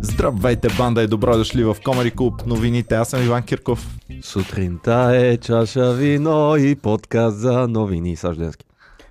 Здравейте, банда и добро дошли в Комари Клуб новините. Аз съм Иван Кирков. Сутринта е чаша вино и подкаст за новини. Сажденски.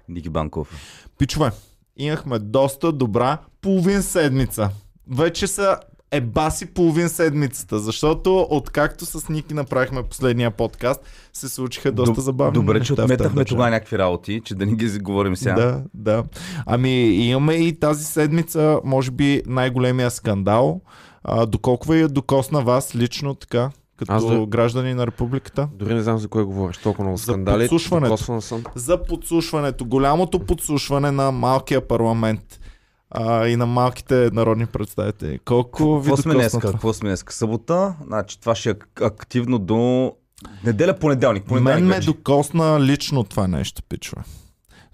Ники Банков. Пичове, имахме доста добра половин седмица. Вече са е баси половин седмицата, защото откакто с Ники направихме последния подкаст, се случиха доста Доб- забавни Добре, че отметахме тогава някакви работи, че да не ги говорим сега. Да, да. Ами имаме и тази седмица, може би, най-големия скандал. А, доколко ви докосна вас лично така, като Аз да- граждани на републиката? Дори не знам за кой говориш. Толкова много За скандали. подслушването. Докосван съм. За подслушването, голямото подслушване на малкия парламент а, и на малките народни представители. Колко ви Какво сме това? Какво сме днеска? Събота. Значи това ще е ак- активно до неделя, понеделник. понеделник Мен ме вече. докосна лично това нещо, пичове.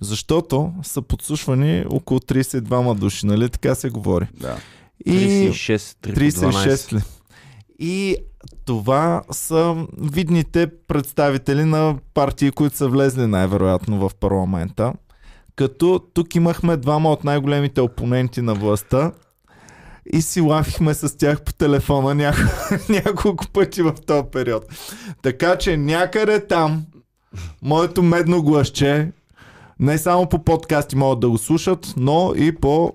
Защото са подслушвани около 32 души, нали? Така се говори. Да. И 36, 36 ли? И това са видните представители на партии, които са влезли най-вероятно в парламента. Като тук имахме двама от най-големите опоненти на властта и си лафихме с тях по телефона няко... няколко пъти в този период. Така че някъде там моето медно гласче не само по подкасти могат да го слушат, но и по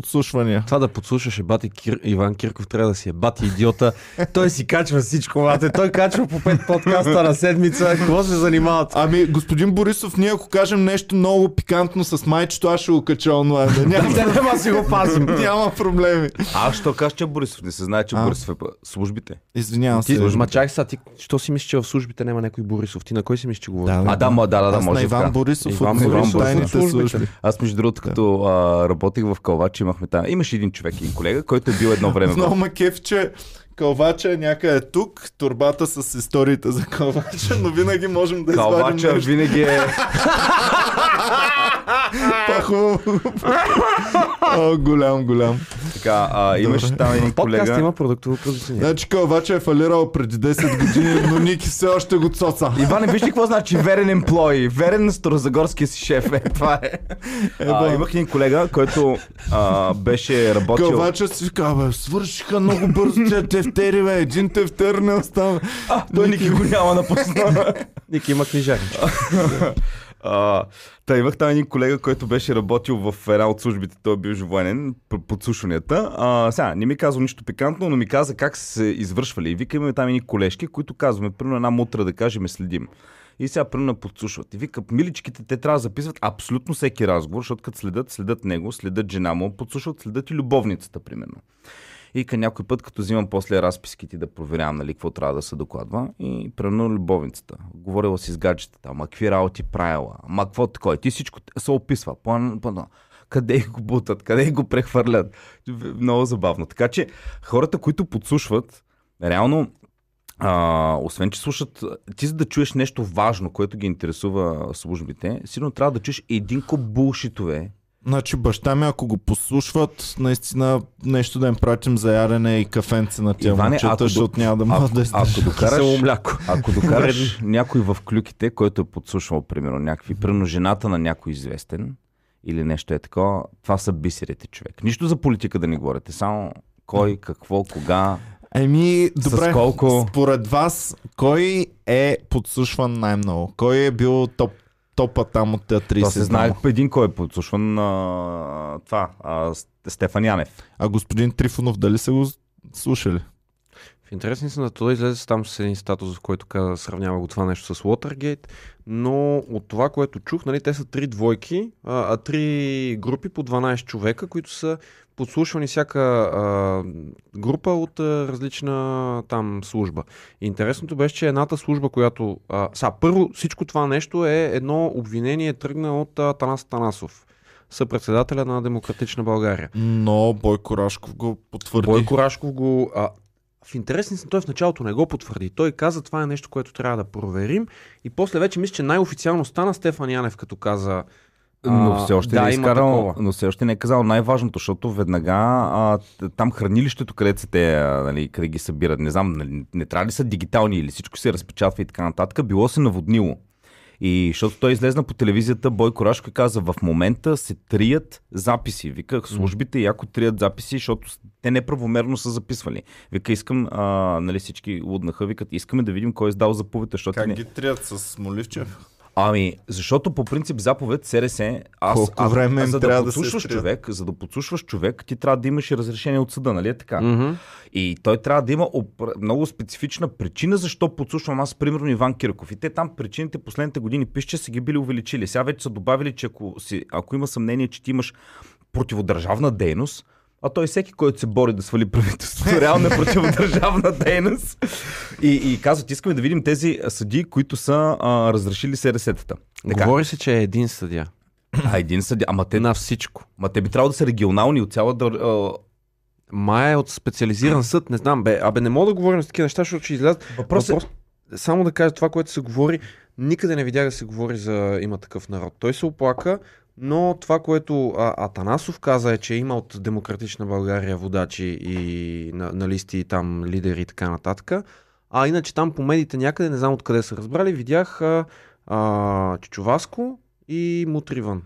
подслушвания. Това да подслушаш е бати Кир... Иван Кирков, трябва да си е бати идиота. Той си качва всичко, бате. Той качва по пет подкаста на седмица. Какво се занимават? Ами, господин Борисов, ние ако кажем нещо много пикантно с майчето, аз ще го кача онлайн. Да няма, Няма си го пазим. няма проблеми. А, що кажеш, че Борисов? Не се знае, че А? Борисов е службите. Извинявам Ти, се. ма чакай сега, ти, що си мислиш, че в службите няма някой Борисов? Ти на кой си мислиш, че говориш? Да, А, да, да, да, да, Аз може Иван. Борисов Иван от Борисов. Аз между другото, като а, работех в Калвач, имахме там. Имаше един човек, един колега, който е бил едно време. Много ме кеф, че Калвача е някъде тук, турбата с историите за Калвача, но винаги можем да извадим Калвача нещо винаги е... по-хубаво. О, голям, голям. Така, а, имаше там един Подкаст колега. има продуктово позициониране. Значи Калвача е фалирал преди 10 години, но Ники все още го цоца. Иване, виж ли какво значи верен емплой? Верен на старозагорския си шеф. Е, това е. А, имах един колега, който а, беше работил... Калвача си казва, свършиха много бързо тези тефтери, бе, един тефтер не остана. А, той Ники го няма напусна. Ники има книжарничка. А, Та имах там един колега, който беше работил в една от службите, той е бил военен, подслушванията. А, сега, не ми казва нищо пикантно, но ми каза как са се извършвали. И вика, имаме там едни колежки, които казваме, примерно една мутра да кажем, следим. И сега примерно подслушват. И вика, миличките, те трябва да записват абсолютно всеки разговор, защото като следят, следят него, следят жена му, подслушват, следят и любовницата, примерно. И ка някой път, като взимам после разписките да проверявам, нали, какво трябва да се докладва. И примерно любовницата. Говорила си с гаджетата, ама какви работи правила, ама какво такова. Ти всичко се описва. По, по, къде го бутат, къде го прехвърлят. Много забавно. Така че хората, които подслушват, реално а, освен, че слушат, ти за да чуеш нещо важно, което ги интересува службите, сигурно трябва да чуеш един куп булшитове, Значи баща ми, ако го послушват, наистина нещо да им пратим за ядене и кафенце на тия Иване, момчета, ако до- защото няма да могат да ако издържат. докараш, Кисело мляко. Ако докараш някой в клюките, който е подслушвал, примерно, някакви, примерно жената на някой известен или нещо е такова, това са бисерите човек. Нищо за политика да не говорите, само кой, какво, кога. Еми, добре, колко? според вас, кой е подслушван най-много? Кой е бил топ, топа там от тези 30 То се знае един кой е подслушван а, това, а, Стефан Янев. А господин Трифонов, дали са го слушали? В интересни са на това излезе там с един статус, в който каза, сравнява го това нещо с Watergate, но от това, което чух, нали, те са три двойки, а, а три групи по 12 човека, които са подслушвани всяка а, група от а, различна там служба. Интересното беше, че едната служба, която... А, са, първо всичко това нещо е едно обвинение тръгна от а, Танас Танасов съпредседателя на Демократична България. Но Бойко Рашков го потвърди. Бойко Рашков го... А, в интересни са, той в началото не го потвърди. Той каза, това е нещо, което трябва да проверим. И после вече мисля, че най-официално стана Стефан Янев, като каза... Но а, все още да, не е изкарал, но все още не е казал най-важното, защото веднага а, там хранилището, където са те, а, нали, къде ги събират, не знам, нали, не трябва ли са дигитални или всичко се разпечатва и така нататък, било се наводнило. И защото той излезна по телевизията, Бойко Рашко и каза, в момента се трият записи. Вика, службите яко трият записи, защото те неправомерно са записвали. Вика, искам, а, нали всички луднаха, викат, искаме да видим кой е издал заповедта, защото Как не... ги трият с Моливчев? Ами, защото по принцип заповед СРС, аз, Колко аз, време за да подслушваш човек, за да подслушваш човек, ти трябва да имаш и разрешение от съда, нали е така? Мгм. И той трябва да има опр- много специфична причина защо подслушвам аз, примерно Иван Кирков. И те там причините последните години пише, че са ги били увеличили. Сега вече са добавили, че ако, си, ако има съмнение, че ти имаш противодържавна дейност, а той всеки, който се бори да свали правителството, реално е противодържавна дейност. И, и казват, искаме да видим тези съдии, които са а, разрешили СРС-тата. Така. Говори се, че е един съдия. А един съдия. Ама те, На всичко. ма те би трябвало да са регионални от цяла дър... Май е от специализиран съд, не знам. Бе, абе, не мога да говорим за такива неща, защото ще излязат. Въпрос е... Въпрос... Само да кажа това, което се говори, никъде не видях да се говори за има такъв народ. Той се оплака, но това, което а, Атанасов каза е, че има от Демократична България водачи и на, на листи там лидери и така нататък. А иначе там по медиите някъде, не знам откъде са разбрали, видях а, а, Чичоваско и Мутриван.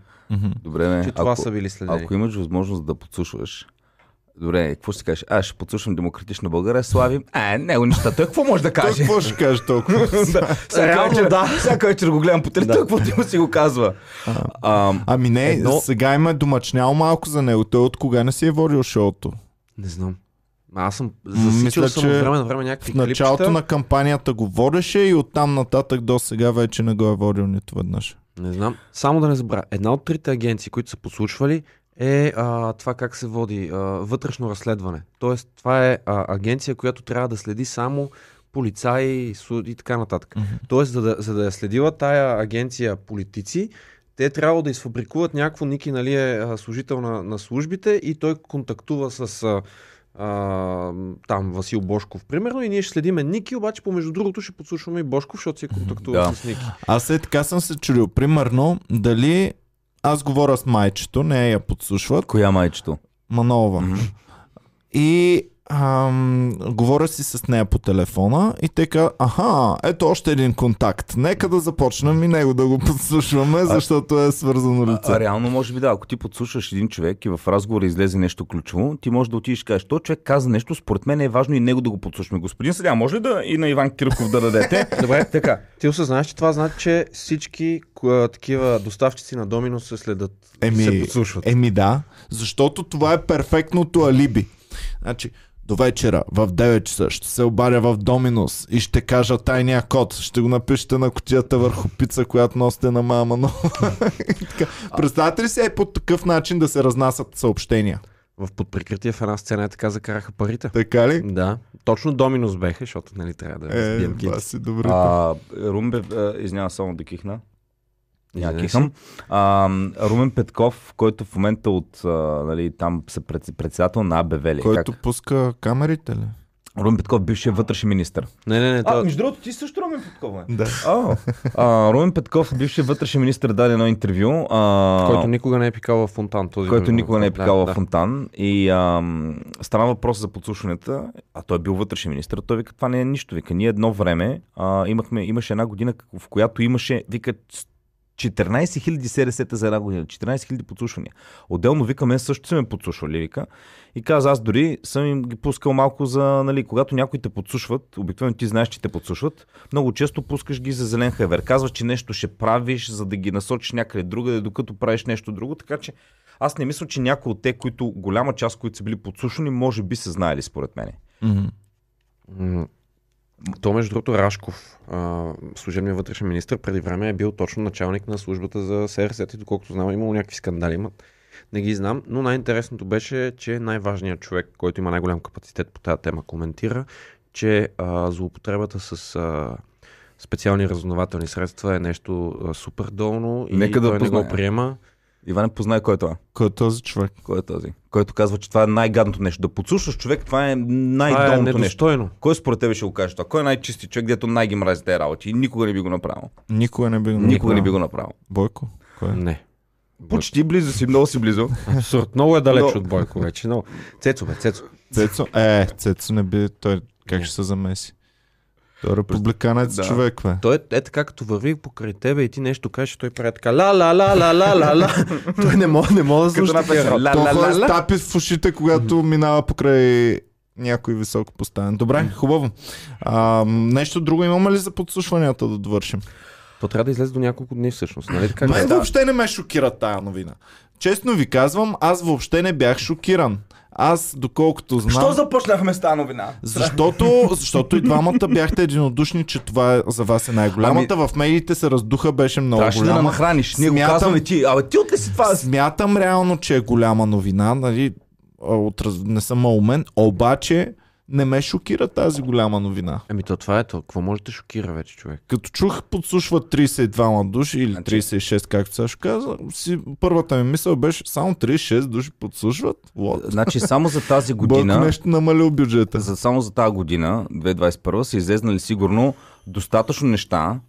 Добре, не. че това ако, са били следени. ако имаш възможност да подслушваш, Добре, какво ще кажеш? Аз ще подслушвам демократична България, слави. А, него неща. Той какво може да Той каже? какво ще каже толкова? да, всяка вечер, да. Всяка вечер го гледам по телевизора, Да. каквото му си го казва. А, Ами не, Едно- сега има домачнял малко за него. Той от кога не си е водил шоуто? Не знам. Аз съм засичал съм че от време на време някакви В началото клипчета. на кампанията го водеше и оттам нататък до сега вече не го е водил нито веднъж. Не знам. Само да не забравя. Една от трите агенции, които са подслушвали, е а, това как се води а, вътрешно разследване. Тоест, това е а, агенция, която трябва да следи само полицаи суд и така нататък. Мгм. Тоест, за да, за да е следила тая агенция политици, те трябва да изфабрикуват някакво, Ники нали, е служител на, на службите и той контактува с а, а, там Васил Бошков, примерно, и ние ще следиме Ники, обаче помежду другото ще подслушваме и Бошков, защото си е контактувал Да. с Ники. Аз е така съм се чудил. Примерно, дали аз говоря с майчето, не я подслушват, коя майчето? Манолова. Мгм. И ам, говоря си с нея по телефона и те казват, аха, ето още един контакт. Нека да започнем и него да го подслушваме, защото е свързано А, лице. а, реално може би да, ако ти подслушаш един човек и в разговора излезе нещо ключово, ти можеш да отидеш и кажеш, то човек каза нещо, според мен е важно и него да го подслушаме. Господин съдя, може ли да и на Иван Кирков да дадете? Добре, така. Ти осъзнаеш, че това значи, че всички ко- такива доставчици на Домино се следят и Еми, се подслушват. Еми да, защото това е перфектното алиби. Значи, до вечера в 9 часа ще се обадя в Доминус и ще кажа тайния код. Ще го напишете на котията върху пица, която носите на мама. Но... Представете ли се е по такъв начин да се разнасят съобщения? В подприкритие в една сцена е така закараха парите. Така ли? Да, точно Доминус беха, защото нали трябва да Е, разбием кики. си добре. А, Румбе, а, извинява само да кихна. Няма Извинявай кихам. А, Румен Петков, който в момента от, а, нали, там се пред, председател на АБВ ли? Който Как? пуска камерите ли? Румен Петков, бившият вътрешен министр. Не, не, не, А, това... между другото, ти също Румен Петков, бе. Да. А, а, Румен Петков, бившият вътрешен министр, даде едно интервю. А, който никога не е пикал в фонтан. Този който Домино. никога не е Да, пикал да. в фонтан. И ам, стана въпрос за подслушванията, а той е бил вътрешен министр. Той вика, това не е нищо. Вика, ние едно време а, имахме, имаше една година, в която имаше, вика, 14 000 СРС-та за една година, 14 000 подслушвания. Отделно вика, мен също са ме подслушвали, вика. И каза, аз дори съм им ги пускал малко за, нали, когато някой те подслушват, обикновено ти знаеш, че те подслушват, много често пускаш ги за зелен хайвер. Казваш, че нещо ще правиш, за да ги насочиш някъде другаде, докато правиш нещо друго, така че аз не мисля, че някои от те, които, голяма част, които са били подслушани, може би са знаели, според мен. Мгм. То, между другото, Рашков, служебният вътрешен министр, преди време е бил точно началник на службата за СРС и доколкото знам, имало някакви скандали. Имат. Не ги знам, но най-интересното беше, че най-важният човек, който има най-голям капацитет по тази тема, коментира, че а, злоупотребата с а, специални разузнавателни средства е нещо а, супер долно и Нека да той не познае. го приема. Иван познае кой е това. Кой е този човек? Кой е този? Който казва, че това е най-гадното нещо. Да подслушваш човек, това е Това е най-долното нещо. Кой според тебе ще го каже това? Кой е най-чисти човек, дето най-ги мрази тези работи и никога не би го направил? Никога не би го Никога не направил. би го направил. Бойко? Кой е? Не. Почти близо си, много си близо. Абсурд. Много е далеч Но- от Бойко вече. Много. Цецо, бе, Цецо. Цецо? Е, Цецо не би, той как ще се замеси? Е републиканец Да. човек, бе. Той е, е така, като върви покрай тебе и ти нещо кажеш, той прави така ла ла ла ла ла ла ла. Той не може, не може да слуша такива. с ла. тапи в ушите, когато минава покрай някой високо поставен. Добре, хубаво. А, нещо друго имаме ли за подслушванията да довършим? То трябва да излезе до няколко дни всъщност, нали така? Мен да. въобще не ме шокира тая новина. Честно ви казвам, аз въобще не бях шокиран. Аз, доколкото знам... Що започнахме с тази новина? Защото, защото и двамата бяхте единодушни, че това е, за вас е най-голямата. В медиите се раздуха, беше много Трябваше да голяма. нахраниш. Ние го Смятам- казваме ти. Абе, ти от ли си това? Смятам реално, че е голяма новина, нали? От, не съм умен, обаче не ме шокира тази голяма новина. Ами то това е то. Какво може да шокира вече, човек? Като чух подслушват 32 души или Значи- 36, както Сашо каза, си, първата ми мисъл беше само 36 души подслушват. What? Значи само за тази година, нещо намалил бюджета. за, само за тази година, 2021, са излезнали сигурно достатъчно неща,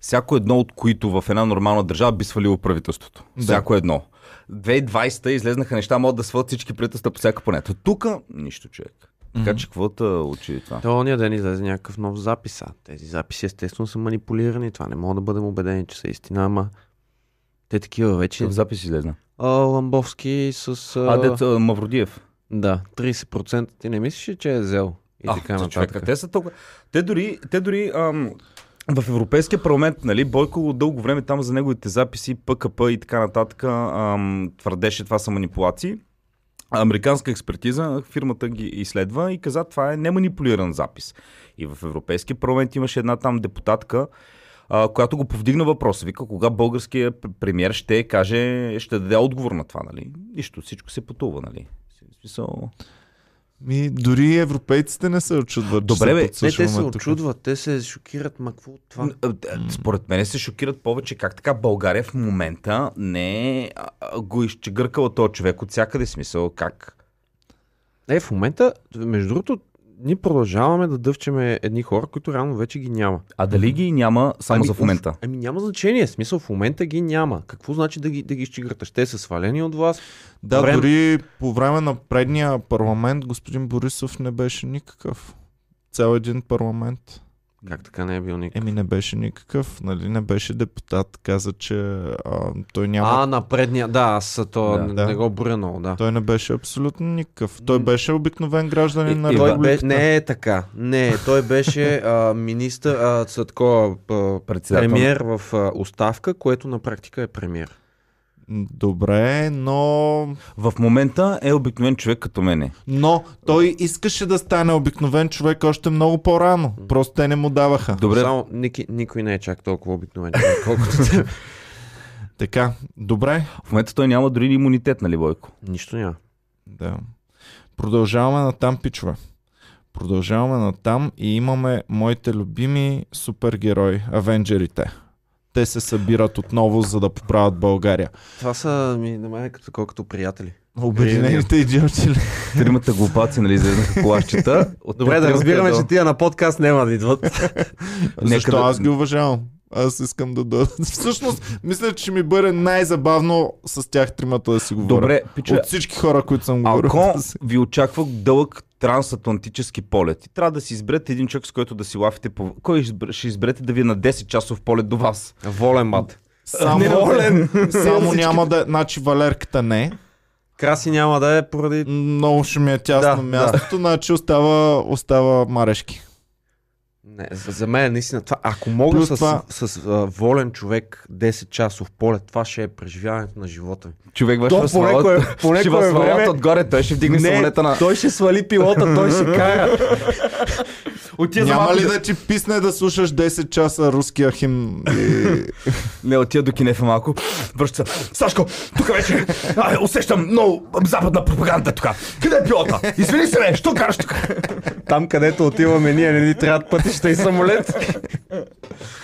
всяко едно от които в една нормална държава би свалило правителството. Да. Всяко едно. 2020 излезнаха неща, могат да свалят всички правителства по всяка планета. Тук нищо, човек. Така че какво те учи това? То ония ден излезе някакъв нов запис. А тези записи естествено са манипулирани. Това не мога да бъдем убедени, че са истина, ама те такива вече. В запис излезна. А, Ламбовски с... А, деца Мавродиев. Да, 30% ти не мислиш, ли, че е взел? И А, така нататък. човека, те са толкова... Те дори, те дори ам, в Европейския парламент, нали, Бойко дълго време там за неговите записи, ПКП и така нататък, ам, твърдеше това са манипулации. Американска експертиза, фирмата ги изследва и каза, това е неманипулиран запис. И в Европейския парламент имаше една там депутатка, а, която го повдигна въпроса. Вика, кога българският премьер ще каже, ще даде отговор на това, нали? Нищо, всичко се потува, нали? В смисъл... Ми, дори европейците не се очудват. Добре, че бе, Не, те се очудват, те се шокират, ма какво от това? Според мен се шокират повече как така България в момента не е го изчегъркала този човек от всякъде смисъл. Как? Е, в момента, между другото, ние продължаваме да дъвчеме едни хора, които реално вече ги няма. А дали ги няма само Ами, за в момента? уф, Ами няма значение. Смисъл, в момента ги няма. Какво значи да ги, да ги изчиграте? Ще са свалени от вас. Да, Време- дори по време на предния парламент господин Борисов не беше никакъв. Цял един парламент. Как така не е бил никакъв? Еми не беше никакъв, нали? Не беше депутат. Каза, че а, той няма... А, на предния, да, аз то Да. не, Да. не го много, да. Той не беше абсолютно никакъв. Той беше обикновен гражданин на И, той бе, републиката. не е така. Не, той беше а, министър, а, такова премьер в а, оставка, което на практика е премьер. Добре, но... В момента е обикновен човек като мене. Но той искаше да стане обикновен човек още много по-рано. Просто те не му даваха. Добре, Само ники, никой не е чак толкова обикновен, човек, колкото те. Така, добре. в момента той няма дори имунитет, нали, Бойко? Нищо няма. Да. Продължаваме на там, пичове. Продължаваме на там и имаме моите любими супергерои, авенджерите. Те се събират отново, за да поправят България. Това са ми на мен като, колкото приятели. Обединените идиоти ли? Тримата глупаци, нали, излезнаха колашчета. От Добре, да разбираме, до- че тия на подкаст няма да идват. Защо да- аз ги уважавам? Аз искам да дойда. Всъщност, мисля, че ми бъде най-забавно с тях тримата да си говоря. Добре, пича, От всички хора, които съм говорил. Ако да си- ви очаква дълъг трансатлантически полет и трябва да си изберете един човек, с който да си лафите по... Кой ще изберете да ви е на 10 часов полет до вас? Волен бат. Само, Неволен. само няма да... Значи Валерката не. Краси няма да е поради... Много ще ми е тясно Да, мястото, значи остава, остава Марешки. Не, за, за мен наистина това, ако мога Плюс с, това- с, с а, волен човек 10 часов полет, това ще е преживяването на живота ми. Човек ваше по някое- по ще свалят време- отгоре, той ще вдигне самолета на... той ще свали пилота, той ще кара. Отива Няма ли да ти писне да слушаш 10 часа руския хим? И... Не, отива до кинефа малко. Връща се. Сашко, тук вече а, усещам много западна пропаганда тук. Къде е пилота? Извини се, бе, що караш тук? Там, където отиваме ние, не ни трябват пътища и самолет.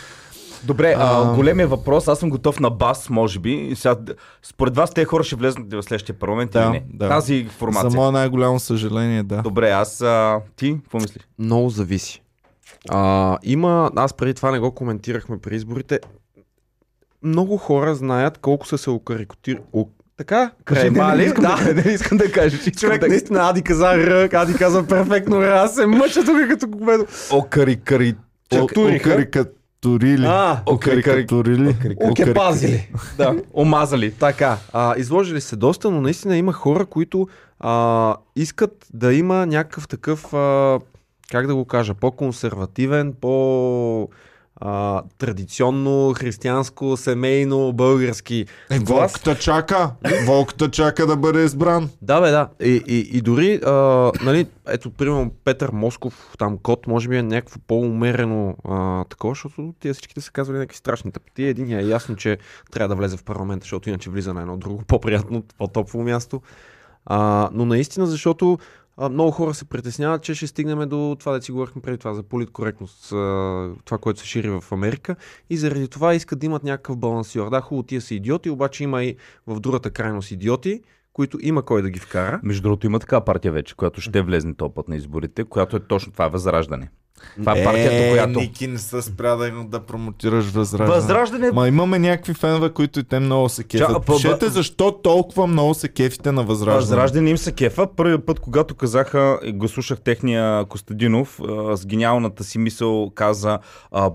Добре, а, големия въпрос, аз съм готов на бас, може би. И Сега, според вас тези хора ще влезнат в следващия парламент Да, или не? да. Тази За формация. мое най-голямо съжаление, да. Добре, аз... А, ти, какво мислиш? Много зависи. А, има, аз преди това не го коментирахме при изборите. Много хора знаят колко са се окарикатирали. Така, крайбали. искам да, не искам да кажа. че искам Човек да... наистина Ади каза Р, Ади каза перфектно аз се мъча тук като го ведо. О, кари, кари, Чатуриха. Окарикатурили. А, Окарикатурили. Окепазили. Да. Омазали. Така, а, изложили се доста, но наистина има хора, които а, искат да има някакъв такъв, а, как да го кажа, по-консервативен, по... А, традиционно, християнско, семейно, български Е, глас. волката чака. Волката чака да бъде избран. Да, бе, да. И, и, и дори, а, нали, ето, примерно, Петър Москов, там кот, може би е някакво по-умерено а, такова, защото тия всичките са казвали някакви страшни тъпоти. Един е ясно, че трябва да влезе в парламента, защото иначе влиза на едно друго по-приятно, по-топло място. А, но наистина, защото а, много хора се притесняват, че ще стигнем до това, да си говорихме преди това, за политкоректност, а, това, което се шири в Америка. И заради това искат да имат някакъв балансиор. Да, хубаво, тия са идиоти, обаче има и в другата крайност идиоти, които има кой да ги вкара. Между другото има така партия вече, която ще влезне този път на изборите, която е точно това е Възраждане. Това е партията, е, която... Ники, не се спря да, им- да промотираш възраждане. Възраждане Ма имаме някакви фенове, които и те много се кефят. Ча, Пишете ба- защо толкова много се кефите на възраждане. Възраждане им се кефа. Първият път, когато казаха, го слушах техния Костадинов, с гениалната си мисъл каза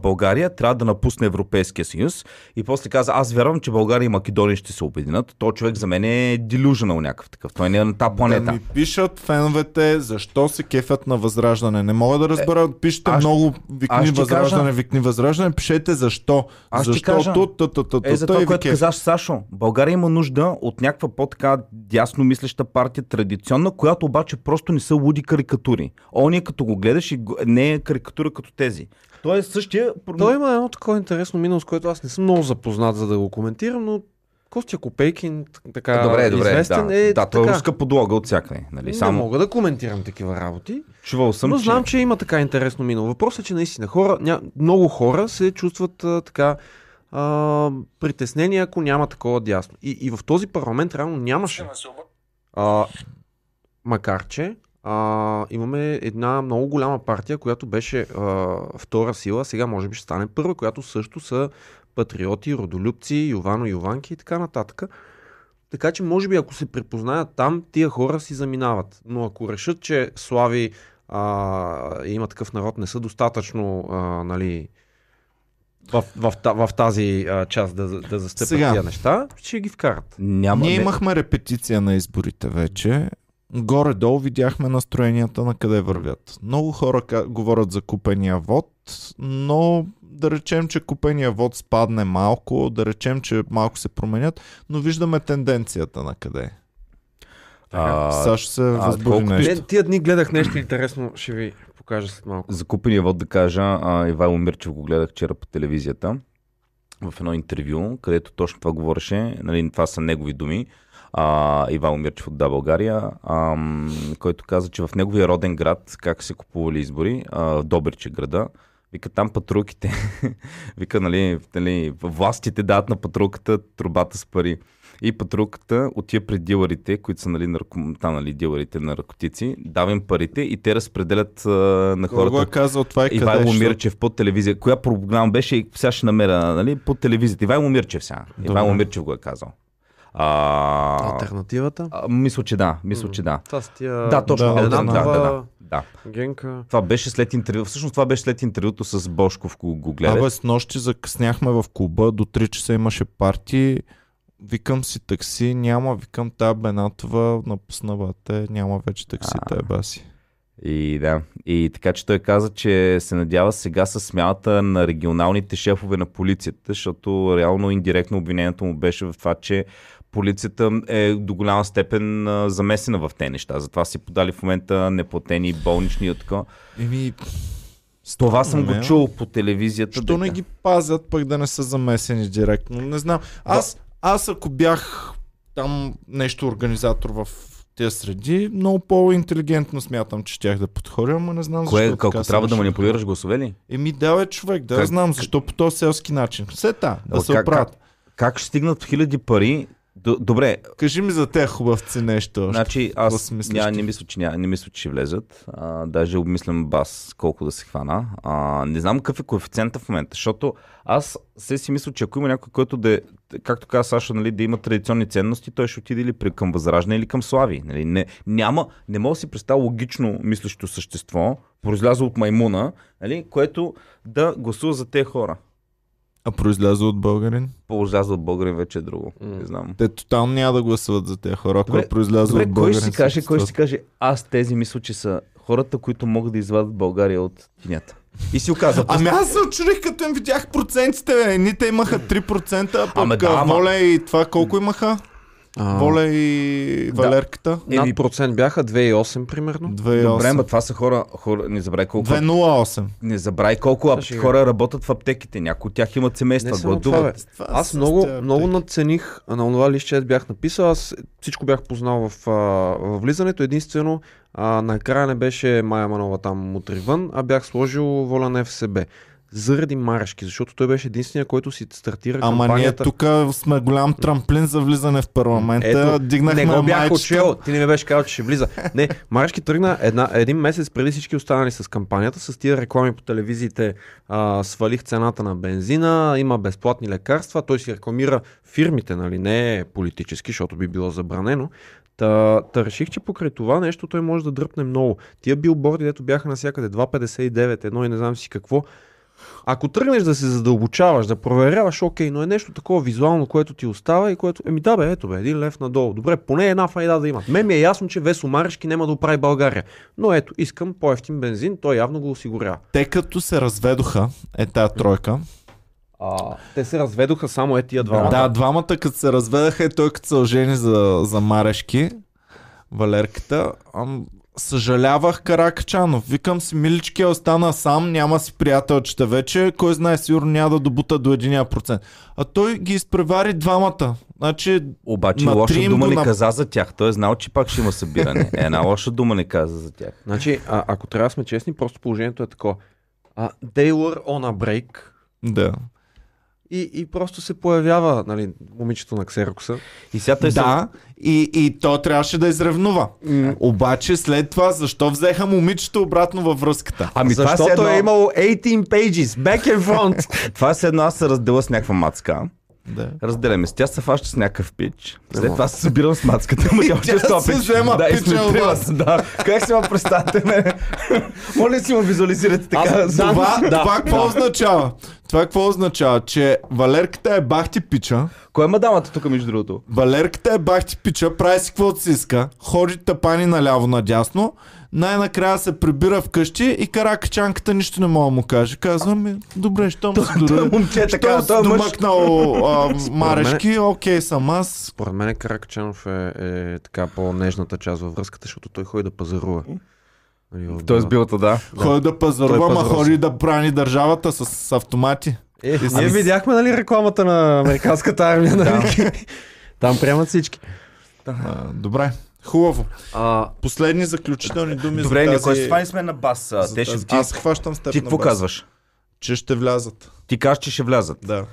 България трябва да напусне Европейския съюз. И после каза, аз вярвам, че България и Македония ще се обединят. Той човек за мен е делюженал някакъв такъв. Той не е на тази планета. Да ми пишат феновете защо се кефят на възраждане. Не мога да разбера. Пишете аз много викни възраждане, кажа- викни възраждане. Пишете защо. Аз Защото кажа- Е, за това, което казаш, Сашо. България има нужда от някаква по-така дясно мислеща партия, традиционна, която обаче просто не са луди карикатури. Ония като го гледаш и не е карикатура като тези. Той е същия... Той има едно такова интересно минало, с което аз не съм много запознат, за да го коментирам, но Костя Копейкин, така добре, добре, известен да. е да, той е така. руска подлога от всякъде. Нали? Не Само мога да коментирам такива работи, чувал съм, но че... знам, че има така интересно минало. Въпросът е, че наистина хора, ня... много хора се чувстват а, така а, притеснени, ако няма такова дясно. И, и в този парламент реално нямаше. А, макар че а, имаме една много голяма партия, която беше а, втора сила, сега може би ще стане първа, която също са патриоти, родолюбци, Йовано, Йованки и така нататък. Така че, може би, ако се препознаят там, тия хора си заминават. Но ако решат, че Слави а, има такъв народ не са достатъчно а, нали, в, в, в, в тази а, част да, да застъпят Сега. тия неща, ще ги вкарат. Няма, Ние не- имахме репетиция на изборите вече. Горе-долу видяхме настроенията на къде вървят. Много хора говорят за купения вод, но да речем, че купения вод спадне малко, да речем, че малко се променят, но виждаме тенденцията на къде. А, Саш се възбуди нещо. Не, тия дни гледах нещо интересно, ще ви покажа след малко. За купения вод да кажа, а, Ивайло Мирчев го гледах вчера по телевизията в едно интервю, където точно това говореше, нали, това са негови думи, а, Ивайло Мирчев от Да България, ам, който каза, че в неговия роден град, как се купували избори, а, Добриче града, Вика там патрулките, вика, нали, нали, властите дават на патрулката трубата с пари. И патрулката отива при дилърите, които са нали, нарко... там, нали, дилърите на наркотици, дава им парите и те разпределят а, на Кой го е хората. казал това и къде? Ивайло Мирчев по телевизия. Коя програма беше и сега ще намеря нали, по телевизията. Ивайло Мирчев сега. Ивайло Мирчев го е казал. А, Альтернативата? а, мисля, че да. Мисля, че да. Това с тия... Да, точно. да, Да, да, да, да. Генка. Това беше след интервю. Всъщност това беше след интервюто с Бошков, го, го гледах. Абе, с нощи закъсняхме в клуба, до 3 часа имаше парти. Викам си такси, няма, викам та Бенатова, напусна бате, няма вече такси, А. те баси. И да. И така, че той каза, че се надява сега с смялата на регионалните шефове на полицията, защото реално индиректно обвинението му беше в това, че полицията е до голяма степен а, замесена в те неща. Затова си подали в момента неплатени болнични и така. Еми, Това съм ме, го чул по телевизията. Що не ги пазят, пък да не са замесени директно? Не знам. Аз, аз ако бях там нещо организатор в тези среди, много по-интелигентно смятам, че щях да подходя, ама не знам Кое, защо така се трябва да манипулираш гласове ли? Еми да, бе, човек, да Как- знам защо по този селски начин. Все та, да О, се как- оправят. Как ще стигнат хиляди пари Д- добре, Кажи ми за тези хубавци нещо. значи аз ня, не, мисля, че, ня, не мисля, че ще влезат. А, даже обмислям бас колко да се хвана. А, не знам какъв е коефициента в момента, защото аз се си мисля, че ако има някой, който да е, както каза Саша, нали, да има традиционни ценности, той ще отиде или при, към Възраждане или към Слави. Нали? Не, няма, не мога да си представя логично мислещо същество, произлязло от маймуна, нали, което да гласува за тези хора. А произляза от българин? Произлязло от българин вече е друго. М. Не знам. Те тотално няма да гласуват за тези хора, ако е произляза Добре, от кой българин. ще си каже, кой ще си каже, аз тези мисля, че са хората, които могат да извадят България от тинята. И си оказа. Ами аз се очудих, като им видях процентите. бе. Едните имаха 3%, а пък Ама да, ама- Воля и това колко имаха? А, Воля и Да. Валерката? Над Еми- процент бяха 2,8 примерно. 2,8. Добре, ма това са хора, хора не забравяй колко, 2,08. не забравяй колко ап, Ще хора работят в аптеките. Някои от тях имат семейства, само това, бе. гладуват. Това Аз много, много надцених на това лище, бях написал. Аз всичко бях познал в, в влизането. Единствено, а, накрая не беше Майя Манова там отривън, а бях сложил воля на ФСБ. Заради Марешки, защото той беше единствения, който си стартира Ама ние кампанията. тук сме голям трамплин за влизане в парламента. Ето, Дигнахме не го бях майчета. учил, ти не ми беше казал, че ще влиза. Не, Марешки тръгна една, един месец преди всички останали с кампанията, с тия реклами по телевизиите, а, свалих цената на бензина, има безплатни лекарства, той си рекламира фирмите, нали, не политически, защото би било забранено. Та, та реших, че покрай това нещо той може да дръпне много. Тия билборди, дето бяха навсякъде 2,59, едно и не знам си какво. Ако тръгнеш да се задълбочаваш, да проверяваш, окей, но е нещо такова визуално, което ти остава и което... Еми да бе, ето бе, един лев надолу. Добре, поне една файда да има. Мен ми е ясно, че Весо Марешки няма да оправи България. Но ето, искам по-ефтин бензин, той явно го осигурява. Те като се разведоха, е тая тройка. А, те се разведоха само е тия двамата. Да, двамата като се разведаха и той като се ожени за, за Марешки, Валерката, ам, съжалявах Каракачанов. Викам си, милички, остана сам, няма си приятелчета вече, кой знае, сигурно няма да добута до 1%. А той ги изпревари двамата. Значи, Обаче На лоша дума не нап- каза за тях. Той е знал, че пак ще има събиране. Една лоша дума не каза за тях. Значи, а, ако трябва да сме честни, просто положението е такова. А, they were on a break да. И, и просто се появява нали, момичето на Ксерокса. И сега той се... Да, и, и то трябваше да изревнува. Обаче след това, защо взеха момичето обратно във връзката? Ами това Защото е едно... е имало 18 pages, back and front. Това е едно аз се разделя с някаква мацка. Да. Разделяме. Тя се фаща с някакъв пич. След това се събирам с мацката. Ама тя Тя ще стоя се пич. взема да, пича от да. Как си ма представяте ме? Моля си ма визуализирате така? Аз- да. Това, това какво означава? Това какво означава? Че Валерката е бахти пича, Кой е мадамата тук, между другото? Валерката е бахти пича, прави си каквото си иска, ходи тъпани наляво надясно, най-накрая се прибира вкъщи и каракачанката нищо не мога да му каже. Казва ми, добре, щом си дори... момче е така, си той мъж. домъкнал а, марешки, окей съм аз. Според мен Каракачанов е, е така по-нежната част във връзката, защото той ходи да пазарува. Той е Бела. билата, да. Ходи да пазарува, ма ходи да брани държавата с, с автомати. Е, ние Ами видяхме нали рекламата на американската армия. Нали? Там приемат всички. А, добре, хубаво. А, Последни заключителни думи Добре, за тази... кой ще фани сме на бас? а, за Те ще тази- ти, Аз хващам с теб ти какво казваш? Че ще влязат. Ти кажеш, че ще влязат. Да.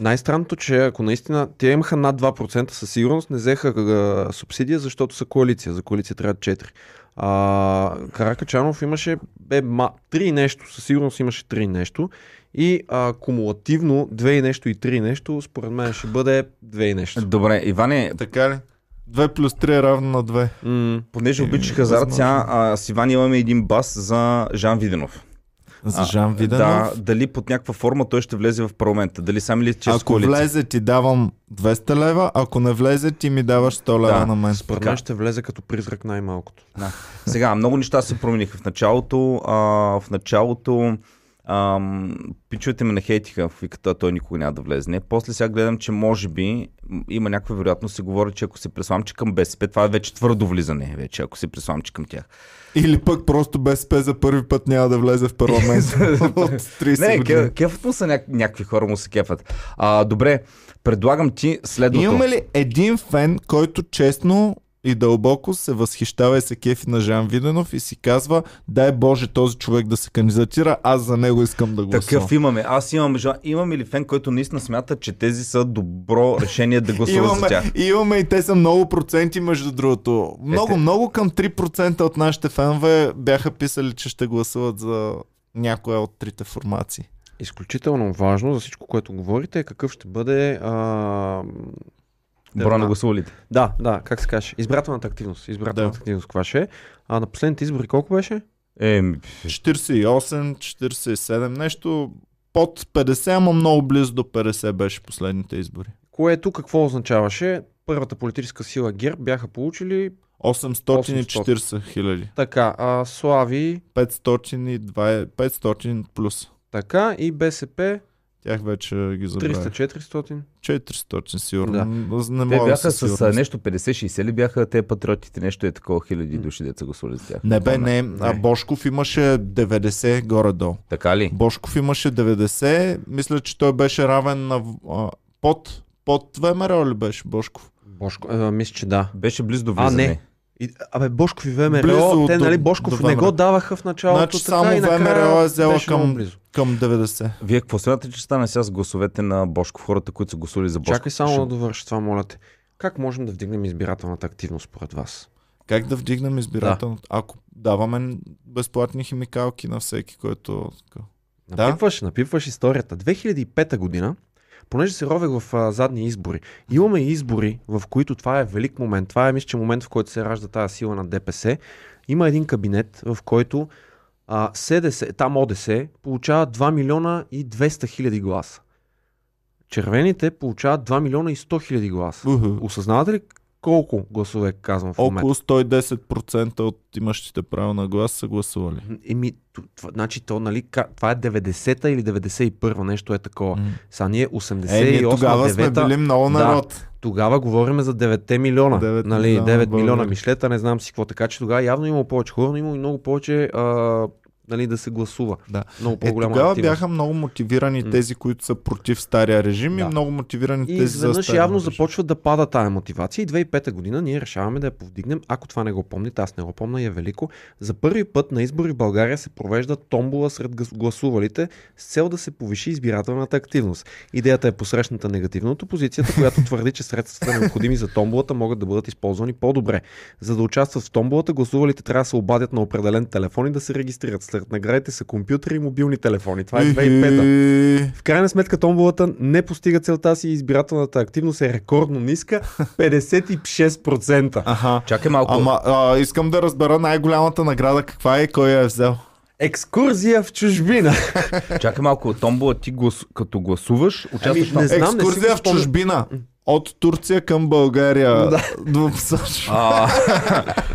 най-странното, че ако наистина те имаха над 2% със сигурност, не взеха а, субсидия, защото са коалиция. За коалиция трябва 4. А, Каракачанов имаше бе, ма, 3 нещо, със сигурност имаше 3 нещо. И а, кумулативно 2 и нещо и 3 нещо, според мен ще бъде 2 и нещо. Добре, Иване, Така ли? 2 плюс 3 е равно на 2. М- понеже обичаш хазарт, сега а, с Иван имаме един бас за Жан Виденов. За Жан Виденов. Да, дали под някаква форма той ще влезе в парламента. Дали сам или чрез Ако коалиция. влезе ти давам 200 лева, ако не влезе ти ми даваш 100 лева Да. на мен. Според мен ще влезе като призрак най-малкото. Сега, много неща се промениха. В началото, а, в началото ам, пичовете ме нахейтиха, викат, «А, той никога няма да влезне. После сега гледам, че може би има някаква вероятност, се говори, че ако се пресламчи към БСП, това е вече твърдо влизане, вече, ако се пресламчи към тях. Или пък просто БСП за първи път няма да влезе в парламент от 30 Не, години. ке- кефът му са ня- някакви хора му се кефат. А, добре, предлагам ти следното. Имаме ли един фен, който честно и дълбоко се възхищава и се кефи на Жан Виденов и си казва, дай Боже този човек да се кандидатира, аз за него искам да гласувам. Такъв имаме. Аз имам, жа- имам или фен, който наистина смята, че тези са добро решение да гласува за Имаме, тях. имаме и те са много проценти, между другото. Много, Ете. много към 3% от нашите фенове бяха писали, че ще гласуват за някоя от трите формации. Изключително важно за всичко, което говорите е какъв ще бъде а... Броя на гласувалите. Да, да, как се каже? Избирателната активност. Избирателната Да. активност каква ще е? А на последните избори колко беше? Е, 48, 47, нещо под 50, ама много близо до 50 беше последните избори. Което какво означаваше? Първата политическа сила ГЕРБ бяха получили 840 хиляди. така, а Слави 520, 500 плюс. така и БСП Тях вече ги забравих. 300-400. 400 сигурно. Да. Не те бяха със с а, нещо 50-60 ли бяха те патриотите, нещо е такова хиляди души деца гласували за тях. Не бе, не. А Бошков имаше 90 горе-долу. Така ли? Бошков имаше 90. Мисля, че той беше равен на... А, под, под ВМРО ли беше Бошков? Бошко, а, мисля, че да. Беше близо до А, влизане. не. И, абе, Бошков и ВМРО, Близо те, до- нали, Бошков до не го даваха в началото, Значи така само и накрая ВМРО е взела беше към- близо. Към 90. Вие какво смятате, че стане сега с гласовете на Бошков, хората, които са гласували за Бошков? Чакай само Ще- да довърша това, моля те. Как можем да вдигнем избирателната активност според вас? Как да вдигнем избирателното? Ако даваме безплатни химикалки на всеки, който... Да. Напипваш, напипваш историята. 2005 година, понеже се ровех в а, задни избори, имаме избори, в които това е велик момент. Това е, мисля, че момент, в който се ражда тази сила на ДПС. Има един кабинет, в който а, СДС, там ОДС, получава 2 милиона и 200 хиляди гласа. Червените получават 2 милиона и 100 хиляди гласа. Уху. Осъзнавате ли колко гласове казвам в момента? Около 110% от имащите право на глас са гласували. Еми, това, значи то, нали, това е 90-та или 91-та, нещо е такова. М. Сега ние Е, ние 88 тогава сме 9 били много Да. народ. Тогава говорим за 9 милиона. 9 нали, милиона 9 милиона мишлета, не знам си какво. Така че тогава явно има повече хора, но има и много повече а, нали, да се гласува. Да. Много Е, по-голяма тогава активност. бяха много мотивирани тези, които са против стария режим и Да. много мотивирани И тези за изведнъж явно режим. започва да пада тая мотивация и 2005 година ние решаваме да я повдигнем. Ако това не го помните, аз не го помня и е велико. За първи път на избори в България се провежда томбола сред гласувалите с цел да се повиши избирателната активност. Идеята е посрещната негативно от опозицията, която твърди, че средствата необходими за томболата могат да бъдат използвани по-добре. За да участват в томболата, гласувалите трябва да се обадят на определен телефон и да се регистрират. След наградите са компютри и мобилни телефони. Това е 2005 Ихи. в крайна сметка томболата не постига целта си и избирателната активност е рекордно ниска 56%. Аха. Чакай малко. Ама а, искам да разбера най-голямата награда каква е и кой я е взел. Екскурзия в чужбина. Чакай малко. Томбола, ти глас... като гласуваш, участваш Ами, не там. знам, не Екскурзия го в чужбина. От Турция към България. Да. Да. А,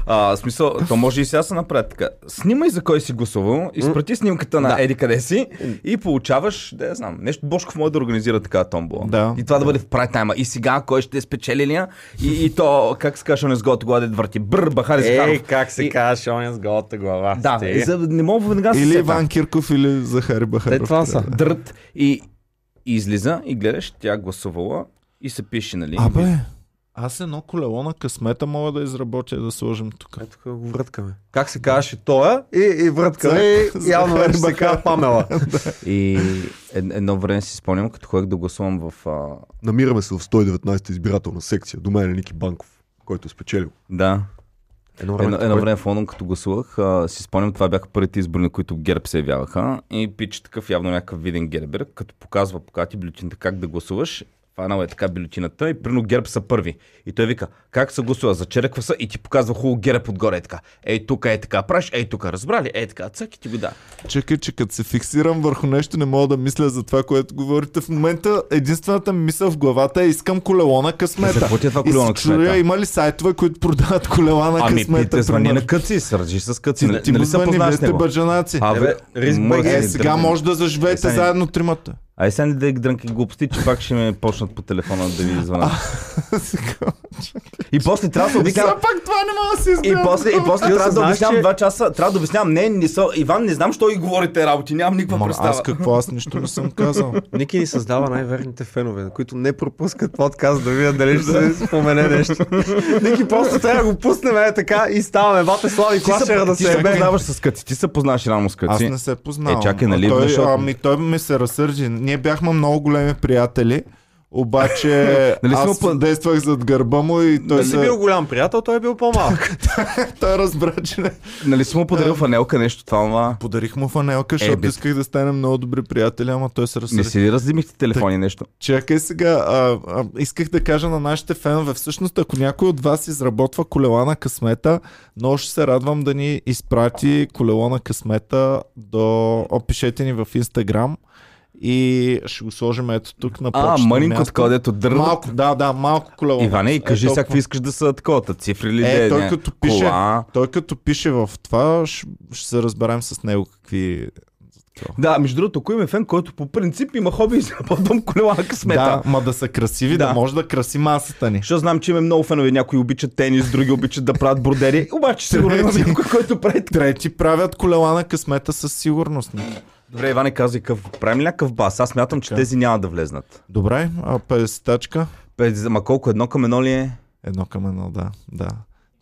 а, смисъл, то може и сега се направи така. Снимай за кой си гласувал, изпрати снимката на Да. Еди къде си и получаваш, да я знам, нещо Бошков може да организира така томбола. Да. И това да бъде в прайм тайма. И сега кой ще е спечелилия и, и то, как се каже, не сгода гладет върти. Бр, Бахари Захаров. Ей, как се И- казва, оня с голата глава. Да, за, не мога веднага да се Или. Иван Кирков, или Захари Бахаров. Те това са. И, и излиза и гледаш, тя гласувала и се пише, нали? Абе, аз едно колело на късмета мога да изработя и да сложим тук. Ето тук го връткаме. Как се казваше тоя и, и връткаме. И явно вече се казва Памела. И ед, едно време си спомням, като ходех да гласувам в... А... Намираме се в 119 избирателна секция. До мен е Ники Банков, който е спечелил. Да, Едно Едно, едно кой- време в Лондон, като гласувах, а, си спомням, това бяха първите избори, на които ГЕРБ се явяваха. И пич такъв явно някакъв виден гербер, като показва покати бюлетината как да гласуваш. Фанал е така бюлетината и прино ГЕРБ са първи. И той вика, как се гласува, зачерква се и ти показва хубаво ГЕРБ отгоре е така. Ей тук е така, праш, ей тук, разбрали, ей така, цък и ти го да. Чакай, че като се фиксирам върху нещо, не мога да мисля за това, което говорите. В момента единствената ми мисъл в главата е искам колело на късмета. какво ти е това И колело на късмета? чуя, има ли сайтове, които продават колела на Ами, късмета? пите, звъни на къци, сържи с къци. Ти, Нали- ти му нали се звъни, вие познаваш с сте него? бържанаци. А, Е, сега може да заживеете заедно тримата. Ай сега не да дрънки глупости, че пак ще ме почнат по телефона да ви звънат. И после трябва да се обяснявам. Сега пак това не мога да си И изгледам. после, и после трябва да обяснявам два часа. Трябва да обяснявам. Не, не са. Иван, не знам, що и говорите работи. Нямам никаква Ма, представа. аз какво? Аз нищо не съм казал. Ники ни създава най-верните фенове, които не пропускат подкаст да видят дали ще се спомене нещо. Ники просто трябва да го пуснем е така и ставаме. Бате Слави Клашера се, да ти се се ебе. познаваш с къци. Ти се познаваш рано с Аз къци. не се познавам. Е, чакай, нали, той, ами той ми се разсърди. Ние бяхме много големи приятели, обаче Нали сме аз по- действах зад гърба му и той, си се, бил голям приятел, той е бил по-малък. той разбра, че не. Нали си му подарил фанелка нещо това, ама... Подарих му фанелка, защото бе. исках да станем много добри приятели, ама той се Не разсърди. си ли раздимихте телефони нещо? Чакай сега, а, а, исках да кажа на нашите фенове, всъщност ако някой от вас изработва колела на късмета, много ще се радвам да ни изпрати колело на късмета до... Опишете ни в Инстаграм и ще го сложим ето тук на А, почтено мънинко такова, дето дърва. Малко, да, да, малко колело. Иване, и Е, кажи толкова. всякакви искаш да са такова, цифри ли Е, да той не, като пише, кола. той като пише в това, ще, ще се разберем с него какви... Да, между другото, ако има фен, който по принцип има хоби и изработвам колела на късмета. Да, ма да са красиви, да. Да. може да краси масата ни. Защото знам, че има много фенове. Някои обичат тенис, други обичат да правят бродери. Обаче сигурно има някой, който прави. Трети правят колела на късмета със сигурност. Добре, Иване, казай къв. Правим ли някакъв бас? Аз смятам, че тези няма да влезнат. Добре, а 50 тачка? Пет- Ма колко едно към едно ли е? Едно към едно, да. да.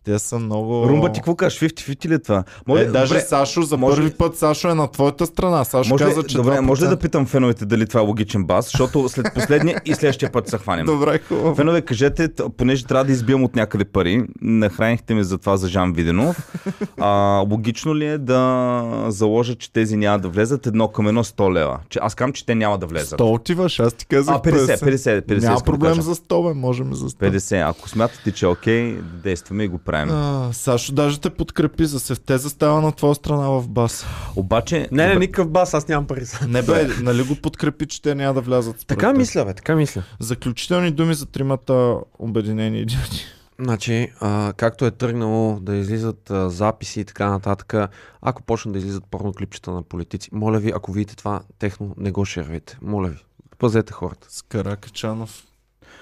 Те са много... Румба ти какво кажеш? 50-50 ли е това? Е, даже добре, Сашо, за може първи ли- път Сашо е на твоята страна. Сашо може, каза, че добре, 2%. може ли да питам феновете дали това е логичен бас? Защото след последния и следващия път се хванем. Добре, хубаво. Фенове, кажете, понеже трябва да избием от някъде пари, нахранихте ме за това за Жан Виденов. А, логично ли е да заложа, че тези няма да влезат едно към едно 100 лева? Че аз казвам, че те няма да влезат. 100 отиваш, аз ти казах А, 50, 50, 50. Няма искам да проблем кажа. за 100, бе, можем за 100. 50. Ако смятате, че е окей, действаме и го правим. А, Сашо даже те подкрепи за севте застава на твоя страна в бас. Обаче, Не, не, никакъв бас, аз нямам пари. за- Не бе, нали го подкрепи, че те няма да влязат Така теб? мисля, бе, така мисля. Заключителни думи за тримата обединени идиоти. Значи, а, както е тръгнало да излизат а, записи и така нататък, ако почнат да излизат порноклипчета на политици, моля ви, ако видите това техно, не го шервайте. Моля ви, пазете хората. С Каракачанов.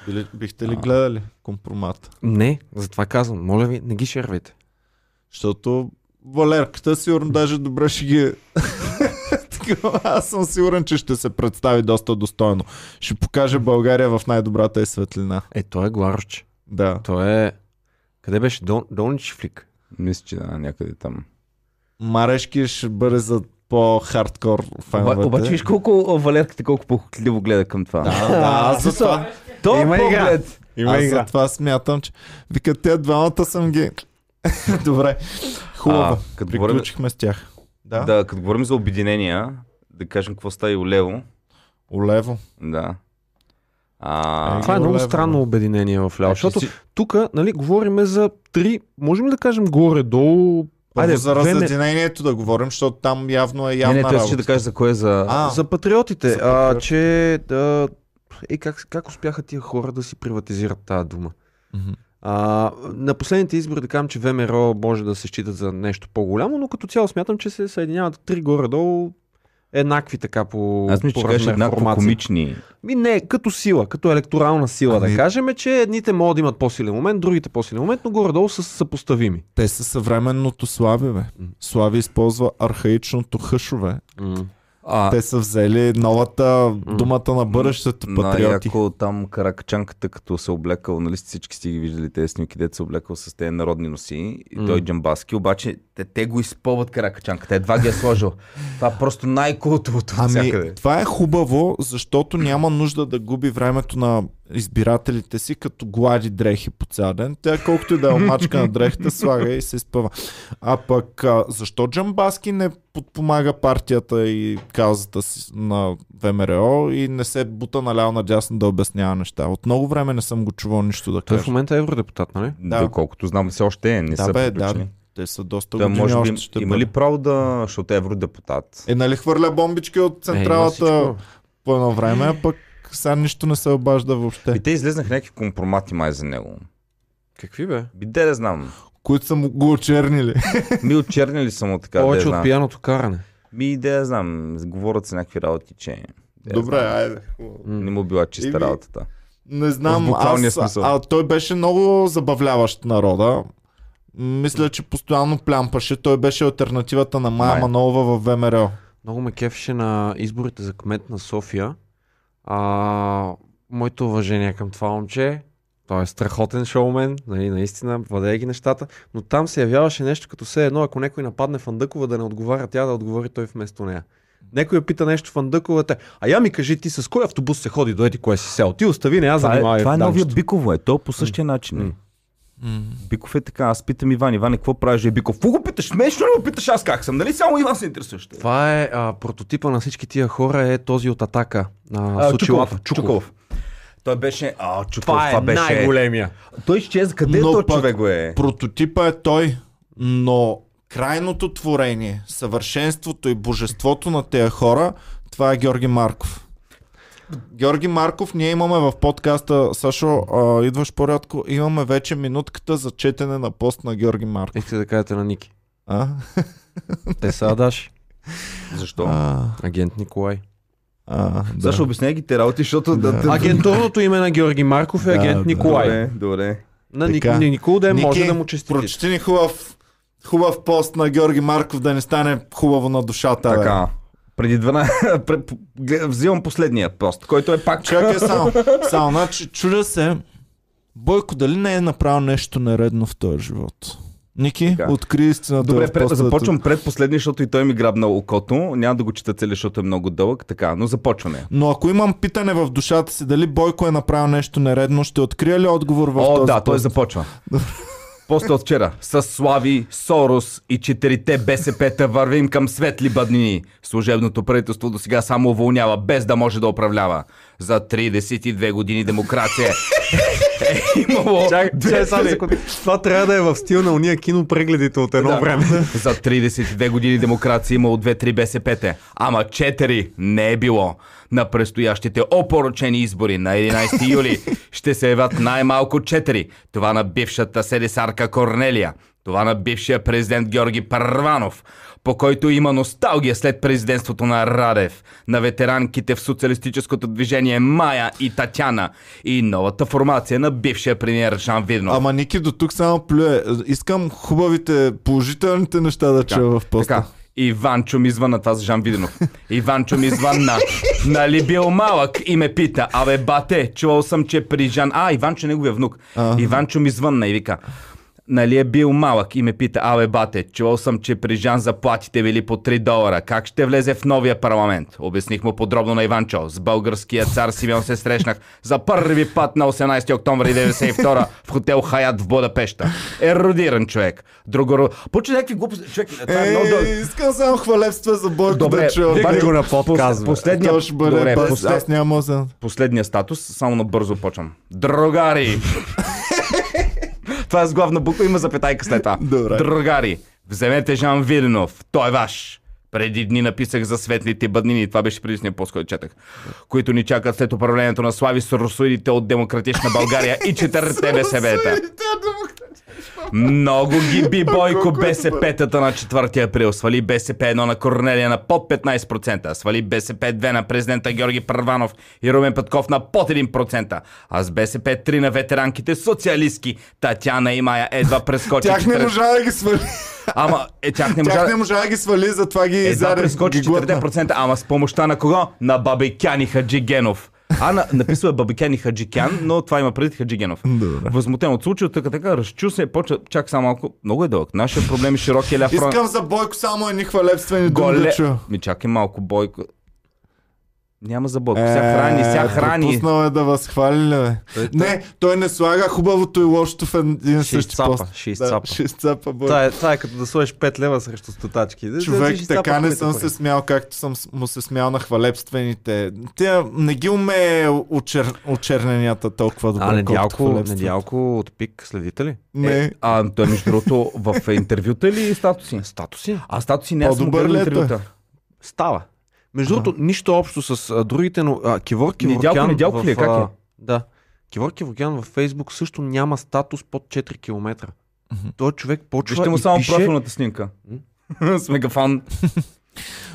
Били, бихте ли гледали компромата? Не, затова казвам, моля ви, не ги шервайте. Защото Валерката сигурно даже добре ще ги... Аз съм сигурен, че ще се представи доста достойно. Ще покаже България в най-добрата и светлина. Е, той е Гларч. Да. Той е... Къде беше? Дон, Донич флик. мисля, че да, някъде там. Марешки ще бъде за по-хардкор феновете. Оба, обаче виж колко Валерката колко по-хохливо гледа към това. Да, да, аз за това, То Има игра. поглед. аз за това смятам, че... Вика, те двамата съм ги... Добре, хубаво. А, като говорим- Приключихме с тях. Да. Да, като говорим за обединения, да кажем какво става и улево. Олево. Да. А, Това е много странно обединение в ляво, значи защото си- тук, нали, говорим за три, можем ли да кажем горе-долу, Айде, за разединението да говорим, защото там явно е не, явна не, той работа. ще да каже за кое е за... А, за патриотите, за а, патриотите. че да, е, как, как успяха тия хора да си приватизират тази дума? А, на последните избори да кажем, че ВМРО може да се считат за нещо по-голямо, но като цяло смятам, че се съединяват три горе-долу еднакви така по, Аз мисля, по че кажеш еднакво комични. Ми не, като сила, като електорална сила Ами- да кажем, че едните могат да имат по-силен момент, другите по-силен момент, но горе-долу са съпоставими. Те са съвременното Слави, бе. Слави използва архаичното хъшове. А, Те са взели новата думата на бъдещето патриоти. Най-яко там каракачанката, като се облекал, нали всички сте ги виждали тези снимки, дете се облекал с тези народни носи и той джамбаски, обаче те, те го изпълват каракачанката, едва ги е сложил. Това е просто най-култовото от Ами, всякъде. това е хубаво, защото няма нужда да губи времето на избирателите си, като глади дрехи по цял ден. Тя колкото и да е омачка на дрехите, слага и се изпъва. А пък, а, защо Джамбаски не подпомага партията и каузата си на ВМРО и не се бута наляво надясно да обяснява неща? От много време не съм го чувал нищо да Той в кажа. момента е евродепутат, нали? Да. Доколкото знам, все още е, не Да, са бе, да. Те са доста години може би още им- ще има ли право да, защото е евродепутат? Е, нали хвърля бомбички от Е, централата всичко. по едно време, а пък сега нищо не се обажда въобще. И те излезнаха някакви компромати май за него. Какви бе? Биде да знам. които са му го очернили. Ми очернили са му така, да Повече знам. от пияното каране. Ми да я знам. Говорят се някакви работи, че Добре, айде. Не му била чиста Еми, работата. Не знам, аз, смисъл. а той беше много забавляващ народа. Мисля, че постоянно плямпаше. Той беше альтернативата на Майя Май. Манолова в ВМРО. Много ме кефеше на изборите за кмет на София. А, моето уважение към това момче. Той е страхотен шоумен, нали, наистина, владее ги нещата, но там се явяваше нещо като все едно, ако някой нападне Фандъкова да не отговаря тя, да отговори той вместо нея. Някой я пита нещо Фандъкова, те, а я ми кажи ти с кой автобус се ходи до еди кое си сел? Ти остави, не аз Това е, занимавай. това е новия дамчето. Биково е. То по същия начин. е. М. Биков е така. Аз питам Иван. Иван, какво правиш? Е Биков. Какво го питаш? Смешно ли го питаш аз как съм? Нали само Иван се интересуваш? Това е а, прототипа на всички тия хора, е този от атака. А, А, Сочилата. Чуколов. Чуколов. Той беше... А, Чуколов, Това е това беше... най-големия. Той изчезна. Къде Но този човек го е? Прототипа е той, но крайното творение, съвършенството и божеството на тези хора, това е Георги Марков. Георги Марков, ние имаме в подкаста, Сашо, а, идваш по-рядко, имаме вече минутката за четене на пост на Георги Марков. Искате да кажете на Ники. А? Те са Адаш. Защо? А, Агент Николай. а, да. Защо обясняй ги те работи, защото... Да. Да, Агентурното име на Георги Марков е Да, агент да. Николай. Добре, добре. На Ник, Така. Никол да Ники, може да му честити. Прочети ни хубав, хубав пост на Георги Марков, да не стане хубаво на душата. бе. Преди 12... пре- по- глед- Взимам последния пост, който е пак... Чакай само. Само, значи, чудя се, Бойко дали не е направил нещо нередно в този живот? Ники, Така. откри истината Добре, пред, започвам предпоследния, защото и той ми грабна окото. Няма да го чета цели, защото е много дълъг. Така, но започваме. Но ако имам питане в душата си, дали Бойко е направил нещо нередно, ще открия ли отговор в О, този да, той пост? започва. После от вчера. С Слави, Сорос и четирите БСП-та вървим към светли бъднини. Служебното правителство до сега само уволнява, без да може да управлява. За 32 години демокрация е имало... две цели. Това трябва да е в стил на уния кинопрегледите от едно Да. време. За 32 години демокрация имало 2-3 БСП-те, ама 4 не е било. На предстоящите опорочени избори на 11 юли ще се явят най-малко 4. Това на бившата седесарка Корнелия, това на бившия президент Георги Първанов, по който има носталгия след президентството на Радев, на ветеранките в социалистическото движение Майя и Татяна и новата формация на бившия премиер Жан Виднов. Ама Ники до тук само плюе. Искам хубавите, положителните неща да чуя в поста. Така. Иванчо ми звънна, това за Жан Виденов. Иванчо ми звънна. Нали бил малък и ме пита, абе бате, чувал съм, че при Жан... А, Иванчо е неговия внук. Иванчо ми звънна и вика, нали е бил малък и ме пита, абе бате, чувал съм, че при Жан заплатите били по 3 долара. Как ще влезе в новия парламент? Обясних му подробно на Иванчо. С българския цар Симеон се срещнах за първи път на 18 октомври 92 в хотел Хаят в Будапешта. Еродиран човек. Друго... Почне някакви глупости. Човек, това е много. Е, искам само хвалебства за Бойко Добре, викай го на подкаст, бе. Последния, бъде добре, бас, послед, аз няма за... последния статус, само набързо почвам. Другари! Това е с главна буква, има запетайка след това. Добре. Другари, вземете Жан Виденов, той е ваш. Преди дни написах за светлите бъднини, това беше предишния пост, който четах, които ни чакат след управлението на Слави Соросоидите от Демократична България и четирите БСБ-та. Много ги би Бойко БСП-тата на 4 април. Свали БСП 1 на Корнелия на под 15%. Свали БСП 2 на президента Георги Първанов и Румен Петков на под 1%. А с БСП 3 на ветеранките социалистки Татяна и Майя едва прескочи. Тях не 40 можа да ги свали. Ама, е, тях не можа. Тях не можа да ги свали, затова ги Едва изяде. прескочи ги глътна. 4%, ама с помощта на кого? На Бабикяни Хаджигенов. А, на, написва е Бабикяни Хаджикян, но това има преди Хаджигенов. Добре. Възмутен от случая, така така, разчу се, почва, чак само малко, много е дълъг. Нашия проблем е широкия ляв фронт. Искам за Бойко само едни хвалебствени думи да Голе... чуя. Ми чакай малко, Бойко. Няма за Бойко. Ся храни, ся храни. Е, Пропуснал е да възхвали, ли. Не, той не слага хубавото и лошото в един Ще същи изцапа, пост. ще Да, изцапа. ще изцапа. Това е, това е като да сложиш 5 лева срещу стотачки. Човек, си така не съм се смял, както съм му се смял на хвалебствените. Тя не ги умее очер... очерненията толкова добре, А, недялко, недялко от пик, следите ли? Не. Е, а, той между другото в интервюта или статуси? Статуси. А статуси не съм По-добър ли е. Става. Между другото, нищо общо с а, другите, но а, Кивор Недялко, Киворкян... недялко в, ли е? Как е? Да. Кивор Киворкян във Фейсбук също няма статус под 4 км. Той човек почва Вижте му и само пише... профилната снимка. С мегафон.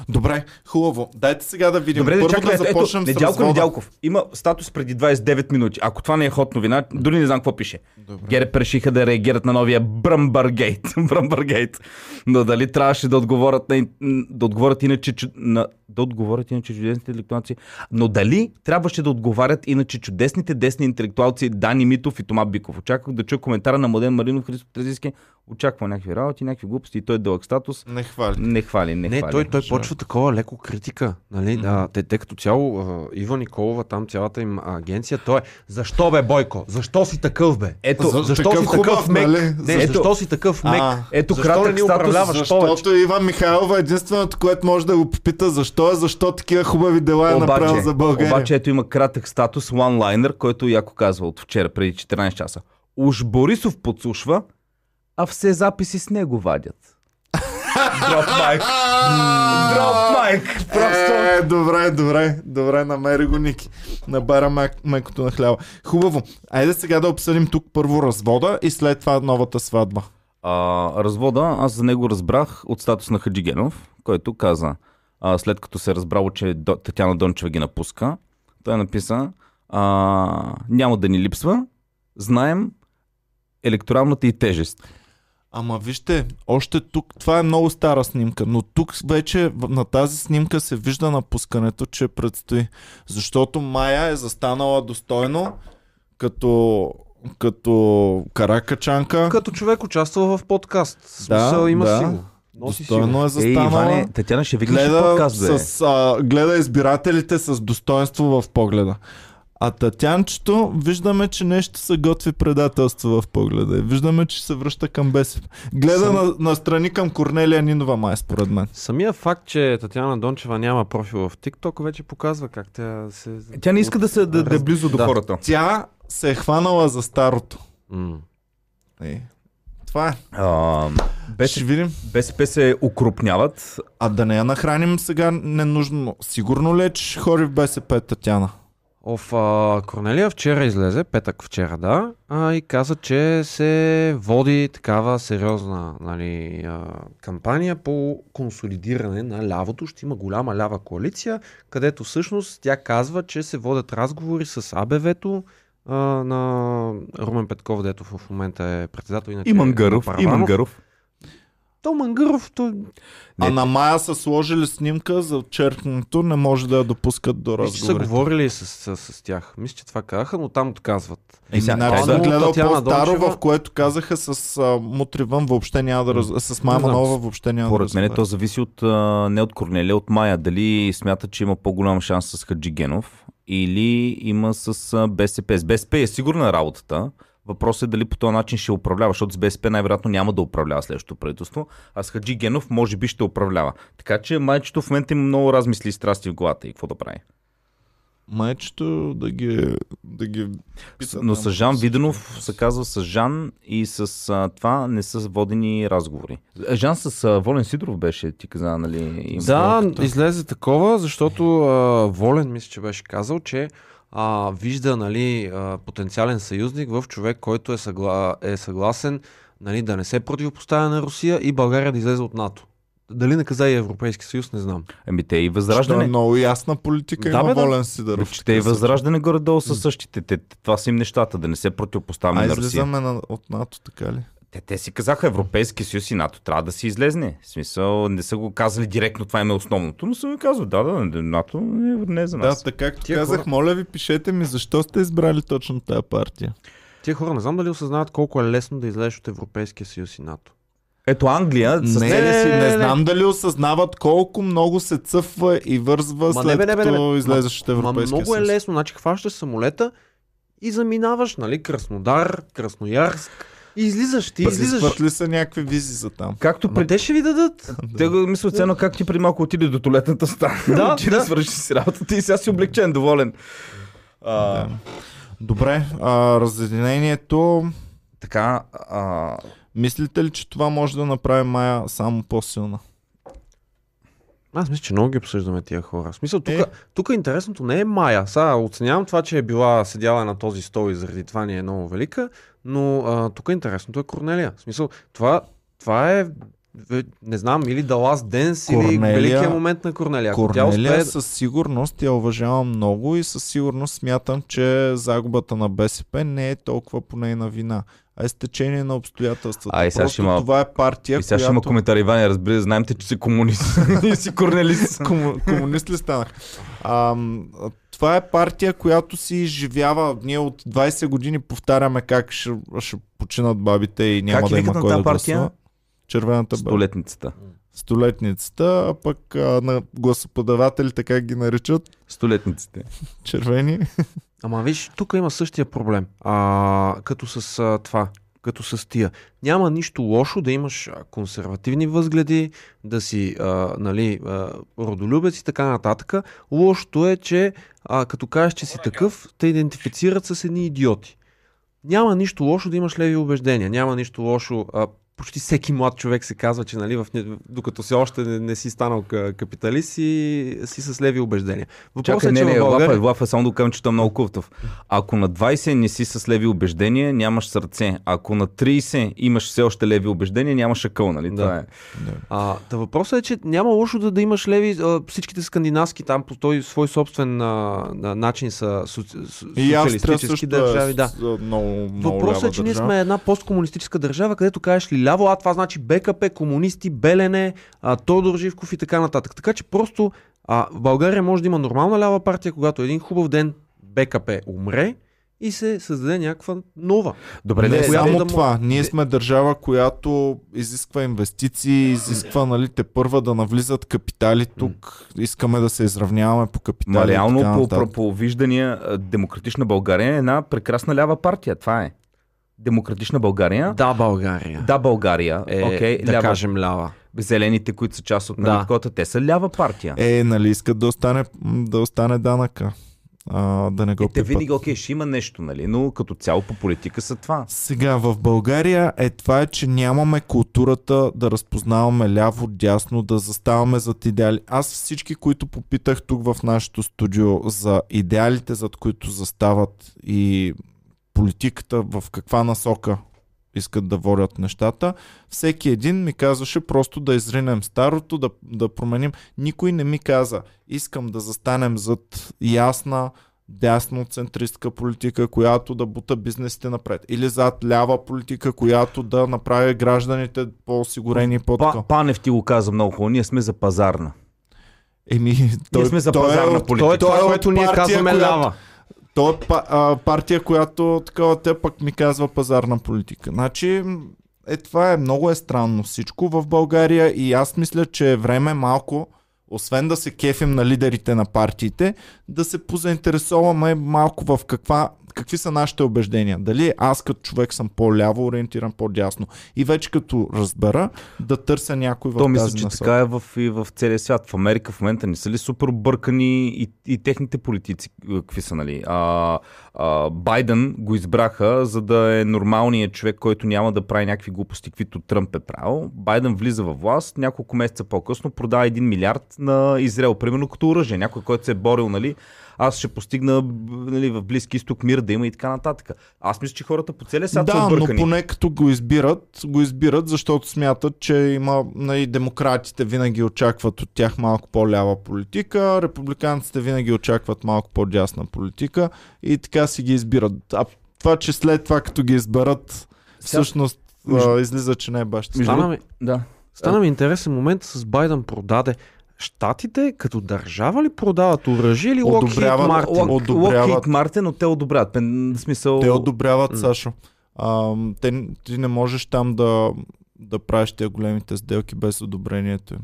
Добре, хубаво. Дайте сега да видим. Добре, да Първо чакай, да започнем ето, с Недялко развода. Недялков. Има статус преди 29 минути. Ако това не е ход новина, дори не знам какво пише. Добре. ГЕРБ решиха да реагират на новия Бръмбъргейт. Бръмбъргейт. Но дали трябваше да отговорят, на, да отговорят иначе на, да отговорят иначе чудесните интелектуалци. Но дали трябваше да отговарят иначе чудесните десни интелектуалци Дани Митов и Тома Биков? Очаквах да чуя коментара на Младен Маринов Христо Трезиски. Очаква някакви работи, някакви глупости. И той е дълъг статус. Не хвали. Не хвали, не, Не, хвали. той, той почва такова леко критика. Нали? А, те, те като цяло, а, Ива Николова, там цялата им агенция, той е Защо бе, Бойко? Защо си такъв бе? Ето, За- защо такъв си такъв хубав, мек? нали? Не, Ето- защо си такъв мек? А, ето защо кратък ни управляваш повече? Защото Ива Михайлова е единственото, което може да го попита защо е, защо такива хубави дела е направил за България. Обаче ето има кратък статус, онлайнер, който яко казва от вчера, преди 14 часа. Уж Борисов подслушва, а все записи с него вадят. Дроп майк. Дроп майк. Просто. Е, добре, добре, добре, намери го Ники. Набара мек, мекото на хляба. Хубаво. Айде сега да обсъдим тук първо развода и след това новата сватба. А, развода, аз за него разбрах от статус на Хаджигенов, който каза, а, след като се е разбрало, че Татяна Дончева ги напуска, той написа, а, няма да ни липсва, знаем електоралната и тежест. Ама вижте, още тук, това е много стара снимка, но тук вече на тази снимка се вижда напускането, че предстои. Защото Майя е застанала достойно, като, като каракачанка. Като човек участвал в подкаст. В Смисъл, има да. си го. Носи. Достойно е Ей, застанала. Иване, Татяна ще викнеш гледа, подкаст, бе. с, а, гледа избирателите с достоинство в погледа. А Татянчето, виждаме, че нещо се готви предателство в погледа. Виждаме, че се връща към БСП. Гледа Съм- на, на страни към Корнелия Нинова, май, според мен. Самия факт, че Татьяна Дончева няма профил в TikTok, вече показва как тя се... Тя не иска да, се, да, да е близо до Да. хората. Тя се е хванала за старото. М. Е. Това е. А, Ще БСП, видим. БСП се укрупняват. А да не я нахраним сега ненужно. Сигурно ли е, че ще ходи в БСП Татяна? Оф, а, Корнелия вчера излезе, петък вчера, да, а, и каза, че се води такава сериозна нали, а, кампания по консолидиране на лявото. Ще има голяма лява коалиция, където всъщност тя казва, че се водят разговори с АБВ-то а, на Румен Петков, дето в момента е председател. Иначе И Мангаров. на И Първанов. То Мангаров, то... А на Мая са сложили снимка за черкнато, не може да я допускат до Мисля, че са разговори. говорили с, с, с, тях. Мисля, че това казаха, но там отказват. Еми, сега, дай съм да- гледал Татяна по-старо, Дончева- в което казаха с а, Мутривън въобще няма да раз... с Мая. Манова въобще няма Поред да мен то зависи от, а, не от Корнелия, от Майя. Дали смята, че има по-голям шанс с Хаджигенов или има с БСП. С БСП е сигурна работата. Въпросът е дали по този начин ще управлява, защото с БСП най-вероятно няма да управлява следващото правителство, а с Хаджи Генов може би ще управлява. Така че майчето в момента има много размисли и страсти в главата и какво да прави. Майчето да ги, да ги Но с Жан Виденов се казва с Жан и с а, това не са водени разговори. Жан с а, Волен Сидоров беше, ти каза, нали? Да, Волката. излезе такова, защото а, Волен, мисля, че беше казал, че а, вижда нали, а, потенциален съюзник в човек, който е, съгла... е съгласен нали, да не се противопоставя на Русия и България да излезе от НАТО. Дали не каза и Европейски съюз, не знам. Ами те и Що е възраждане. много ясна политика, Да, има да. волен си да Че те и възраждане горе-долу са същите. Те, това са им нещата, да не се противопоставяме А на Русия. излизаме на, от НАТО, така ли? Те, те си казаха Европейски съюз и НАТО трябва да си излезне. В смисъл, не са го казали директно, това им е основното, но са ми казали, да, да, НАТО не, не е за Да, нас. така както Тия казах, хора- моля ви, пишете ми, защо сте избрали точно тази партия. Тия хора не знам дали осъзнават колко е лесно да излезеш от Европейския съюз и НАТО. Ето Англия с Не, си... не, не, не. знам дали осъзнават колко много се цъфва и вързва Ма след не, не, не, като излезеш от Ма Европейския много е лесно. Значи хващаш самолета и заминаваш, нали, Краснодар, Красноярск. И излизаш, ти излизаш. Излизаш. ли са някакви визи за там? Както Ма пред... те ще ви дадат. Те го мислят цено как ти преди малко отиде до туалетната стана. Да, Отиде да да. свърши си работата и сега си облегчен, доволен. А, Да. Добре, а, разединението, Така, а, мислите ли, че това може да направи Майя само по-силна? Аз мисля, че много ги обсъждаме тия хора. В смисъл, тук, Е. тук интересното не е Майя. Сега оценявам това, че е била седяла на този стол и заради това ни е много велика, но а, тук интересното е Корнелия. В смисъл, това, това е Не знам, или The Last Dance, или Корнелия- великия момент на Корнелия. Корнелия успее... със сигурност я уважавам много и със сигурност смятам, че загубата на БСП не е толкова по нейна вина, а е с течение на обстоятелствата. Ай, сега Просто ще има- това е партия, И сега ще има която... коментар, Иван, разбира, знаем те, че си комунист. и си корнелист. Кому... комунист ли станах? Ам, а, това е партия, която си изживява. Ние от 20 години повтаряме как ще, ще починат бабите и няма Как да и има кой тази да партия? гласува. Червената баба. Столетницата. Столетницата, а пък а, на гласоподавателите как ги наричат? Столетниците. Червени. Ама виж, тук има същия проблем. А, като с а, това, като с тия. Няма нищо лошо да имаш консервативни възгледи, да си а, нали, а, родолюбец и така нататък. Лошото е, че а, като кажеш, че си такъв, те идентифицират с едни идиоти. Няма нищо лошо да имаш леви убеждения. Няма нищо лошо. А, почти всеки млад човек се казва, че нали, в, докато все още не, не си станал ка- капиталист, си, си с леви убеждения. Въпросът Чакай, е, че не, не, България... Лафа, Лафа, само да кажем, че е много култов. Ако на 20 не си с леви убеждения, нямаш сърце. Ако на 30 имаш все още леви убеждения, нямаш акъл, нали? Да. Това е. А, та въпросът е, че няма лошо да, да имаш леви, а, всичките скандинавски там по този свой собствен а, на, начин са соци, социалистически държави. е Да. с, а, много, много Въпросът е, че ние държава. сме една посткомунистическа държава, където кажеш ли ляво, а това значи БКП, комунисти, Белене, а, Тодор Живков и така нататък. Така че просто а, в България може да има нормална лява партия, когато един хубав ден БКП умре и се създаде някаква нова. Добре, не само да това. Ние сме държава, която изисква инвестиции, изисква нали, те първа да навлизат капитали тук. Искаме да се изравняваме по капитали. Ма и реално по, по, по виждания Демократична България е една прекрасна лява партия. Това е. Демократична България. Да, България. Да, България. Е, Окей, да лява. кажем лява. Зелените, които са част от Да. нали, те са лява партия. Е, нали искат да остане, да остане данъка. А, да не го И те винаги, окей, ще има нещо, нали? Но като цяло по политика са това. Сега в България е това, е, че нямаме културата да разпознаваме ляво, дясно, да заставаме зад идеали. Аз всички, които попитах тук в нашото студио за идеалите, зад които застават и политиката в каква насока искат да водят нещата, всеки един ми казваше просто да изринем старото, да, да променим. Никой не ми каза, искам да застанем зад ясна, дясноцентристка политика, която да бута бизнесите напред. Или зад лява политика, която да направи гражданите по-осигурени и по Па, Панев ти го каза много хубаво. Ние сме за пазарна. Еми, той, сме за той е пазарна от- политика. Той е това, той е което ние партия, казваме която- лява. Той е па, а, партия, която такава те пък ми казва пазарна политика. Значи, е, това е много е странно всичко в България и аз мисля, че е време малко, освен да се кефим на лидерите на партиите, да се позаинтересуваме малко в каква, какви са нашите убеждения. Дали аз като човек съм по-ляво ориентиран, по-дясно. И вече като разбера, да търся някой в То тази мисля, че насока. така е в, и в целия свят. В Америка в момента не са ли супер объркани и, и техните политици, какви са, нали? А, а, Байден го избраха, за да е нормалният човек, който няма да прави някакви глупости, каквито Тръмп е правил. Байден влиза във власт, няколко месеца по-късно продава 1 милиард на Израел, примерно като оръжие. Някой, който се е борил, нали? Аз ще постигна нали, в Близки изток мир да има и така нататък. Аз мисля, че хората по целия свят са Да, но объркани. поне като го избират, го избират, защото смятат, че има нали, демократите винаги очакват от тях малко по-лява политика, републиканците винаги очакват малко по-дясна политика и така си ги избират. А това, че след това като ги изберат, Сега- всъщност Между- излиза, че не е. Между Стана ми, Да. стана ми интересен момент с Байден продаде. Штатите като държава ли продават оръжие или Lockheed Одобряват- Martin? Лок- одобряват. Локхейт Мартин, но те одобряват. Пен, смисъл... Те одобряват, М. Сашо. А, те, ти не можеш там да, да правиш тези големите сделки без одобрението им.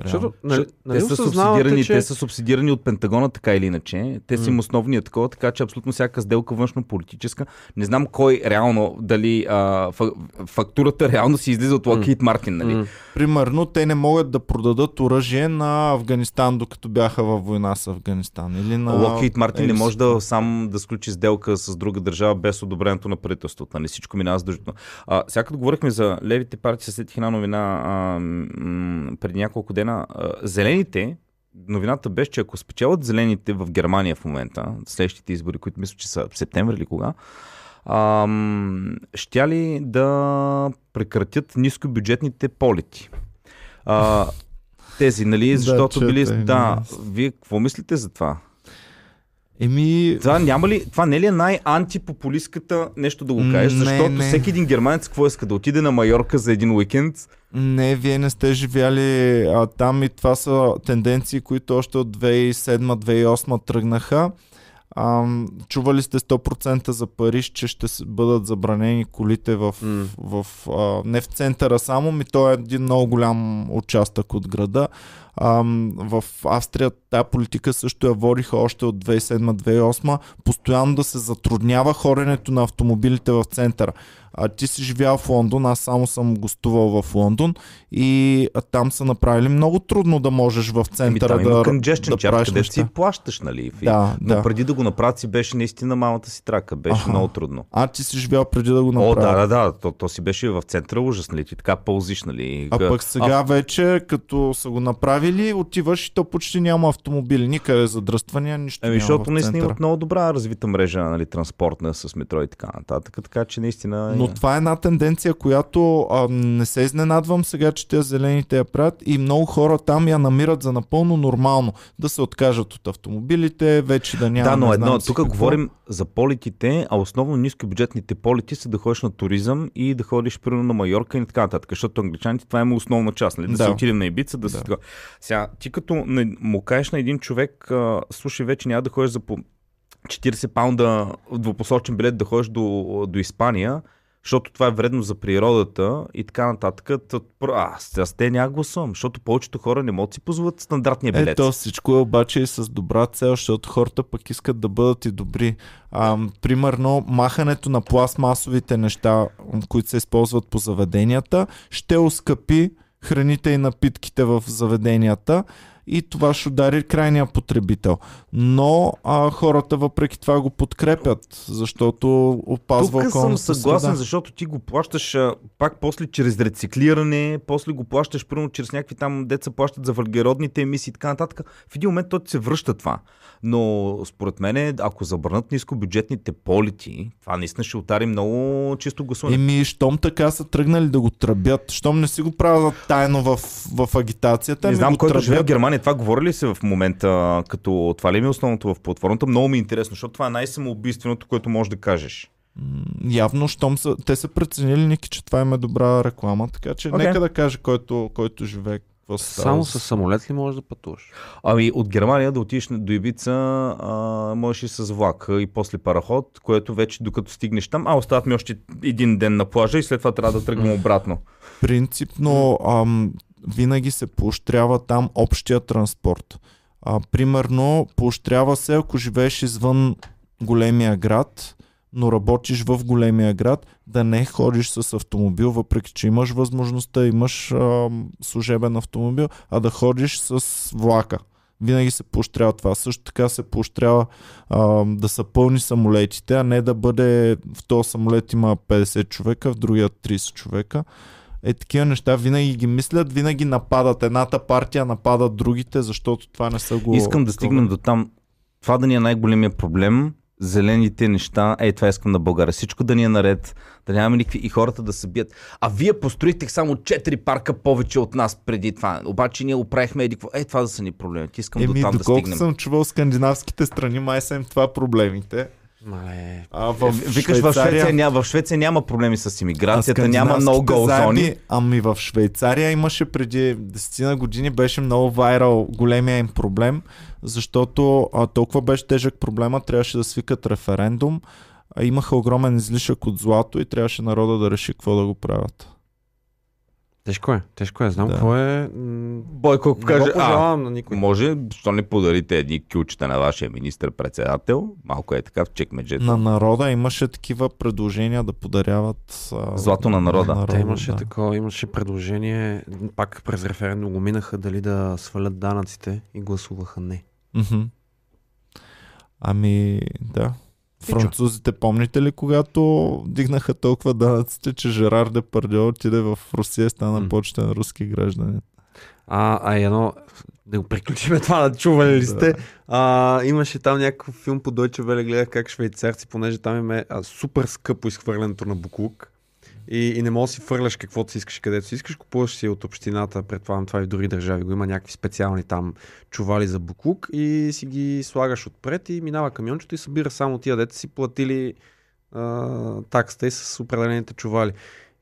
Реално. Защото, нали, нали те са субсидирани, че... те са субсидирани от Пентагона, така или иначе. Те са им основния такова, така че абсолютно всяка сделка външно-политическа. Не знам кой реално, дали а, фа, фактурата реално си излиза от Локхейт Мартин, нали? М. Примерно, те не могат да продадат оръжие на Афганистан, докато бяха във война с Афганистан. Или на... Локхейт Мартин не може да сам да сключи сделка с друга държава без одобрението на правителството. Нали? Всичко минава задължително. Сега като говорихме за левите партии, сетих една новина а, м- преди няколко дена. А, зелените, новината беше, че ако спечелят зелените в Германия в момента, следващите избори, които мисля, че са в септември или кога, ам, щя ли да прекратят нискобюджетните полети? А, тези, нали, Да, защото чета били... Да, вие какво мислите за това? Еми, Това няма ли, това не е ли най-антипопулистката нещо да го кажеш? Не, Защото не. всеки един германец какво иска? Да отиде на Майорка за един уикенд? Не, вие не сте живяли а, там и това са тенденции, които още от 2007-2008 тръгнаха. Ам, чували сте 100% за Париж, че ще бъдат забранени колите в, М. в а, не в центъра само, ми то е един много голям участък от града. Ам, в Австрия тази политика също я водиха още от 2007-2008, постоянно да се затруднява хоренето на автомобилите в центъра. А ти си живял в Лондон, аз само съм гостувал в Лондон и а, там са направили много трудно да можеш в Еми, центъра Ами там има да, да charge, правиш където си неща. плащаш, нали? И- Да, Но да. преди да го направят си беше наистина малата си трака. Беше Аха. много трудно. А ти си живял преди да го О, направят. да, да, да. То, то си беше в центъра ужас, нали? Ти така пълзиш, нали? А пък сега вече, като са го направили, отиваш и то почти няма автомобили. Никъде задръствания, нищо Еми, няма защото наистина имат много добра развита мрежа, нали, транспортна с метро и така нататък. Така че наистина. е- Но това е една тенденция, която а, не се изненадвам сега, че те зелените я правят и много хора там я намират за напълно нормално. Да се откажат от автомобилите, вече да няма. да, но едно, тук какво. говорим за полетите, а основно нискобюджетните полети са да ходиш на туризъм и да ходиш примерно на Майорка и така нататък, защото англичаните това има основна част, нали? да, Да. си отидем на Ибица, да, Да. си... Сега, ти като не, му кажеш на един човек, а, слушай, вече няма да ходиш за по 40 паунда двупосочен билет да ходиш до, до Испания, защото това е вредно за природата и така нататък. Аз, аз те няма гласувам, защото повечето хора не могат да си позволят стандартния билет. Ето всичко е обаче и с добра цел, защото хората пък искат да бъдат и добри. А, примерно, махането на пластмасовите неща, които се използват по заведенията, ще оскъпи храните и напитките в заведенията и това ще удари крайния потребител. Но а, хората въпреки това го подкрепят, защото опазва Тук съм съгласен, среда. защото ти го плащаш а, пак после чрез рециклиране, после го плащаш примерно чрез някакви там деца плащат за въглеродните емисии и така нататък. В един момент то се връща това. Но според мен, ако забранат нискобюджетните полети, това наистина ще отари много чисто гласуване. Еми, щом така са тръгнали да го тръбят, щом не си го правят тайно в, в агитацията, Не знам, който живее в тръбят. Германия, това говори ли се в момента, като това ли ми е основното в платформата? Много ми е интересно, защото това е най-самоубийственото, което можеш да кажеш. Явно, щом са, те са преценили, Ники, че това им е добра реклама, така че Окей. нека да каже който, който живее какво се. Само с самолет ли можеш да пътуваш? Ами от Германия да отидеш на- до Ибица, а, можеш и с влак и после параход, което вече докато стигнеш там, а остават ми още един ден на плажа и след това трябва да тръгвам обратно. Принципно ам, винаги се поощрява там общия транспорт. А, примерно, поощрява се, ако живееш извън големия град, но работиш в големия град, да не ходиш с автомобил, въпреки че имаш възможността, имаш ам, служебен автомобил, а да ходиш с влака. Винаги се поощрява това. Също така се поощрява ам, да са пълни самолетите, а не да бъде в този самолет има 50 човека, в другия 30 човека. Е, такива неща винаги ги мислят, винаги нападат. Едната партия нападат другите, защото това не са го... Искам да стигнем до там. Това да ни е най-големия проблем. Зелените неща, ей, това искам на България. Всичко да ни е наред, да нямаме никакви и хората да се бият. А вие построихте само 4 парка повече от нас преди това. Обаче ние оправихме еди какво. Ей, това да са ни проблемите. Искам Еми, до там да доколко стигнем. съм чувал скандинавските страни, май са им това проблемите. Мале. А в Викаш, в Швеция, няма, в Швеция няма проблеми с иммиграцията, няма много зони. Ами в Швейцария имаше преди 10 на години беше много вайрал големия им проблем, защото а, толкова беше тежък проблема, трябваше да свикат референдум, а имаха огромен излишък от злато и трябваше народа да реши какво да го правят. Тежко е, тежко е. Знам Да. какво е. Бойко, ако Не каже, а, на никой. може, защо не подарите едни кючета на вашия министр-председател? Малко е така в чекмеджето. На народа имаше такива предложения да подаряват а, Злато на народа. Те имаше да. такова, имаше предложение, пак през референдум го минаха дали да свалят данъците и гласуваха не. Ами, да. Французите, помните ли, когато дигнаха толкова данъците, че Жерар Депардьо отиде в Русия и стана М. почтен руски гражданин? А, а едно, да го приключиме това, да чували ли сте. А, имаше там някакъв филм по Deutsche Welle, гледах как швейцарци, понеже там им е а, супер скъпо изхвърлянето на буклук. И, и не можеш да си фърляш каквото си искаш, където си искаш, купуваш си от общината, предполагам това и в други държави го има някакви специални там чували за буклук и си ги слагаш отпред и минава камиончето и събира само тия дете си платили а, таксата и с определените чували.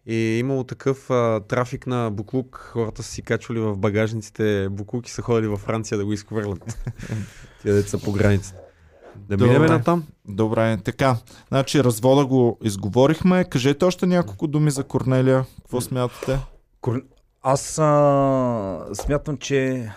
И е имало такъв а, трафик на буклук, хората са си качвали в багажниците буклук и са ходили във Франция да го изхвърлят. Тия деца по границата. Да Добре. минем на там. Добре, така. Значи развода го изговорихме. Кажете още няколко думи за Корнелия. Какво смятате? Кор... Аз а... смятам, че...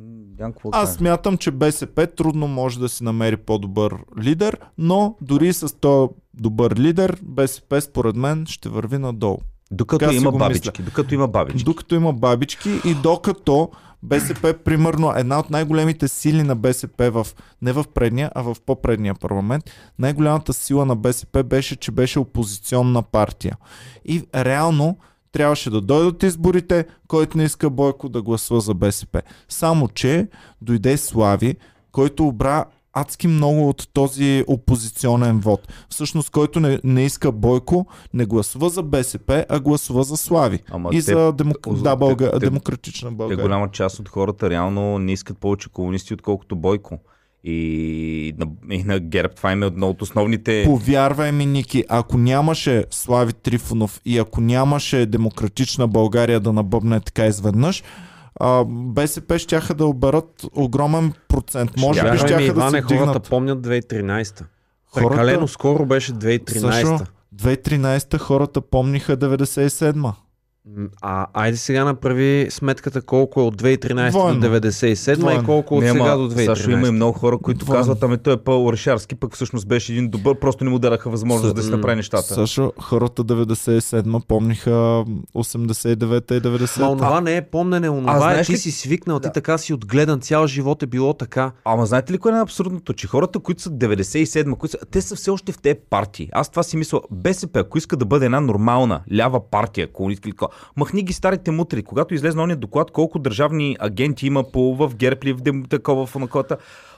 Да Аз смятам, че БСП трудно може да си намери по-добър лидер, но дори с този добър лидер, БСП според мен ще върви надолу. Докато така има бабички. Докато има бабички. Докато има бабички и докато БСП, примерно, една от най-големите сили на БСП в, не в предния, а в по-предния парламент, най-голямата сила на БСП беше, че беше опозиционна партия. И реално трябваше да дойдат изборите, който не иска Бойко да гласува за БСП. Само, че дойде Слави, който обра адски много от този опозиционен вод. Всъщност, който не, не иска Бойко, не гласува за БСП, а гласува за Слави. Ама и те- за демок... те- да, Бълга... те- демократична Те България. голяма част от хората реално не искат повече комунисти, отколкото Бойко. И на, и на ГЕРБ това им е едно от основните... Повярвай ми, Ники, ако нямаше Слави Трифонов и ако нямаше демократична България да набъбне така изведнъж, а, БСП щяха да оберат огромен процент. Може би щяха да се хората дигнат. помнят 2013. Хората- Прекалено скоро беше 2013. Също 2013 хората помниха 97-ма. А айде сега направи сметката колко е от 2013 Двойно. до 97 Двойно. и колко от Не, сега до 2013. Сашо, има и много хора, които Двойно. казват, ами той е по-орешарски, пък всъщност беше един добър, просто не му дараха възможност С- да си направи нещата. Също хората 97-ма помниха 89-та и 90-та. Ма онова не е помнене, онова е знаеш ти ли- си свикнал, Да. ти така си отгледан, цял живот е било така. Ама знаете ли кое е абсурдното? Че хората, които са 97, които са, те са все още в тези партии. Аз това си мисля, БСП, ако иска да бъде една нормална лява партия, такова, махни ги старите мутри. Когато излезе ония доклад, колко държавни агенти има по в ГЕРБ или в такова в Онакота,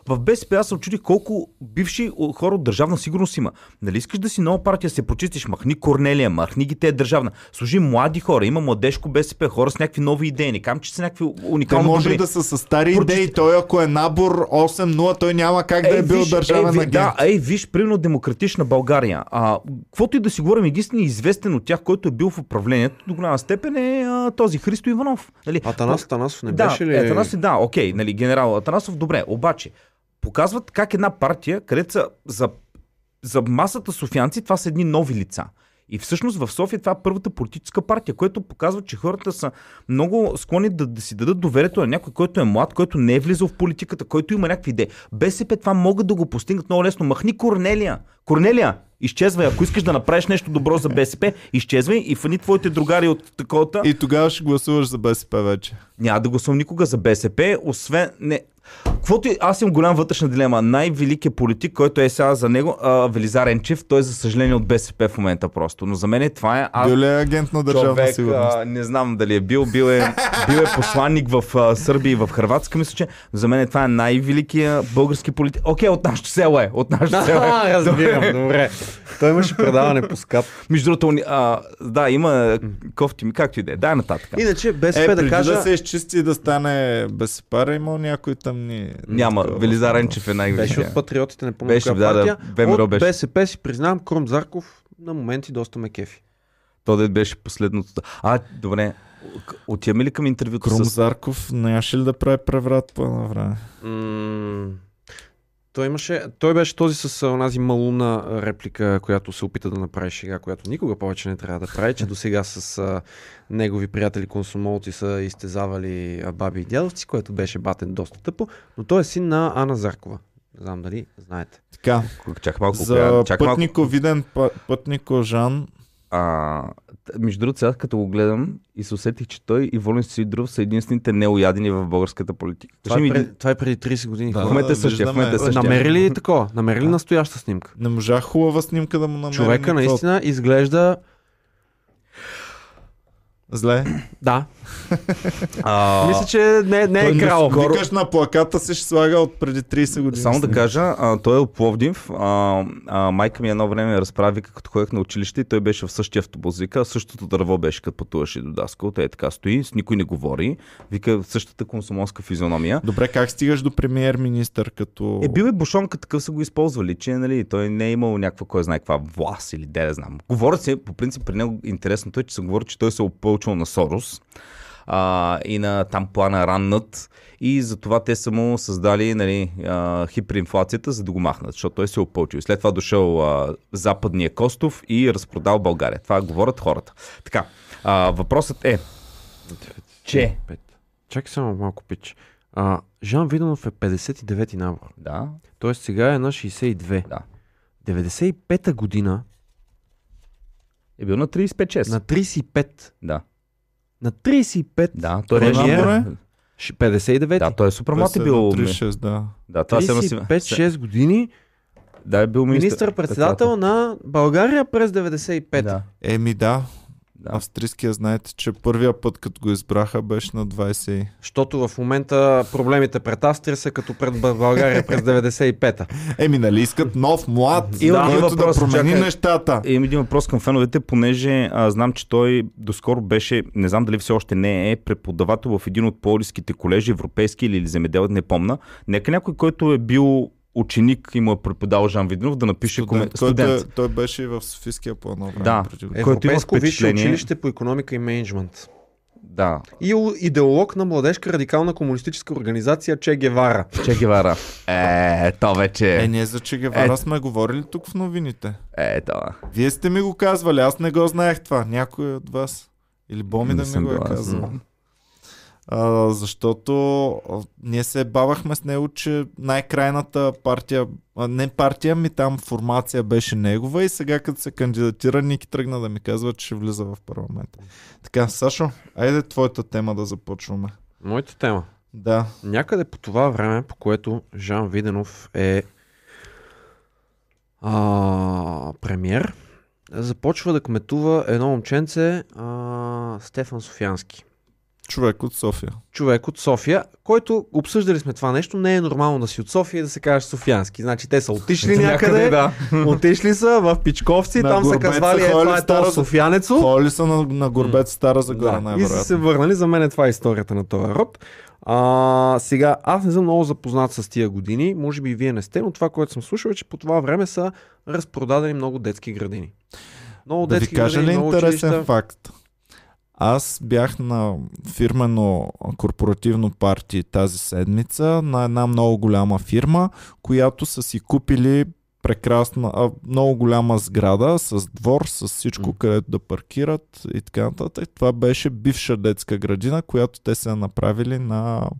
в БСП аз се очудих колко бивши хора от държавна сигурност има. Нали искаш да си нова партия, се почистиш, махни Корнелия, махни ги те е държавна. Служи млади хора, има младежко БСП, хора с някакви нови идеи. Не кам, че са някакви Те уникално може добри. да са с стари Прочисти- идеи. Той ако е набор 8-0, той няма как да е бил държавен ей, ви- агент. Да, ей, виж, примерно демократична България. А, каквото и да си говорим, единствено известен от тях, който е бил в управлението, до голяма степен е а, този Христо Иванов. Нали? Атанас Атанасов не да, беше ли? Атанасов, да, окей, нали, генерал Атанасов, добре, обаче, показват как една партия, където са за, за масата софианци, това са едни нови лица. И всъщност в София това е първата политическа партия, което показва, че хората са много склонни да, да си дадат доверието на някой, който е млад, който не е влизал в политиката, който има някакви идеи. БСП това могат да го постигнат много лесно. Махни Корнелия. Корнелия, изчезвай. Ако искаш да направиш нещо добро за БСП, изчезвай и фани твоите другари от таковата. И тогава ще гласуваш за БСП вече. Няма да гласувам никога за БСП, освен... Не. Каквото и... Аз имам голям вътрешна дилема. Най-великият политик, който е сега за него, а, Велизар Енчев, той за съжаление от БСП в момента просто. Но за мен е това е... Аз... Бил е агент на държавна човек, сигурност? а, не знам дали е бил, бил е, бил е посланник в а, Сърбия и в Хрватска, мисля, че за мен това е най-великия български политик. Окей, от нашото село е, от нашото село е. А, разбирам, добре. Той имаше предаване по скап. Между другото, а, да, има кофти ми, както и да е. Дай нататък. Иначе БСП Е, да кажа... да се изчисти и да стане БСП, има някой там ни... Няма, такова. Велизар Енчев е Беше най-великия. от патриотите, не помня Беше, да, да. ВМРО от беше. БСП си признавам, Крум Зарков на моменти доста ме кефи. То да беше последното. А, добре. Отиваме ли към интервюто Крум с... Зарков нямаше ли да прави преврат по едно време? М- той, имаше, той беше този с онази малумна а, реплика, която се опита да направи шега, която никога повече не трябва да прави, че до сега с а, негови приятели консумолци са изтезавали баби и дядовци, което беше батен доста тъпо, но той е син на Ана Заркова. Не знам дали знаете. Така, Чак малко. за чак малко. пътнико виден пъ- пътнико Жан, А, между другото, сега като го гледам и се усетих, че той и Волен Сидров са единствените неоядени в българската политика. Това, Кажи е, ми един- пред, това е преди 30 години. Да. В момента е същия, в момента е същия. Намери ли такова? Намери ли настояща снимка? не можах хубава снимка да му намеря. Човека никаква. наистина изглежда Зле. Да. А, Мисля, че не, не е Той крал. скоро... Викаш на плаката си ще слага от преди 30 години. Само да снимка. кажа, а, той е от Пловдив. А, а, майка ми едно време ме разправи, като ходех на училище и той беше в същия автобус. Вика, същото дърво беше, като пътуваше до Даскал. Той е така стои, с никой не говори. Вика, същата консумонска физиономия. Добре, как стигаш до премиер-министър като... Е, бил е бушонка, такъв са го използвали, че нали, той не е имал някаква, кой знае каква власт или де да знам. Говорят се, по принцип при него интересното е, че се говори, че той се е опълчил на Сорос а, и на там плана Раннат и затова те са му създали нали, а, хиперинфлацията, за да го махнат, защото той се е опълчил. След това дошъл а, западния Костов и разпродал България. Това говорят хората. Така, а, въпросът е, че... Пет. Чакай само малко пич. А, Жан Виденов е 59 набор. Да, Тоест сега е на 62. Да. 95-та година е бил на 35-6. на 35. Да, На 35. да, той е е? Ш- 59. Да, той е супер млад е бил. са на 36, да. Да, това се носи. 35-6 години. Да, е бил министър. Министър-председател на България през 95. Да. Еми да, Да. австрийския знаете, че първия път, като го избраха, беше на 20. и- Защото в момента проблемите пред Австрия са като пред България през 95-та. Еми, нали искат нов, млад, Имам който въпрос, да промени чакай. нещата. Имам един въпрос към феновете, понеже а, знам, че той доскоро беше, не знам дали все още не е, преподавател в един от полиските колежи, европейски или земедел, не помна. Нека някой, който е бил ученик и му е преподал Жан Виденов, да напише Студент, коме... който студент. е, той беше и в Софийския по едно време. Да. Е, Европейско висше впечатление- училище по економика и менеджмент. Да, И у- идеолог на младежка радикална комунистическа организация Че Гевара. Че Гевара. Е, то вече. Е, ние за Че Гевара Е. сме говорили тук в новините. Е, това. Вие сте ми го казвали, аз не го знаех това. Някой от вас. Или Боми Не да ми го е казал. А, защото ние се бавахме с него, че най-крайната партия, а, не партия ми там формация беше негова и сега като се кандидатира, Ники тръгна да ми казва, че ще влиза в парламента. Така, Сашо, айде твоята тема да започваме. Моята тема. Да, Някъде по това време, по което Жан Виденов е а, премьер, започва да кметува едно момченце а, Стефан Софиански. Човек от София. Човек от София, който обсъждали сме това нещо, не е нормално да си от София и да се кажеш Софиански. Значи те са отишли някъде, да. отишли са в Пичковци, На там са казвали, е, това е Стара то Софианецо. Ходили са на, на Горбец Стара Загора, Да, и са се върнали. За мен е това историята на този род. А, сега, аз не съм много запознат с тия години, може би и вие не сте, но това, което съм слушал е, че по това време са разпродадени много детски градини. Много Да ви детски кажа ли градини, много интересен училища. факт? Аз бях на фирмено корпоративно парти тази седмица на една много голяма фирма, която са си купили прекрасна, а, много голяма сграда с двор, с всичко, където да паркират и така нататък. Това беше бивша детска градина, която те са направили на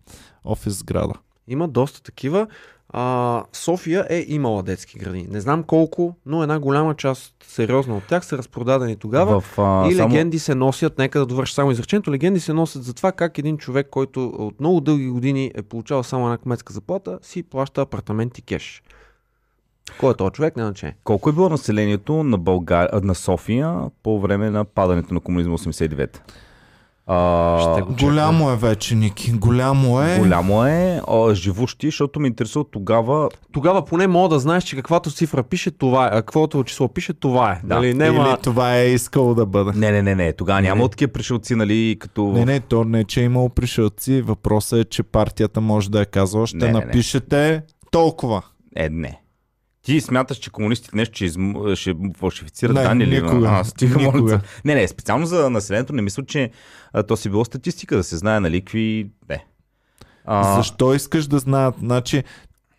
офис сграда. Има доста такива. А, София е имала детски градини. Не знам колко, но една голяма част, сериозна от тях, са разпродадени тогава. В, а, и само... легенди се носят, нека да довърша само изречението, легенди се носят за това как един човек, който от много дълги години е получавал само една кметска заплата, си плаща апартамент и кеш. Кой е този човек? Не значение. Колко е било населението на, Българ... на София по време на падането на комунизма 89? А, Ще го чекна. Голямо е вече, Ники. Голямо е. Голямо е, а, живущи, защото ме интересува тогава. Тогава поне мога да знаеш, че каквато цифра пише, това е. А каквото число пише, това е. Да. Нали, нема... Или това е искало да бъде. Не, не, не, не, тогава няма такива пришелци, нали, като. Не, не, то не, че е имало пришелци. Въпросът е, че партията може да е казала, ще Не, не, не. напишете толкова. Е, не. Ти смяташ, че комунистите нещо ще, изм... ще фалшифицират Не, данни ли? никога. А, стига, Никога. Не, не, специално за населението не мисля, че а, то си било статистика, да се знае на ликви. Не. А, Защо искаш да знаят? Значи,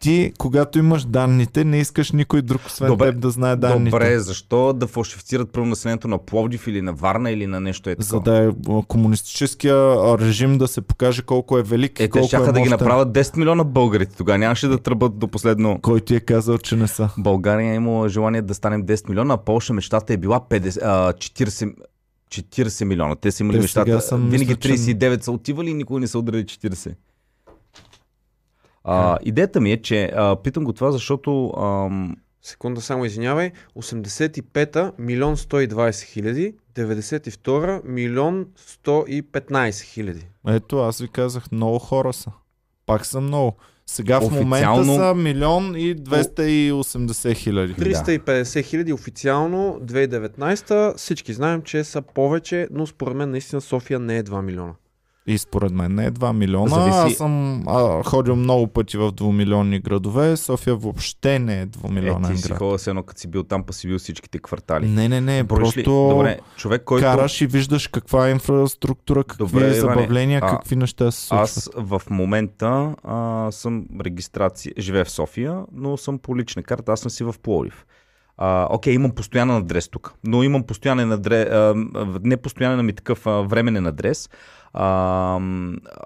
ти, когато имаш данните, не искаш никой друг, освен Добре. теб, да знае данните. Добре, защо да фалшифицират първо населението на Пловдив или на Варна или на нещо е За такова? да е комунистическия режим да се покаже колко е велик Е, те колко щяха е да ги направят 10 милиона българите. Тогава нямаше да тръбат до последно. Кой ти е казал, че не са? България е имала желание да станем 10 милиона, а Полша мечтата е била 50, а, 40, 40 милиона. Те са имали Те мечтата. Винаги мисля, че- 39 са отивали и никога не са ударили 40. А, идеята ми е, че а, питам го това, защото ам, секунда само извинявай, 85-та милион 120 хиляди, 92-та милион 115 хиляди. Ето, аз ви казах, много хора са. Пак са много. Сега в Официално- момента са милион и 280 хиляди. 350 хиляди официално 2019 всички знаем, че са повече, но според мен наистина София не е 2 милиона. И според мен не е 2 милиона. Зависи- Аз съм а, ходил много пъти в двумилионни градове. София въобще не е Е, двумилионен ти си град. ходил с едно, като си бил там, па си бил всичките квартали. Не, не, не. Ли? просто Добре, човек, който... караш и виждаш каква е инфраструктура, какви Добре, Иване, забавления, а, какви неща се случват. Аз в момента а, съм регистрация, живея в София, но съм по лична карта, аз съм си в Пловдив. А, окей, имам постоянен адрес тук, но имам постоянен адрес, а, не постоянен, ами такъв а, временен адрес. А,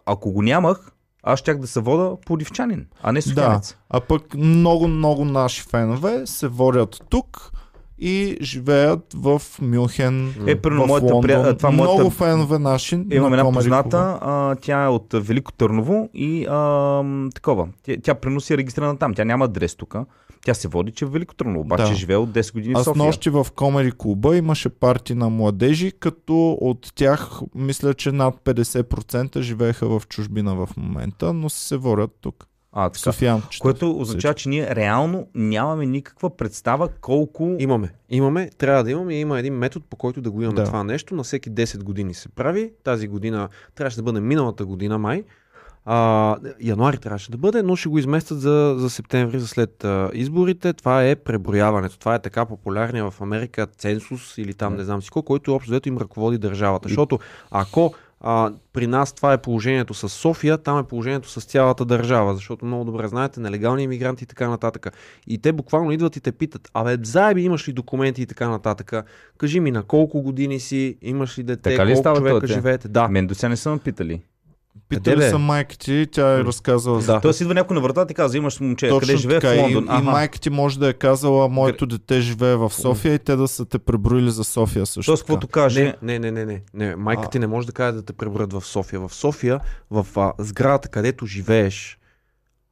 ако го нямах, аз щях да се вода пловдивчанин, а не Да, софиянец. а пък много, много наши фенове се водят тук и живеят в Мюнхен, Е, примерно, в моята Лондон. прия- това много моята- фенове наши. Имам на една позната, а, тя е от Велико Търново и а, такова. Тя, тя преноси е регистрирана там. Тя няма адрес тук. Тя се води, че е в Велико Търново, обаче Да. живее от 10 години в Аз София. нощи в Комери клуба имаше парти на младежи, като от тях мисля, че над 50% живееха в чужбина в момента, но се водят тук. А, така. Софиянчета. Което означава, че ние реално нямаме никаква представа колко... Имаме. Имаме, трябва да имаме има един метод, по който да го имаме Да. това нещо. На всеки 10 години се прави. Тази година трябваше да бъде миналата година, май. А, януари трябваше да бъде, но ще го изместят за, за септември, за след а, изборите. Това е преброяването. Това е така популярния в Америка ценсус или там не знам си кой, който общо взето им ръководи държавата. Защото ако а, при нас това е положението с София, там е положението с цялата държава, защото много добре знаете, нелегални иммигранти и така нататък. И те буквално идват и те питат, абе, заеби имаш ли документи и така нататък. Кажи ми на колко години си, имаш ли дете, Така ли колко става човека това, живеете. Да. Мен до сега не са ме питали. Питали Къде са майка ти, тя е разказала за Да. Тоест идва някой на вратата и казва, имаш момче, къде Точно живее така. в Лондон. И, и майка ти може да е казала, моето дете живее в София и те да са те преброили за София също. Тоест, каквото каже, Не, не, не, не, не, не. Майка А. ти не може да каже да те преброят в София. В София, в а, сградата, където живееш,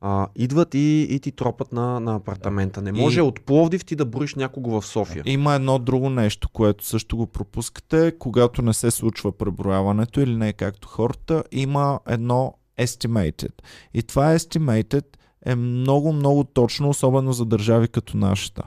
а, идват и, и ти тропат на, на апартамента. Не може И- от Пловдив ти да броиш някого в София. Има едно друго нещо, което също го пропускате, когато не се случва преброяването или не е както хората, има едно estimated. И това estimated е много, много точно, особено за държави като нашата.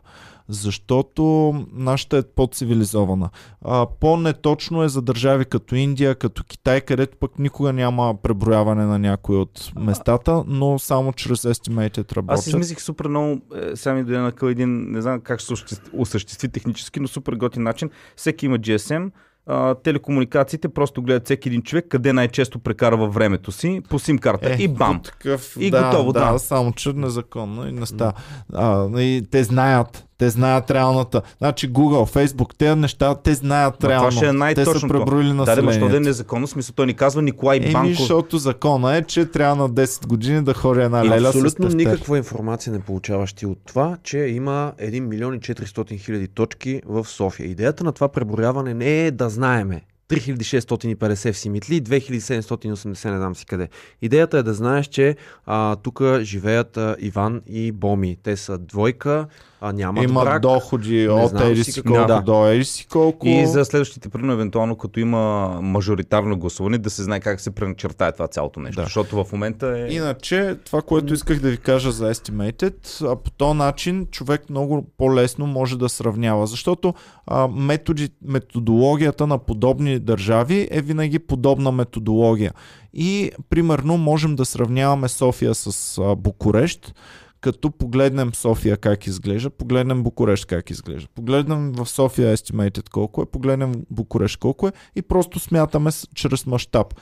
Защото нашата е по-цивилизована. А, по-неточно е за държави като Индия, като Китай, където пък никога няма преброяване на някои от местата, но само чрез estimated работят. Аз измислих супер много, е, сега ми дойде на къл един, не знам как ще се осъществи- технически, но супер готин начин. Всеки има GSM, а, телекомуникациите просто гледат всеки един човек къде най-често прекарва времето си по сим карта Е, и бам. Такъв, И да, готово, да. само че незаконно и не става. А, и те знаят, те знаят реалната. Значи Google, Facebook, тези неща, те знаят това реално. ще е те са най-точното. преброили Да, да, ма, населението. що да е незаконно, смисъл той ни казва Николай Еми, Банков. защото закона е, че трябва на 10 години да ходи една И леля с абсолютно тефтер. никаква информация не получаваш ти от това, че има 1 милион и 400 хиляди точки в София. Идеята на това преброяване не е да знаеме 3650 в Симитли, 2780 не знам си къде. Идеята е да знаеш, че тук живеят а, Иван и Боми. Те са двойка, а, нямат Имат брак. доходи Не от еди си колко да. до еди си колко. И за следващите, примерно, евентуално, като има мажоритарно гласуване, да се знае как се преначертае това цялото нещо. Да. Защото в момента е... Иначе, това, което исках да ви кажа за Estimated, а по този начин човек много по-лесно може да сравнява, защото а, методи, методологията на подобни държави е винаги подобна методология. И, примерно, можем да сравняваме София с а, Букурещ, като погледнем София как изглежда, погледнем Букурещ как изглежда. Погледнем в София Estimated колко е, погледнем Букурещ колко е и просто смятаме чрез мащаб.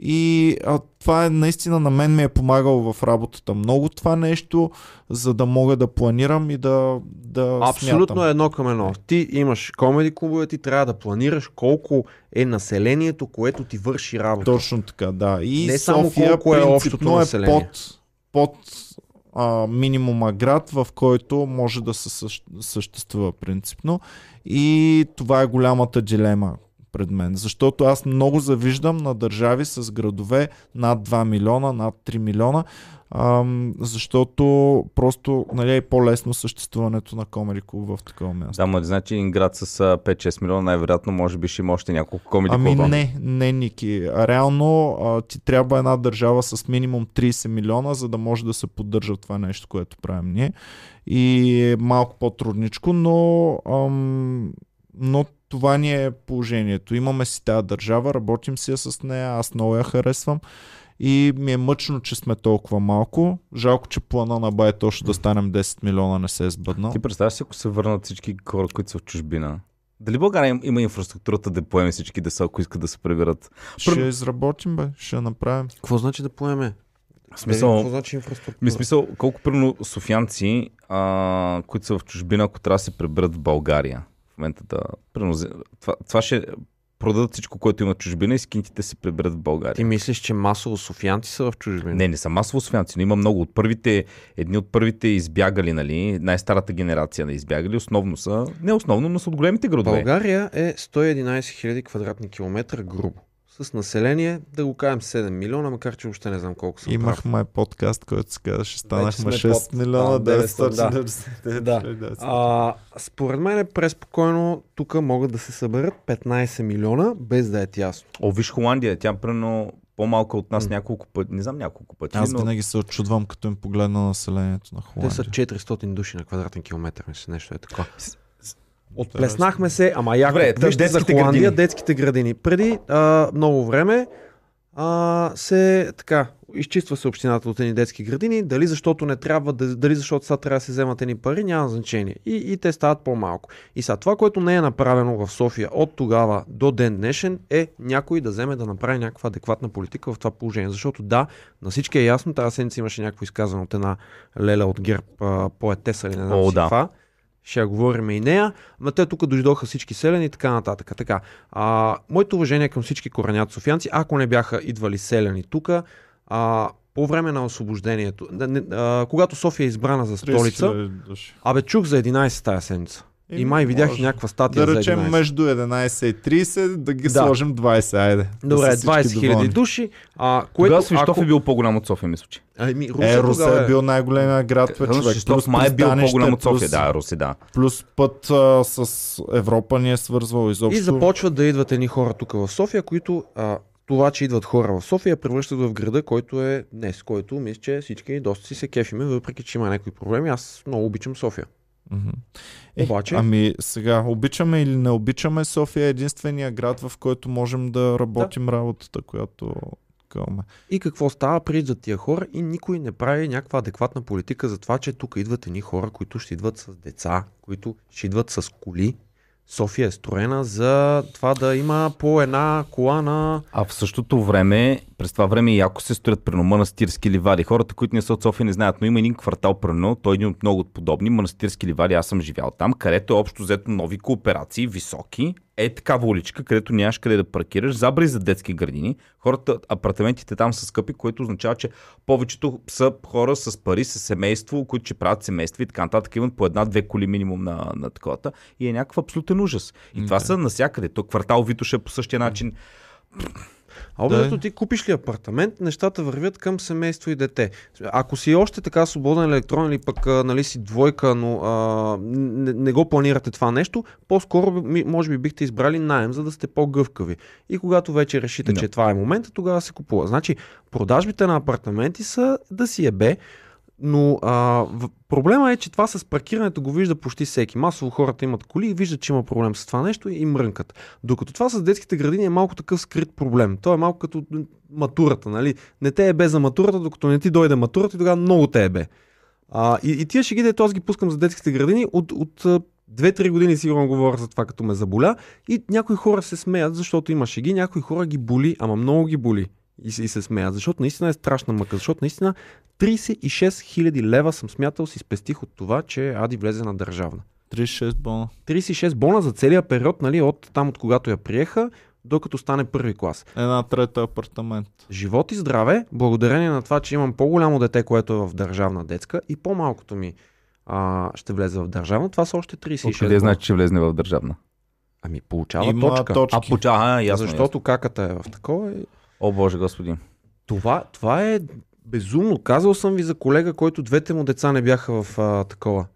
И а, това е наистина на мен ми е помагало в работата много това нещо, за да мога да планирам и да, да Абсолютно смятам. едно към едно. Ти имаш комеди клубове, ти трябва да планираш колко е населението, което ти върши работа. Точно така, да. И Не само София колко е общото е население. под, под а, минимума град, в който може да се същ- съществува принципно. И това е голямата дилема. пред мен. Защото аз много завиждам на държави с градове над 2 милиона, над 3 милиона, ам, защото просто нали, е по-лесно съществуването на комеди клуб в такова място. Да, ма значи един град с а, 5-6 милиона, най-вероятно може би ще има още няколко комеди Ами клуба. не, не, Ники. Реално а, ти трябва една държава с минимум 30 милиона, за да може да се поддържа това нещо, което правим ние. И е малко по-трудничко, но, ам, но това ни е положението. Имаме си тази държава, работим си я с нея, аз много я харесвам. И ми е мъчно, че сме толкова малко. Жалко, че плана на Бай точно да станем 10 милиона не се е сбъднал. Ти представяш си, ако се върнат всички хора, които са в чужбина? Дали България им- има инфраструктурата да поеме всички деца, ако искат да се приберат? Ще изработим, бе. Ще направим. Какво значи да поеме? В смисъл, Какво значи инфраструктура? ми смисъл, колко примерно софианци, а, които са в чужбина, ако трябва да се приберат в България, в момента да... Примерно, това, това ще продадат всичко, което има в чужбина и скинтите се приберат в България. Ти мислиш, че масово софиянци са в чужбина? Не, не са масово софианци, но има много. От първите, едни от първите избягали, нали, най-старата генерация на избягали, основно са, не основно, но са от големите градове. България е 111 000 квадратни километра грубо. С население, да го кажем 7 милиона, макар че въобще не знам колко са. Имахме подкаст, който се казваше, станахме сме 6 под- милиона да, 999 Да. хиляди. А, според мен е преспокойно тук могат да се съберат 15 милиона, без да е тясно. О, виж Холандия, тя прено по-малка от нас М. няколко пъти, не знам няколко пъти, Аз но винаги се очудвам, като им погледна населението на Те Холандия. са 400 души на квадратен километър, мисля, нещо е такова. Отплеснахме се, ама яко. Добре, Вижте за Холандия, градини. детските градини. Преди а, много време а, се така, изчиства се общината от едни детски градини, дали защото не трябва, да- дали защото сега трябва да се вземат едни пари, няма значение. И, и те стават по-малко. И сега това, което не е направено в София от тогава до ден днешен, е някой да вземе да направи някаква адекватна политика в това положение. Защото да, на всички е ясно, тази седмица имаше някакво изказано от една леля от ГЕРБ, поетеса или не знам О, да. каква. Ще я говорим и нея, но те тук дойдоха всички селени и така нататък. Така. А, моето уважение към всички коренят софианци, ако не бяха идвали селени тук, а, по време на освобождението, а, когато София е избрана за 30 столица, абе чух за 11 тая седмица. И май видях и някаква статия Да за речем 11. между 11 и 30, да ги Да. сложим 20, айде. да Добре, всички 20 хиляди души, а, Което, Тогава Свищов ако... е бил по-голям от София, мисля, че. Ами, Русе, Е, Русе тогава е бил най-големия град, бе, човек. Свищов Плюс май е бил по-голям от София. плюс- Да, Руси, да. Плюс път а, с Европа ни е свързвал изобщо. И започват да идват едни хора тук в София, които а, това, че идват хора в София, превръщат в града, който е днес, който мисля, че всички доста си се кефиме, въпреки че има някакви проблеми. Аз много обичам София. Мгм. Е, Обаче- Ами сега, обичаме или не обичаме, София е единствения град, в който можем да работим работата, която кълме. И какво става? Прииждат тия хора и никой не прави някаква адекватна политика за това, че тук идват едни хора, които ще идват с деца, които ще идват с коли. София е строена за това да има по една кола на... А в същото време, през това време яко се строят прено манастирски ливади. Хората, които не са от София, не знаят, но има един квартал прено, той е един от много подобни манастирски ливади. Аз съм живял там, където е общо взето нови кооперации, високи. Е такава уличка, където нямаш къде да паркираш, забри за детски градини. Хората, апартаментите там са скъпи, което означава, че повечето са хора с пари, с семейство, които ще правят семейства и така нататък. Имат по една-две коли минимум на, на таковата. И е някакъв абсолютен ужас. И това Да. са навсякъде. То квартал Витоша е по същия начин. А общо Да. ти купиш ли апартамент, нещата вървят към семейство и дете. Ако си още така свободен електрон или пък нали, си двойка, но а, не, не го планирате това нещо, по-скоро може би бихте избрали найем, за да сте по-гъвкави. И когато вече решите, Да. че това е момента, тогава се купува. Значи, продажбите на апартаменти са да си ебе, но а, проблема е, че това с паркирането го вижда почти всеки. Масово хората имат коли и виждат, че има проблем с това нещо и мрънкат. Докато това с детските градини е малко такъв скрит проблем. То е малко като матурата, нали? Не те е бе за матурата, докато не ти дойде матурата и тогава много те е бе. А, и, и тия шеги, дето аз ги пускам за детските градини, от, от а, 2-3 години сигурно говоря за това, като ме заболя. И някои хора се смеят, защото има шеги, някои хора ги боли, ама много ги боли. И се, и се смеят, защото наистина е страшна мъка, защото наистина 36 000 лева съм смятал си спестих от това, че Ади влезе на държавна. 36 бона. 36 бона за целия период, нали, от там от когато я приеха, докато стане първи клас. Една трета апартамент. Живот и здраве, благодарение на това, че имам по-голямо дете, което е в държавна детска и по-малкото ми а, ще влезе в държавна, това са още 36 Откъде бона. значи, че влезне в държавна? Ами получава Има точка. точки. А, получава, а, ясно. защото каката е в такова. И... О, Боже Господи. Това, това е безумно. Казал съм ви за колега, който двете му деца не бяха в а, такова.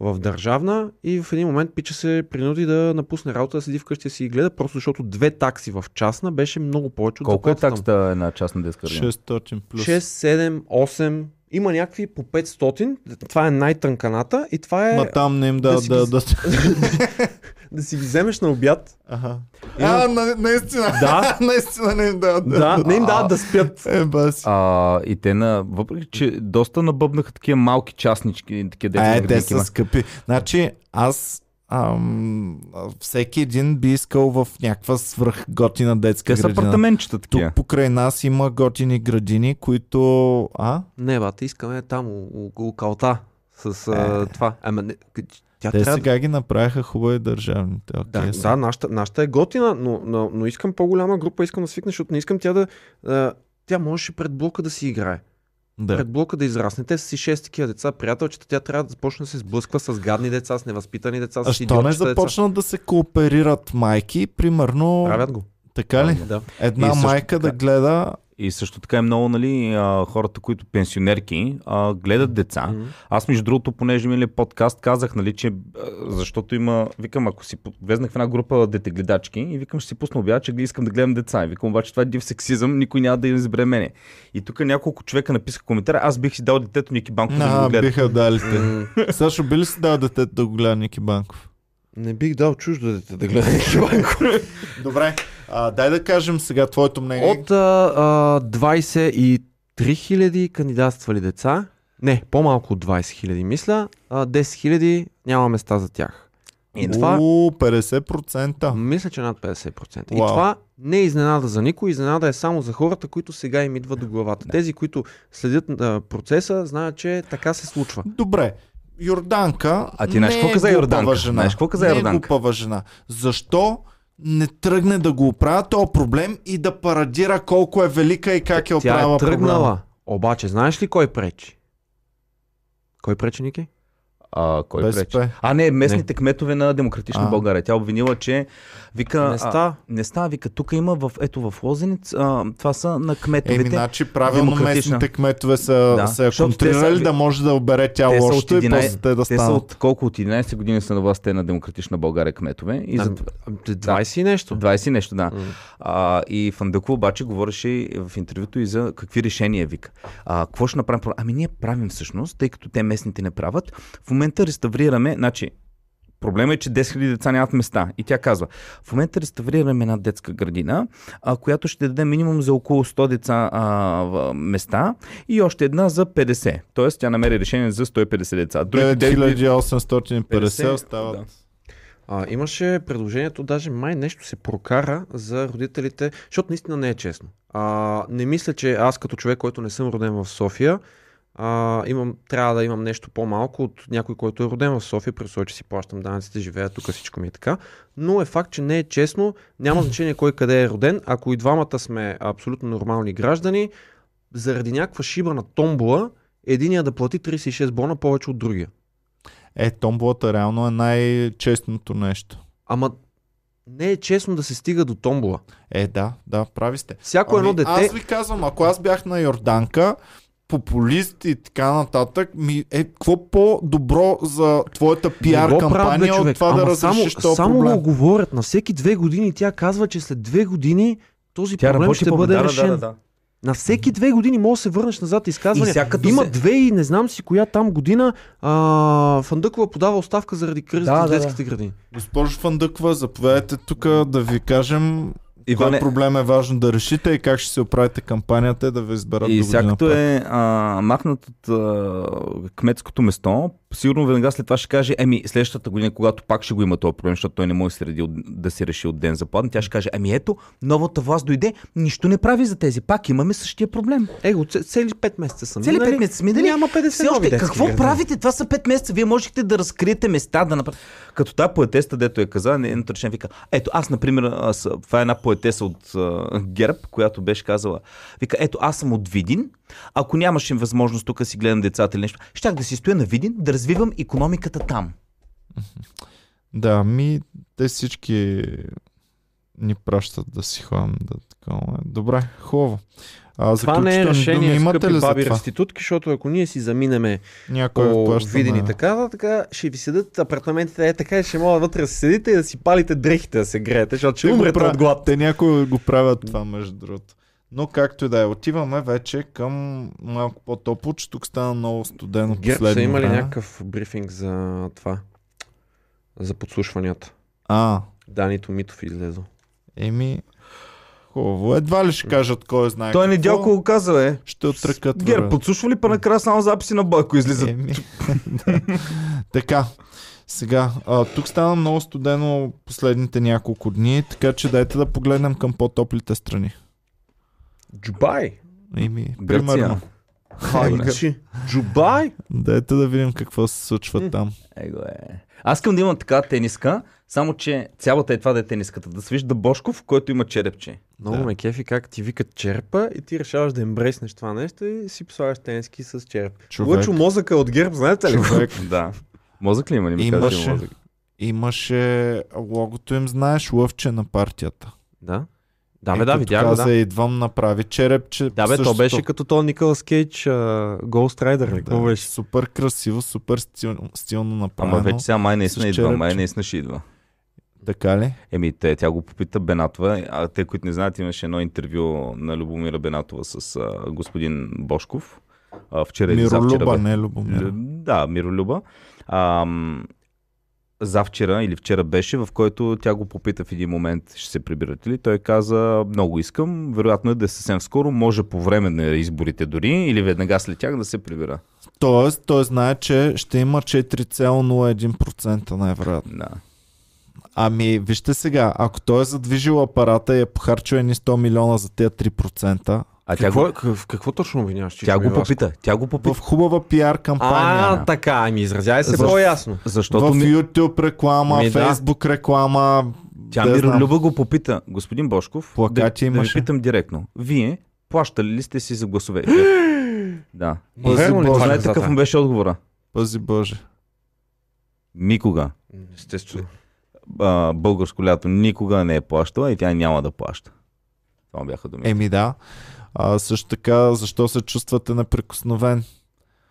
В държавна и в един момент пича се принуди да напусне работа, да седи вкъщи си ги гледа, просто защото две такси в частна беше много повече от Колко е таксата една частна детска градина? 600 плюс. 6, 7, 8. Има някакви по 500. Това е най-тънканата и това е Ма там не им да, да да, да, да, да си ги вземеш на обяд. Ага. Има- А, на, наистина. Да. наистина не им дават. Да, не им дават да спят. Е, баси. А, и те на, въпреки че доста набъбнаха такива малки частнички, такива детски Е, те са скъпи. Значи, аз ам, всеки един би искал в някаква свръхготина детска Те са градина. апартаментчета такива. Тук покрай нас има готини градини, които... А? Не, бата, искаме там у- около калта. С а, Е. това. Ама не, тя Те трябва сега ги направиха хубави държавните. Да, Okay, да нашата, нашата е готина, но, но, но искам по-голяма група, искам да свикна, защото не искам тя да... А, тя можеше пред блока да си играе. да. Пред блока да израсне. Те са си 6 такива деца, приятелчета. Тя трябва да започне да се сблъсква с гадни деца, с невъзпитани деца, А с що не идиотчета деца. започнат да се кооперират майки? Примерно, Правят го. така ли? Да. Една И майка да така- гледа... И също така е много, нали, а, хората, които пенсионерки а, гледат деца. Мгм. Аз, между другото, понеже имали подкаст, казах, нали, че а, защото има, викам, ако си влезнах в една група детегледачки и викам, ще си пусна обява, че искам да гледам деца. И викам, обаче това е див сексизъм, никой няма да избере мене. И тук няколко човека написаха коментар, аз бих си дал детето Ники Банков да А, го гледа. биха дали те. Сашо, би ли си дал детето да го гледа Ники Банков? Не бих дал чуждо дете да гледа Банко. Добре, а, дай да кажем сега твоето мнение. От а, а, 23 000 кандидатствали деца, не, по-малко от 20 000 мисля, а, 10 000 няма места за тях. И това, У, 50%. мисля, че над 50%. И Вау. това не е изненада за никой, изненада е само за хората, които сега им идват до главата. Тези, които следят а, процеса, знаят, че така се случва. Добре. Йорданка А ти знаеш не какво е каза глупава Йорданка? Знаеш какво каза не Йорданка? е глупава жена. Защо не тръгне да го оправя този проблем и да парадира колко е велика и как е Тя оправила е тръгнала. проблема? Обаче, знаеш ли кой пречи? Кой пречи, Ники? А, кой БСП. пречи? А, не, местните кметове на Демократична А. България. Тя обвинила, че вика... Не ста. А, не става, вика, тук има в, ето в Лозенец, а, това са на кметовете. Еми, значи правилно Демократична. местните кметове са, Да, са контрирали са- да може да обере тя лошото от и 11 после те да Те са станат. от колко от 11 години са на власт те на Демократична България кметове. И за Ам, ам, 20 и нещо. 20 нещо, да. А, и Фандъкова обаче говореше в интервюто и за какви решения вика. А, какво ще направим? Ами ние правим всъщност, тъй като те местните не правят. В момента реставрираме, значи, Проблема е, че 10 000 деца нямат места. И тя казва, в момента реставрираме една детска градина, а, която ще даде минимум за около 100 деца а, в, места и още една за 50. Тоест тя намери решение за 150 деца. Другите 9850 50, остават. да. А, имаше предложението, даже май нещо се прокара за родителите, защото наистина не е честно. А, не мисля, че аз като човек, който не съм роден в София, а, имам, трябва да имам нещо по-малко от някой, който е роден в София, при условие, че си плащам данъците, живея тук, всичко ми е така. Но е факт, че не е честно, няма значение кой къде е роден. Ако и двамата сме абсолютно нормални граждани, заради някаква шиба на томбола, единия да плати 36 бона повече от другия. Е, томболата реално е най-честното нещо. Ама не е честно да се стига до томбола. Е, да, да, прави сте. Всяко едно дете... Аз ви казвам, ако аз бях на Йорданка, популист и така нататък, ми е какво по-добро за твоята пиар Не го правят, бе, кампания от това да Ама разрешиш само, този само проблем? го говорят. На всеки две години тя казва, че след две години този Тя проблем ще по бъде да, да, решен. да, да. На всеки две години може да се върнеш назад изказвания. И сега като Има се- две и не знам си коя там година а, Фандъкова подава оставка заради кризата Да, в да, да. детските градини. Госпожо Фандъква, заповядайте тук да ви кажем Иване, кой проблем е важно да решите и как ще се оправите кампанията да ви изберат И пак. е а, махнат от а, кметското место, сигурно веднага след това ще каже, еми следващата година, когато пак ще го има този проблем, защото той не може да се, реши от ден за пладен, тя ще каже, ами ето, новата власт дойде, нищо не прави за тези, пак имаме същия проблем. Его, цели 5 месеца съм. Цели минали, 5 месеца сме дали? Няма 50 Все още, какво градини. правите? Това са 5 месеца. Вие можехте да разкриете места, да направите. Като тази поетеста, дето е каза, не речен вика. Ето, аз, например, аз, това е една поетеса от а, ГЕРБ, която беше казала. Вика, ето, аз съм от Видин. Ако нямаше възможност тук да си гледам децата или нещо, щях да си стоя на Видин, да развивам економиката там. Да, ми, те всички ни пращат да си ходим да такова. Добре, хубаво. А, Това не е заключителни думи решение, имате скъпи ли баби реститутки, защото ако ние си заминеме Някой по видени на... такава, така ще ви седат апартаментите е така, ще могат вътре да седите и да си палите дрехите да се греете, защото ще умрете от глад. Те някои го правят това, между другото. Но както и да е, отиваме вече към малко по-топло, че тук стана много студено ГЕРБ са последно имали време. някакъв брифинг за това, за подслушванията. А, Данито Митов излезе. еми, хубаво. Едва ли ще кажат кой знае Той не какво. го каза, е. Ще отръкат. Гер, подслушва ли па накрая само записи на Бойко излизат? Еми, да. Така, сега, а, тук стана много студено последните няколко дни, така че дайте да погледнем към по-топлите страни. Джубай! Гърция. примерно. Хайчи! Джубай! Дайте да видим какво се случва там. Его е. Аз искам да имам така тениска, само че цялата е това да е тениската. Да се вижда Бошков, който има черепче. Много Да. ме кефи как ти викат черепа и ти решаваш да ембреснеш това нещо и си послагаш тениски с череп. Човек, Лъчо мозъка от герб, знаете ли? човек Да. Мозък ли има? Не ми Имаше. мозък. имаше логото им, знаеш, лъвче на партията. Да. Да, бе, да, видях каза, да. идвам направи черепче. Да, бе, то същото. беше като то Николас Кейдж, Ghost Rider, ли? Какво Да, беше? Супер красиво, супер стил, стилно направено. Ама вече сега май наистина идва, май наистина ще идва. Така ли? Еми, те, тя го попита Бенатова, а те, които не знаят, имаше едно интервю на Любомира Бенатова с а, господин Бошков. А, вчера завчера. Миролюба, бе. не Любомир. Да, Миролюба. А, завчера или вчера беше, в който тя го попита в един момент, ще се прибирате ли? Той каза, много искам, вероятно е да е съвсем скоро, може по време на изборите дори, или веднага след тях да се прибира. Тоест, той знае, че ще има 4,01% най-вероятно. Да. Ами, вижте сега, ако той е задвижил апарата и е похарчил едни 100 милиона за тези 3%, А тя Какво, го, какво, какво точно обвиняваш? тя го попита, тя го попита. в хубава пиар кампания. А, така, ами изразяй се Защо? по-ясно. Защото в ми, YouTube реклама, Ми, да. Facebook реклама. тя да знам. Миролюба го попита, господин Бошков, Плакати да, да ви имаше. питам директно. Вие плащали ли сте си за гласове? да. Пази ли Боже. това Знаете какъв му беше отговора? Пази Боже. Никога. Естествено. Българско лято никога не е плащала и тя няма да плаща. Това бяха думи. Еми да. А, също така, защо се чувствате неприкосновен?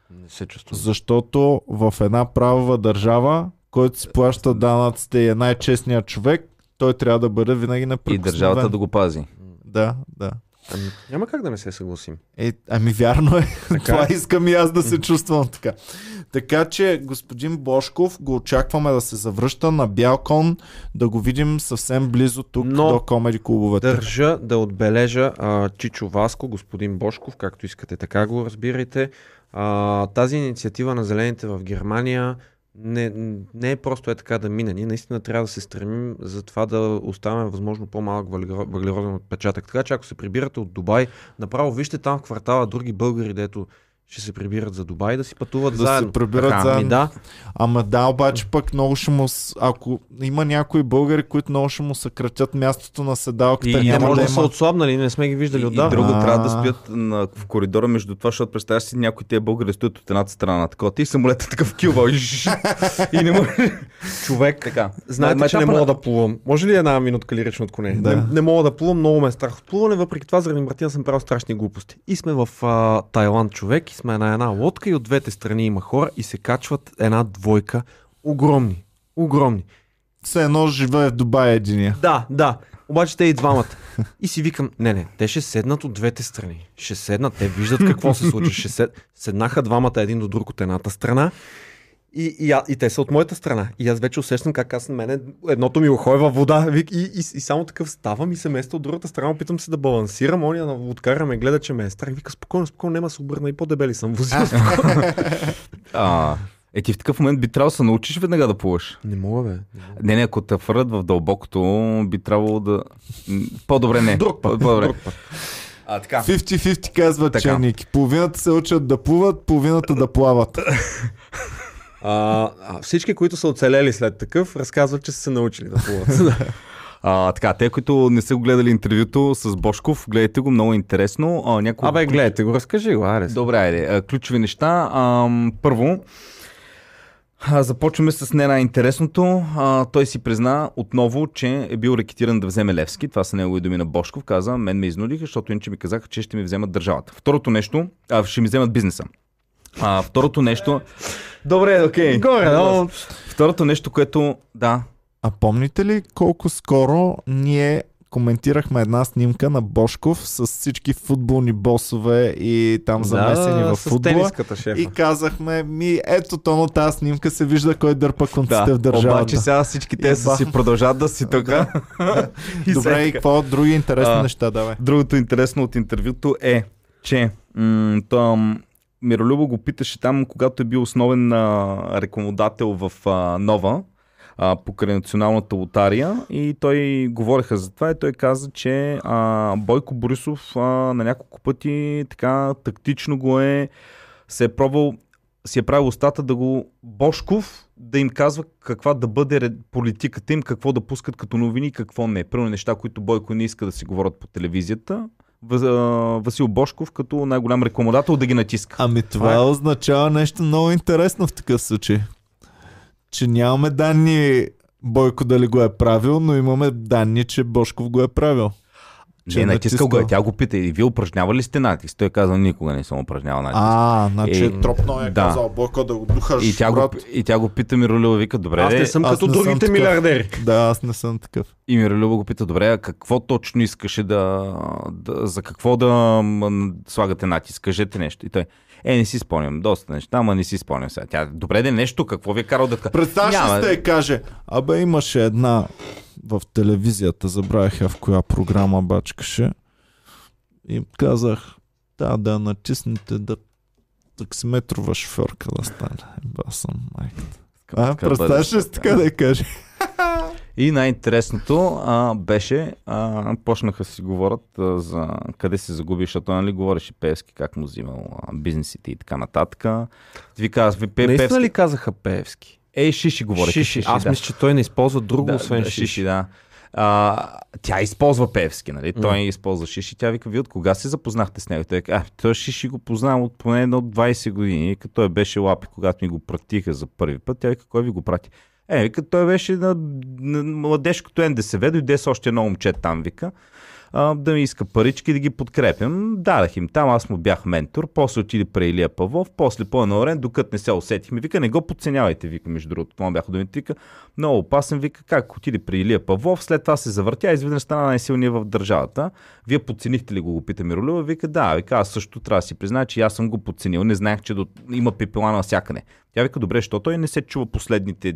Не се чувствам. Защото в една правова държава, който си плаща данъците и е най-честният човек, той трябва да бъде винаги и неприкосновен. държавата да го пази. Да, да. Ами, няма как да не се съгласим. Е, ами вярно е. Така Това е. искам и аз да се чувствам така. Така че господин Бошков го очакваме да се завръща на бял кон, да го видим съвсем близо тук Но до комеди клубовете. Държа да отбележа а, Чичо Васко, господин Бошков, както искате така го разбирайте. А, тази инициатива на зелените в Германия не, не е просто е така да мине. Ние наистина трябва да се стремим за това да оставяме възможно по-малък въглеро- въглероден отпечатък. Така че ако се прибирате от Дубай, направо вижте там в квартала други българи, дето ще се прибират за Дубай да си пътуват да заедно. се прибират Така, заедно. Ами да, Ама да, обаче пък много ще му... Ако има някои българи, които много ще му съкратят мястото на седалката, И и не няма може да да са отслабнали, не сме ги виждали И, и отдавна. друго, трябва да стоят на, в коридора между това, защото представяш си някои тези българи стоят от едната страна. Такова, ти самолет е такъв кюбал. и не може. Човек, Така. Знаете, На че не мога да плувам. Може ли една минутка лирично от коне? Да. Не, не мога да плувам, много ме е страх от плуване, въпреки това заради Мартина съм правил страшни глупости. И сме в а, Тайланд човек и сме на една лодка и от двете страни има хора и се качват една двойка. Огромни. Огромни. Все едно живее в Дубай единия. Да, да. Обаче те и двамата. И си викам, не, не, те ще седнат от двете страни. Ще седнат, те виждат какво се случва. Ще сед... Седнаха двамата един до друг от едната страна. И, и, а, и те са от моята страна. И аз вече усещам как аз на мене едното ми ухо е във вода. Вик, и, и, и, само такъв ставам и се места от другата страна. Опитам се да балансирам. Оня на откара ме гледа, че ме е страх. Вика, спокойно, спокойно, няма се обърна и по-дебели съм возил. А, е, ти в такъв момент би трябвало да се научиш веднага да плуваш. не мога, бе. Не, не, ако те фърят в дълбокото, би трябвало да... По-добре не. Друг път. По-добре. Друг път. А, така. 50-50 казва Така. Черники. Половината се учат да плуват, половината да плават. А, всички, които са оцелели след такъв, разказват, че са се научили да плуват. А, така, те, които не са го гледали интервюто с Бошков, гледайте го, много интересно. А, няколко... Абе, гледайте го, разкажи го, аре. Добре, айде. Ключови неща. А, първо, А, започваме с не най-интересното. А, той си призна отново, че е бил рекетиран да вземе Левски. Това са негови думи на Бошков. Каза, мен ме изнудиха, защото иначе ми казаха, че ще ми вземат държавата. Второто нещо, а, ще ми вземат бизнеса. А, второто нещо... Добре, окей. Горе, но... Второто нещо, което... Да, А помните ли колко скоро ние коментирахме една снимка на Бошков с всички футболни босове и там замесени в с футбола? тениската, шефа. И казахме, ми ето то на тази снимка се вижда кой дърпа конците в държавата. обаче сега всички те са си продължават да си тук. И Добре, сега и така. какво други интересни А, неща, давай. Другото интересно от интервюто е, че м- там, Миролюбо го питаше там, когато е бил основен а, рекламодател в а, Нова, а, покрай националната лотария и той говореха за това и той каза, че а, Бойко Борисов а, на няколко пъти така тактично го е се е пробвал си е правил устата да го Бошков да им казва каква да бъде политиката им, какво да пускат като новини какво не. Първо неща, които Бойко не иска да си говорят по телевизията. Васил Бошков като най-голям рекламодател да ги натиска. Ами това означава нещо много интересно в такъв случай. Че нямаме данни Бойко дали го е правил, но имаме данни, че Бошков го е правил. Че Не, е натискал го е. Тя го пита и вие упражнявали ли сте натиск? Той каза, никога не съм упражнявал натиск. А, значи Е, е, тропно е да. казал Бойко да го духаш. и, тя го, брат. и тя го пита Миролюба, вика, добре, Аз не съм аз като не съм другите такъв. милиардери. Да, аз не съм такъв. И Миролюба го пита, добре, а какво точно искаше да, да за какво да м, слагате натиск? Кажете нещо. И той, е, не си спомням, доста неща, ама не си спомням сега. Тя, добре, де нещо, какво ви е карал да... ка-» Представяш Няма. сте каже, абе имаше една в телевизията, забравях я в коя програма бачкаше. И казах, да, да натиснете да таксиметрова шофьорка да стане. Еба съм майката. А, представяш ли така да каже? И най-интересното а, беше, а, почнаха си говорят а, за къде се загуби, защото нали говореше Певски, как му взимал а, бизнесите и така нататък. Ви казах, ви Пе- Наистина Певски... ли казаха Певски? Ей, Шиши говореше. Шиши. Аз да. мисля, че той не използва друго, да, освен да, шиши. шиши. да. А, тя използва Певски, нали? Той използва Шиши. Тя вика, вие от кога се запознахте с него? Той а, той Шиши го познавам от поне едно от 20 години. Като той беше лапи, когато ми го пратиха за първи път. Тя вика, кой ви го прати? Е, вика, той беше на, на младежкото НДСВ, дойде с още едно момче там, вика, а, да ми иска парички да ги подкрепям. Дадах им там, аз му бях ментор, после отиде при Илия Павлов, после по-наорен, докато не се усетихме. Вика, не го подценявайте, вика, между другото. Това му бяха думите, вика, много опасен, вика, как отиде при Илия Павлов, след това се завъртя изведнъж стана най-силният в държавата. Вие подценихте ли го, го пита Миролюва? Вика, да, вика, аз също трябва да си призная, че аз съм го подценил, не знаех, че до... има пепела навсякъде. Тя вика, добре, що той не се чува последните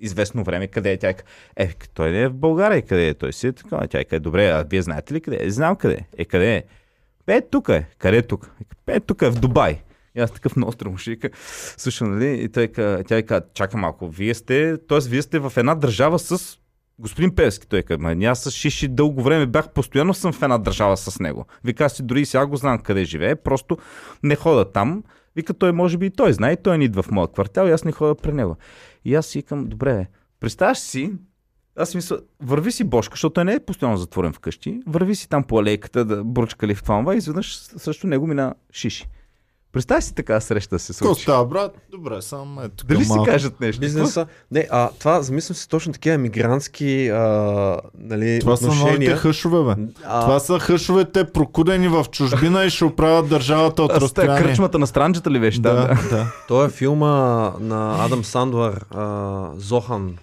известно време, къде е тя. Е, той не е в България, къде е? Той си е така. Тя вика, добре, а вие знаете ли къде е? Знам къде е. Е, къде е? Е, тук е. Къде е тук? Е, тук е в Дубай. И аз такъв много вика, слушай, нали? И той, тя вика, чака малко, вие сте, т.е. вие сте в една държава с господин Певски. Той каза, ма аз с Шиши дълго време бях, постоянно съм в една държава с него. Вика, си дори сега го знам къде живее, просто не хода там. Вика, той може би и той знае, той не идва в моя квартал и аз не хода при него. И аз си викам, добре, представяш си, аз мисля, върви си Бошка, защото той не е постоянно затворен вкъщи, върви си там по алейката да бурчка ли в това, и изведнъж също него мина Шиши. Представяш си така среща се Какво случи. става, брат? Добре, само ето. Дали си кажат нещо? Бизнеса. Не, а това, замислям се точно такива мигрантски а, нали, Това са новите отношения. хъшове, бе. А, Това са хъшовете прокудени в чужбина и ще оправят държавата от разстояние. кръчмата на странджата ли беше? Да, да. Да, той е филма на Адам Сандлър, а, Зохан,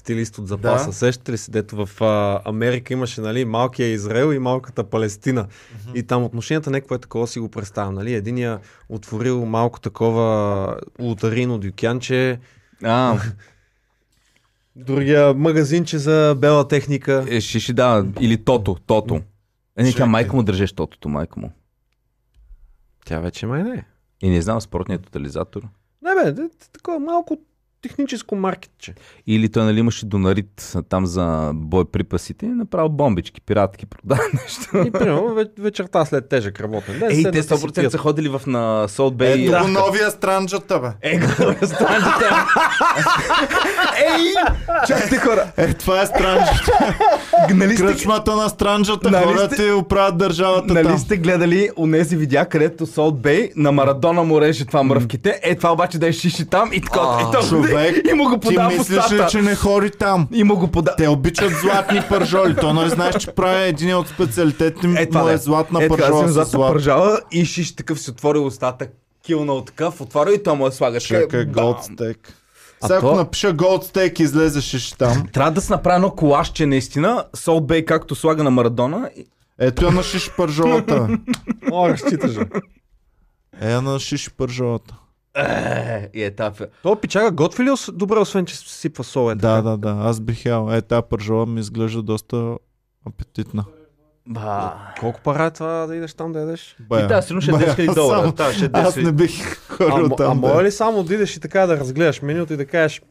стилист от запаса. Да. Сещате ли се, дето в а, Америка имаше нали, малкия Израел и малката Палестина. И там отношенията, някакво е такова си го представям. Нали? Единия отворил малко такова лотарино дюкянче, А, другия магазинче за бела техника. е, шиши, да, или Тото, Тото. Е, не, тя майка му държеше Тотото, майка му. Тя вече май не е. И не знам, спортният тотализатор. Не бе, такова малко техническо маркетче. Или той нали имаше донарит там за боеприпасите, направил бомбички, пиратки, продава нещо. И примерно ве- вечерта след тежък работен ден. Ей, те и си 100% пият. са ходили в на Солт Бей. Ето го новия странджата, бе. Е, станете. Ей, чакайте хора. Е, това е странджата. Нали сте, Кръчмата на странджата, Нали хората сте- и оправят държавата нали там. сте гледали онези видеа, където Солт Бей на Марадона му реже това мръвките. Е, това обаче да е шиши там и така. Човек, и му го ти подава мислиш ли, че не хори там? И му го подава. Те обичат златни пържоли. То не знаеш, че прави един от специалитетите Е, това му е е. златна Е, пържола с златна злато. пържала и шиш такъв си отвори устата, килнал такъв, отваря и то му я слагаш. Чакай, Бам! голд стейк. А Сега ако то- напиша голд стейк, излезеш и там. Трябва да се направи едно колашче наистина, Сол Бей както слага на Марадона. Ето я на шиш пържолата. О, разчиташ. Е на шиш пържолата. Е, и е тафе. То пичага готви ли добре, освен че сипва сол? Е, Да, така? да, да. Аз бих ял. Е, тази пържола ми изглежда доста апетитна. Ба. Колко пара е това да идеш там да ядеш? Бая. И тази сигурно ще е 10 000 долара. само- Та, ще е Аз 10 не 000. бих А, ходил м- а там. може да. ли само да идеш и така да разгледаш менюто и да кажеш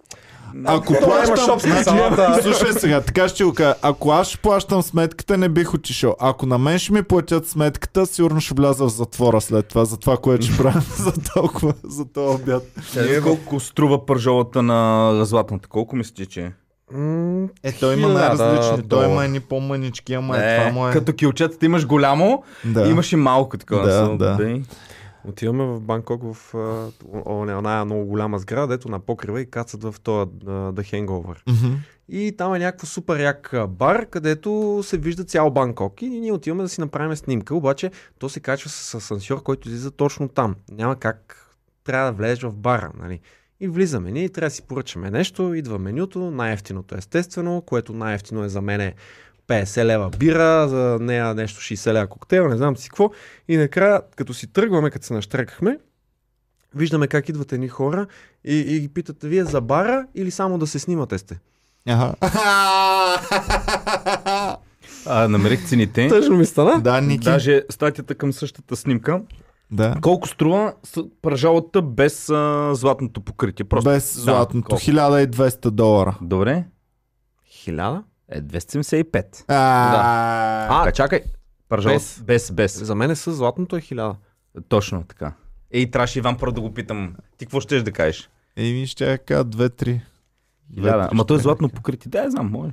Ако плащам, шопска значи, салата. слушай сега, така ще го кажа. Ако аз ще плащам сметката, не бих отишъл. Ако на мен ще ми платят сметката, сигурно ще вляза в затвора след това, за това, което ще правя за толкова, за този обяд. Сега, Колко струва пържолата на златната? Колко мислите, че е? Е, той има най-различни. Той има едни по-мънички, ама е, това му е. Като килчетата имаш голямо, Да. имаш и малко такова. Да, да. Отиваме в Банкок в а, о- о- оная много голяма сграда, дето на покрива и кацат в този The Hangover. Мгм. И там е някакво супер як бар, където се вижда цял Банкок и ние отиваме да си направим снимка, обаче то се качва с асансьор, който излиза точно там. Няма как трябва да влезеш в бара, нали? И влизаме ние и трябва да си поръчаме нещо, идва менюто, най-ефтиното естествено, което най-ефтино е за мен е 50 лева бира, за нея нещо 60 лева коктейл, не знам си какво. И накрая, като си тръгваме, като се наштрекахме, виждаме как идват едни хора и, и ги питат, вие за бара или само да се снимате сте? Аха. А, намерих цените. Тъжно ми стана. Да, Ники. Даже статията към същата снимка. Да. Колко струва пържалата без а, златното покритие? Просто. Без Да, златното. колко? 1200 долара. Добре. Хиляда? Е, 275. А, А, чакай. Пържал Без. без. без, без. За мен е с златното е хиляда. Точно така. Ей, трябваше Иван първо да го питам. Ти какво щеш да кажеш? Еми ще я кажа 2-3. Хиляда. Ама то е златно покритие. Да, я знам, може.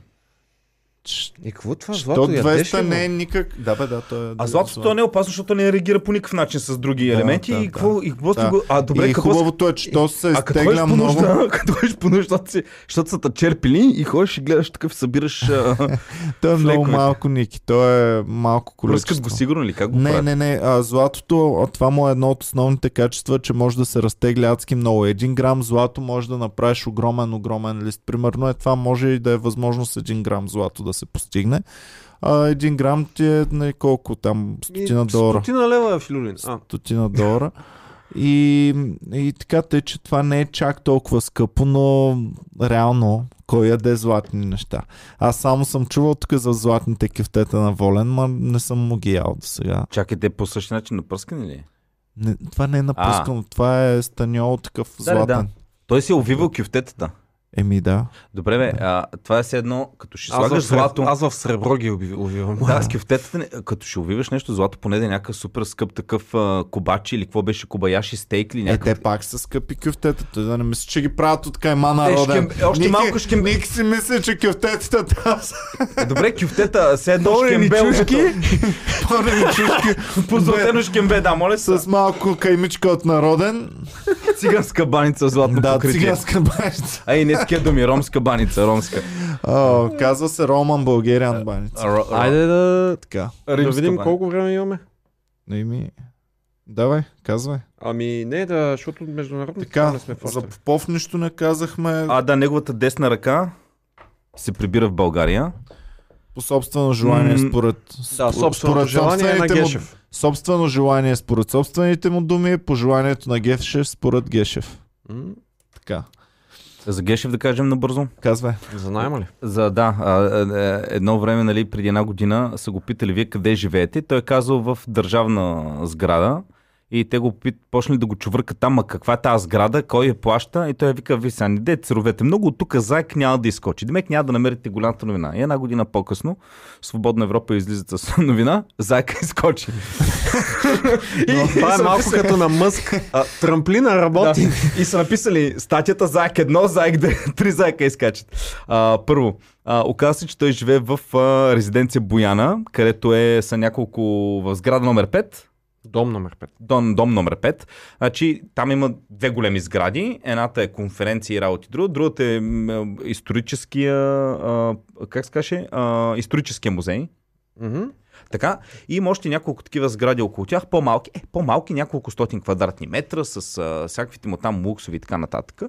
И какво това То злато ядеш 200 ли, не е никак. Да, бе, да, то е. А златото то не е опасно, защото не реагира по никакъв начин с други Да, елементи. да, и какво, и какво да. го... А, добре, и какво... хубавото е, че то се изтегля по много. нужда, като ходиш по нужда, си, защото са те черпили и ходиш и гледаш такъв, събираш... То е много малко, Ники. То е малко количество. Пръскат го сигурно ли? Как го Не, правят? не, не. А, златото, това му е едно от основните качества, че може да се разтегля адски много. Един грам злато може да направиш огромен, огромен лист. Примерно е това може и да е възможно с един грам злато да се постигне. А един грам ти е не, колко там, стотина долара. Стотина лева е в Люлин. А, Стотина долара. И, и така тъй, че това не е чак толкова скъпо, но реално кой яде златни неща. Аз само съм чувал тук за златните кефтета на Волен, ма не съм му ги ял до сега. Чакайте, по същия начин напръскани ли? Не, това не е напускано, това е станьол такъв Да, златен. да. Той си е увивал кюфтетата. Еми да. Добре, бе, а, това е все едно, като ще аз, слагаш в, злато. аз в сребро ги увивам. Да, с кюфтетата, не- като ще увиваш нещо злато, поне да е някакъв супер скъп такъв а, кобачи или какво беше кобаяши стейк или Е, някакъв. те пак са скъпи кюфтета. Той да не мисля, че ги правят от кайма Е, народен. ще- още малко ще- Ник си мисля, че са Е, Добре, кюфтета, все едно шкембе, чушки. пълнени чушки позлатено шкембе, да, моля се. с малко каймичка от народен. Циганска баница, златно Да, покритие. циганска баница. Ай, не такива думи, ромска баница, ромска. О, казва се Роман Българиан баница. Ро- ро- Айде да, Така. да видим баница. колко време имаме. Еми, давай, казвай. Ами не, да, защото международно Така, не сме в за. Попов нищо не казахме А, да, неговата десна ръка се прибира в България. по собствено желание М, според... Да, спо- собственото желание е на собствените му- Гешев. Собствено желание според собствените му думи, по желанието на Гешев според Гешев. М, Така, За Гешев да кажем набързо. казвай. За найма ли? За да, а, а, едно време, нали, преди една година са го питали вие къде живеете. Той е казал в държавна сграда и те го пит, почнали да го чувъркат там, а каква е тази сграда, кой я плаща и той вика, ви са, не дете царовете, много от тук заек няма да изкочи. Демек няма да намерите голямата новина. И една година по-късно, Свободна Европа излизат с новина, заека изкочи. Но това е малко като на Мъск. А, трамплина работи. Да. И са написали статията заек едно, заек две, три заека изкачат. А, първо, а, оказва се, че той живее в а, резиденция Бояна, където е са няколко в сграда номер 5. Дом номер 5. дом, дом номер 5. Значи, там има две големи сгради. Едната е конференция и работи, друга. Другата е м, историческия, а, как се каже, а, историческия музей. Мгм. Така, и има още няколко такива сгради около тях, по-малки, е, по-малки, няколко стотин квадратни метра, с а, всякаквите му там луксови и така нататък.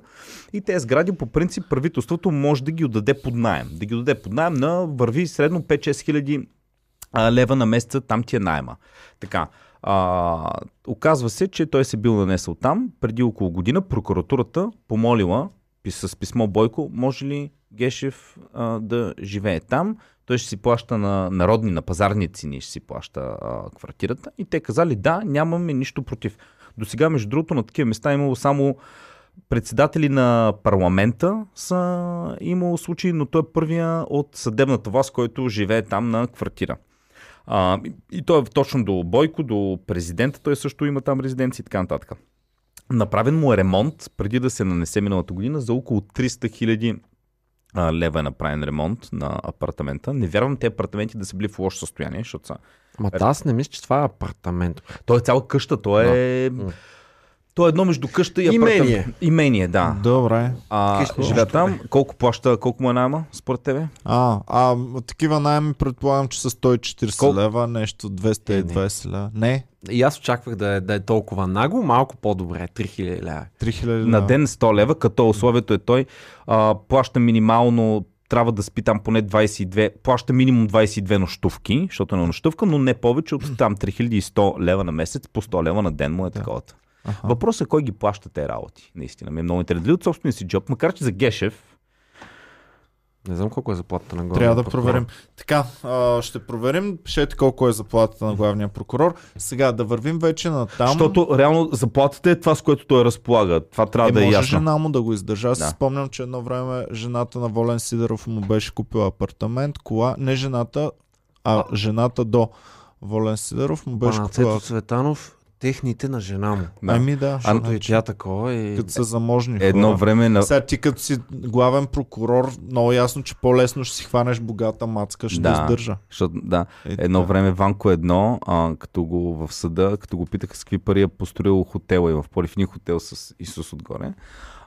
И тези сгради, по принцип, правителството може да ги отдаде под найем. Да ги отдаде под найем на върви средно 5-6 хиляди лева на месеца, там ти е найема. Така, а, оказва се, че той се бил нанесъл там. Преди около година прокуратурата помолила с писмо Бойко, може ли Гешев а, да живее там. Той ще си плаща на народни, на пазарни цени, ще си плаща а, квартирата. И те казали да, нямаме нищо против. До сега, между другото, на такива места е имало само председатели на парламента са имало случаи, но той е първия от съдебната власт, който живее там на квартира. А, и- и той е точно до Бойко, до президента, той също има там резиденция и така нататък. Направен му е ремонт преди да се нанесе миналата година за около 300 хиляди лева е направен ремонт на апартамента. Не вярвам тези апартаменти да са били в лошо състояние, защото са... Ма да, аз не мисля, че това е апартамент. Той е цяла къща, той е... М. То е едно между къща и Имение. апартамент. Имение, да. Добре. А, Къща. живея там. Колко плаща, колко му е найма, според тебе? А, а такива найеми предполагам, че са 140 Колко? лева, нещо 220 лева. Не, И аз очаквах да е, да е толкова нагло, малко по-добре, 3000 лева. 3000 На лева. ден 100 лева, като условието е той а, плаща минимално трябва да спи там поне 22, плаща минимум 22 нощувки, защото е на нощувка, но не повече от там 3100 лева на месец, по 100 лева на ден му е такова. Аха. Въпросът е кой ги плаща те работи. Наистина ми е много интересно. Дали от собствения си джоб, макар че за Гешев, Не знам колко е заплатата на главния Трябва да прокурор. проверим. Така, а, ще проверим. Пишете колко е заплатата на главния прокурор. Сега да вървим вече на там. защото реално заплатата е това, с което той разполага. Това трябва е, да е може ясно. жена му да го издържа. Аз Да. си спомням, че едно време жената на Волен Сидеров му беше купила апартамент, кола. Не жената, а жената до Волен Сидеров му беше Пана купила. Цето Цветанов, техните на жена му. Да. Ами да, Защото и тя такова и... като са заможни Едно хора. време на... Сега ти като си главен прокурор, много ясно, че по-лесно ще си хванеш богата мацка, ще Да. издържа. Защото, да, Е, едно така. време Ванко едно, а, като го в съда, като го питаха с какви пари е построил хотела и в полифни хотел с Исус отгоре.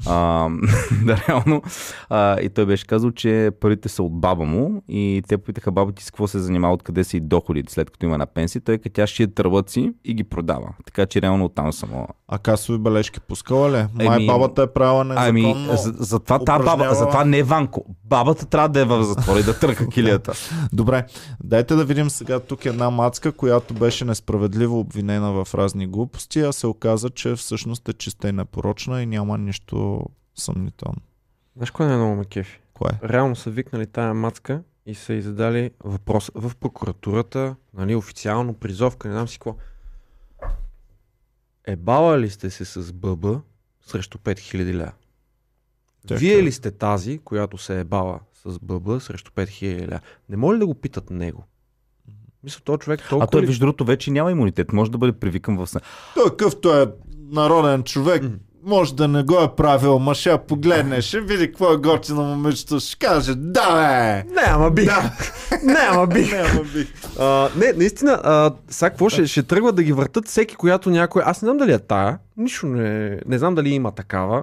А, да, реално. А, и той беше казал, че парите са от баба му и те питаха баба ти с какво се занимава, откъде са и доходите, след като има на пенсия. Той като тя шие търбъци и ги продава. Така че реално оттам само. А касови бележки пускала ли? Май Еми, бабата е правила Ами, незаконно. за, за, това, та баба, упражнява- за това не е Ванко. Бабата трябва да е в затвора и да търка килията. Добре, дайте да видим сега тук една мацка, която беше несправедливо обвинена в разни глупости, а се оказа, че всъщност е чиста и непорочна и няма нищо съмнително. Знаеш кой не е много ме кефи? Кое? Реално са викнали тая мацка и са й задали въпрос в прокуратурата, нали, официално призовка, не знам си какво. Ебала ли сте се с ББ срещу 5000 ля? Чакай. Вие ли сте тази, която се ебала с ББ срещу 5000 ля? Не може ли да го питат него? Мисля, този човек А толкова той, ли... виж другото, вече няма имунитет. Може да бъде привикан в съд. Той какъвто е народен човек, може да не го е правил, ма ще я погледне, ще види какво е готино момичето, ще каже, да бе! Не, ама бих! Да, Не, ама бих! не, ама бих. А, не, наистина, а, сега какво ще, ще тръгват да ги въртат всеки, която някой... Аз не знам дали е тая, нищо не... Не знам дали има такава,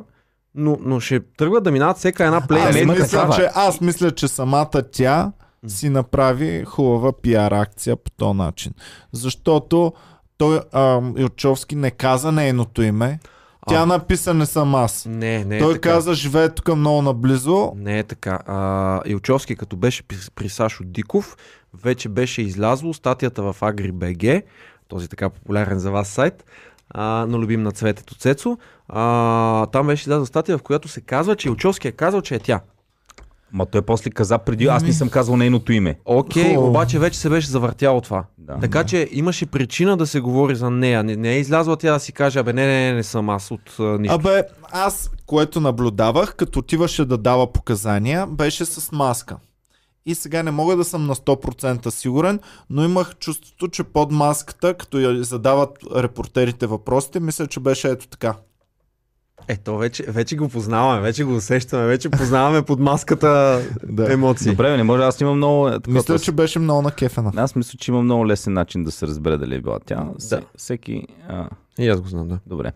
но, но ще тръгват да минават всека една плей. Аз мисля, че, аз мисля, че самата тя си направи хубава пиар акция по този начин. Защото той, а, Илчовски не каза нейното име. Тя А. написа не съм аз. Не, не е Той така. каза, живее тук много наблизо. Не е така. А, Илчовски, като беше при, при Сашо Диков, вече беше излязло статията в AgriBG, този така популярен за вас сайт, а, на любим на цветето Цецо. А, там беше излязла статия, в която се казва, че Илчовски е казал, че е тя. Ма той после каза преди, аз не съм казал нейното име. Окей, Хубаво. обаче вече се беше завъртяло това. Да. Така че имаше причина да се говори за нея. Не, не е излязла тя да си каже, абе не, не, не, не съм аз от а, нищо. Абе, аз, което наблюдавах, като отиваше да дава показания, беше с маска. И сега не мога да съм на 100% сигурен, но имах чувството, че под маската, като я задават репортерите въпросите, мисля, че беше ето така. Ето, вече, вече го познаваме, вече го усещаме, вече познаваме под маската Да. емоции. Добре, не може, аз имам много... е, такова- Мисля, че беше много накефена. Аз мисля, че има много лесен начин да се разбере дали е била тя. Да. Всеки... А, И аз го знам, да. добре.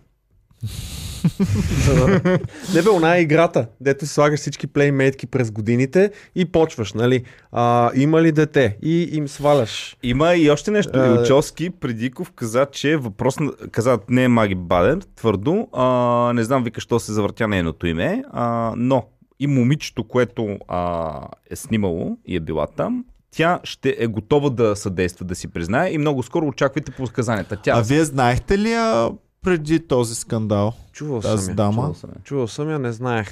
Не бе, она е играта, дето си слагаш всички плеймейтки през годините и почваш, нали? А, има ли дете? И им сваляш. Има и още нещо. А, Илчовски Предиков каза, че въпрос на... каза, не е Маги Бадер, твърдо. А, не знам вика, що се завъртя нейното име, а, но и момичето, което а, е снимало и е била там, тя ще е готова да съдейства, да си признае и много скоро очаквайте по сказанията. Тя... А вие знаехте ли я преди този скандал? Чувал Тази съм я. дама? Чувал съм я. Чувал съм я, не знаех.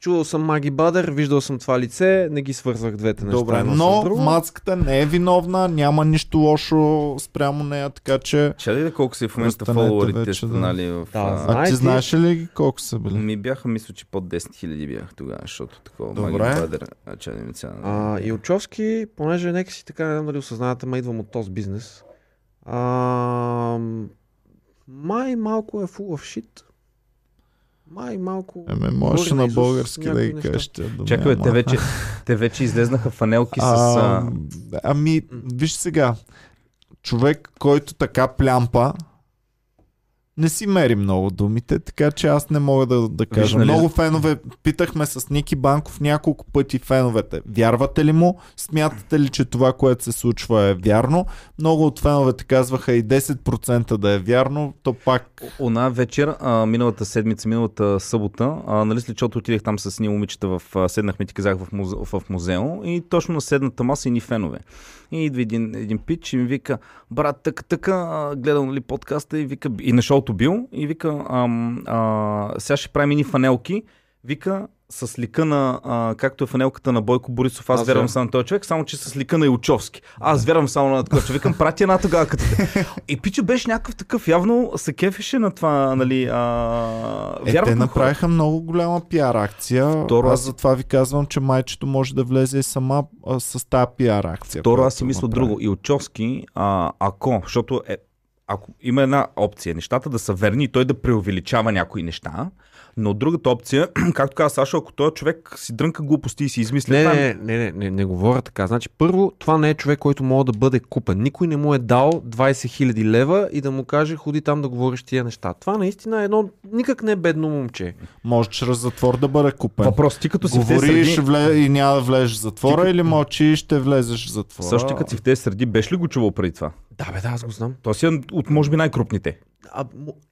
Чувал съм Маги Бадър, виждал съм това лице, не ги свързвах двете неща. Добре, но друго. мацката не е виновна, няма нищо лошо спрямо нея, така че... Ще ли колко са в момента фолуарите вече, да. нали, в... Да, а, А Знаеш ти знаеш ли колко са били? Ми бяха, мисля, че под 10 000 бях тогава, защото такова Добре. Маги Бадер. А, че не ми цяна. А, Илчовски, понеже нека си така, не знам дали осъзнавате, ма идвам от този бизнес. А, май малко е full of shit. Май малко... Еме, можеш Говори на български да ги кажеш. Чакай, те вече, те вече излезнаха фанелки с... А... ами, виж сега. Човек, който така плямпа, не си мери много думите, така че аз не мога да, да кажа. нали- Много фенове, питахме с Ники Банков няколко пъти феновете. Вярвате ли му? Смятате ли, че това, което се случва е вярно? Много от феновете казваха и 10% да е вярно, то пак... Она вечер, а, миналата седмица, миналата събота, а, нали след защото отидех там с ни момичета, в, а, седнахме, ти казах, в, музе, в музео и точно на седната маса и ни фенове. И идва един, един пич и ми вика, брат, така, така, а, гледал нали, подкаста и вика, и на шоуто бил, и вика, ам, а, сега ще правим ни фанелки, вика, с лика на, а, както е фанелката на Бойко Борисов, аз, Аз вярвам само на този човек, само че с лика на Илчовски. Аз вярвам само на такова човек. Викам, прати една тогава като те. И Пичо беше някакъв такъв, явно се кефеше на това, нали, а... Е, те на направиха много голяма пиар акция. Второ, аз затова ви казвам, че майчето може да влезе и сама а, с тази пиар акция. Второ, аз си мисля направи. друго. Илчовски, а, ако, защото е, ако има една опция, нещата да са верни и той да преувеличава някои неща, но другата опция, както каза Сашо, ако този човек си дрънка глупости и си измисля Не, това, не, не, не, не, не говоря така. Значи, първо, това не е човек, който може да бъде купен. Никой не му е дал 20 000 лева и да му каже, ходи там да говориш тия неща. Това наистина е едно никак не бедно момче. Може чрез затвор да бъде купен. въпрос, ти като си в тези Говориш среди, вле... и няма да влезеш в затвора Ти- или мълчиш и ще влезеш в затвора. също ти като си в тези среди, беше ли го чувал преди това? Да, бе, да, аз го знам. Той си е от, може би, най-крупните. А,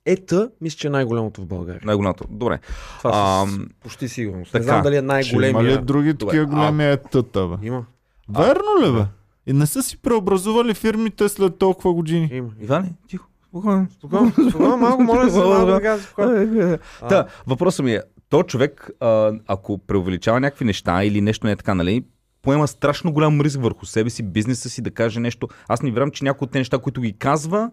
ета, мисля, че е най-голямото в България. Най-голямото. Добре. Това Ам, с почти сигурност. така. Не знам дали е най-големия. Има ли други такива големи етата, бе? Има. Верно ли, бе? И не са си преобразували фирмите след толкова години. Има. Иване, тихо. Спокойно. Малко моля малко да кажа спокойно. А. Та, въпросът ми е, то човек, а, ако преувеличава някакви неща или нещо не е така, нали, поема страшно голям риск върху себе си, бизнеса си, да каже нещо. Аз не вярвам, че някои от тези неща, които ги казва,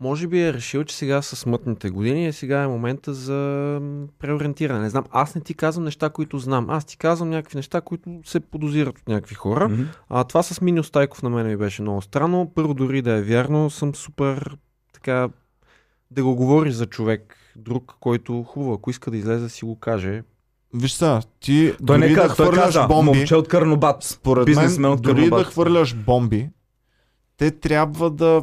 Може би е решил, че сега са смътните години и сега е момента за преориентиране. Не знам, аз не ти казвам неща, които знам. Аз ти казвам някакви неща, които се подозират от някакви хора. Мгм. А това с Минио Стайков на мен ми беше много странно. Първо дори да е вярно, съм супер така да го говориш за човек друг, който хубаво, ако иска да излезе, да си го каже. Виж са, ти той дори не да той хвърляш каза, бомби, момче от Карнобат. според мен, от дори да Карнобат. хвърляш бомби, те трябва да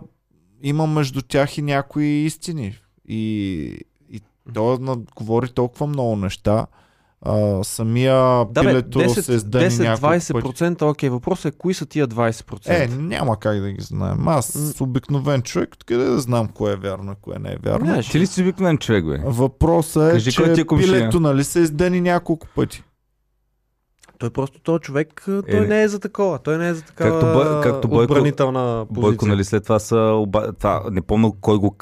има между тях и някои истини. И, и той говори толкова много неща. А, самия Да, бе, пилето се издъни няколко пъти. 10-20%, окей, въпросът е кои са тия 20%? Е, няма как да ги знаем. Аз с обикновен човек, откъде да знам кое е вярно и кое не е вярно. Не, Ти ли си обикновен човек, бе? Въпросът е, Кажи, че е комшия? пилето нали, се издъни няколко пъти. Той просто този човек, той не. не е за такова. Той не е за такава Както Бой- както Бойко- отбранителна позиция. Бойко, нали, след това са... Оба... Това, не помня кой го,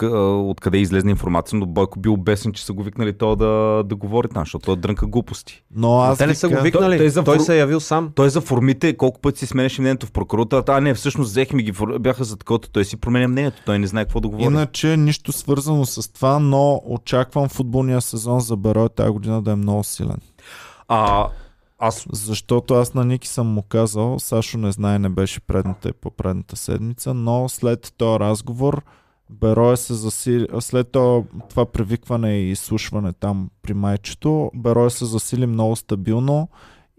откъде излезна информация, но Бойко бил обесен, че са го викнали то да, да говори там, защото той дрънка глупости. Но аз Те не са го викнали. Той- Той, той за той се е явил сам. Той за формите, колко пъти си сменяше мнението в прокуратурата, а не, всъщност взехме ги, бяха за такова, той си променя мнението, той не знае какво да говори. Иначе нищо свързано с това, но очаквам футболния сезон за Берой тази година да е много силен. А, аз Защото аз на Ники съм му казал, Сашо не знае, не беше предната и по предната седмица, но след този разговор Берое се засили, след това, това привикване и изслушване там при майчето, Берое се засили много стабилно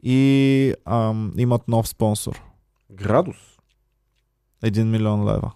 и ам, имат нов спонсор. Градус. 1 милион лева.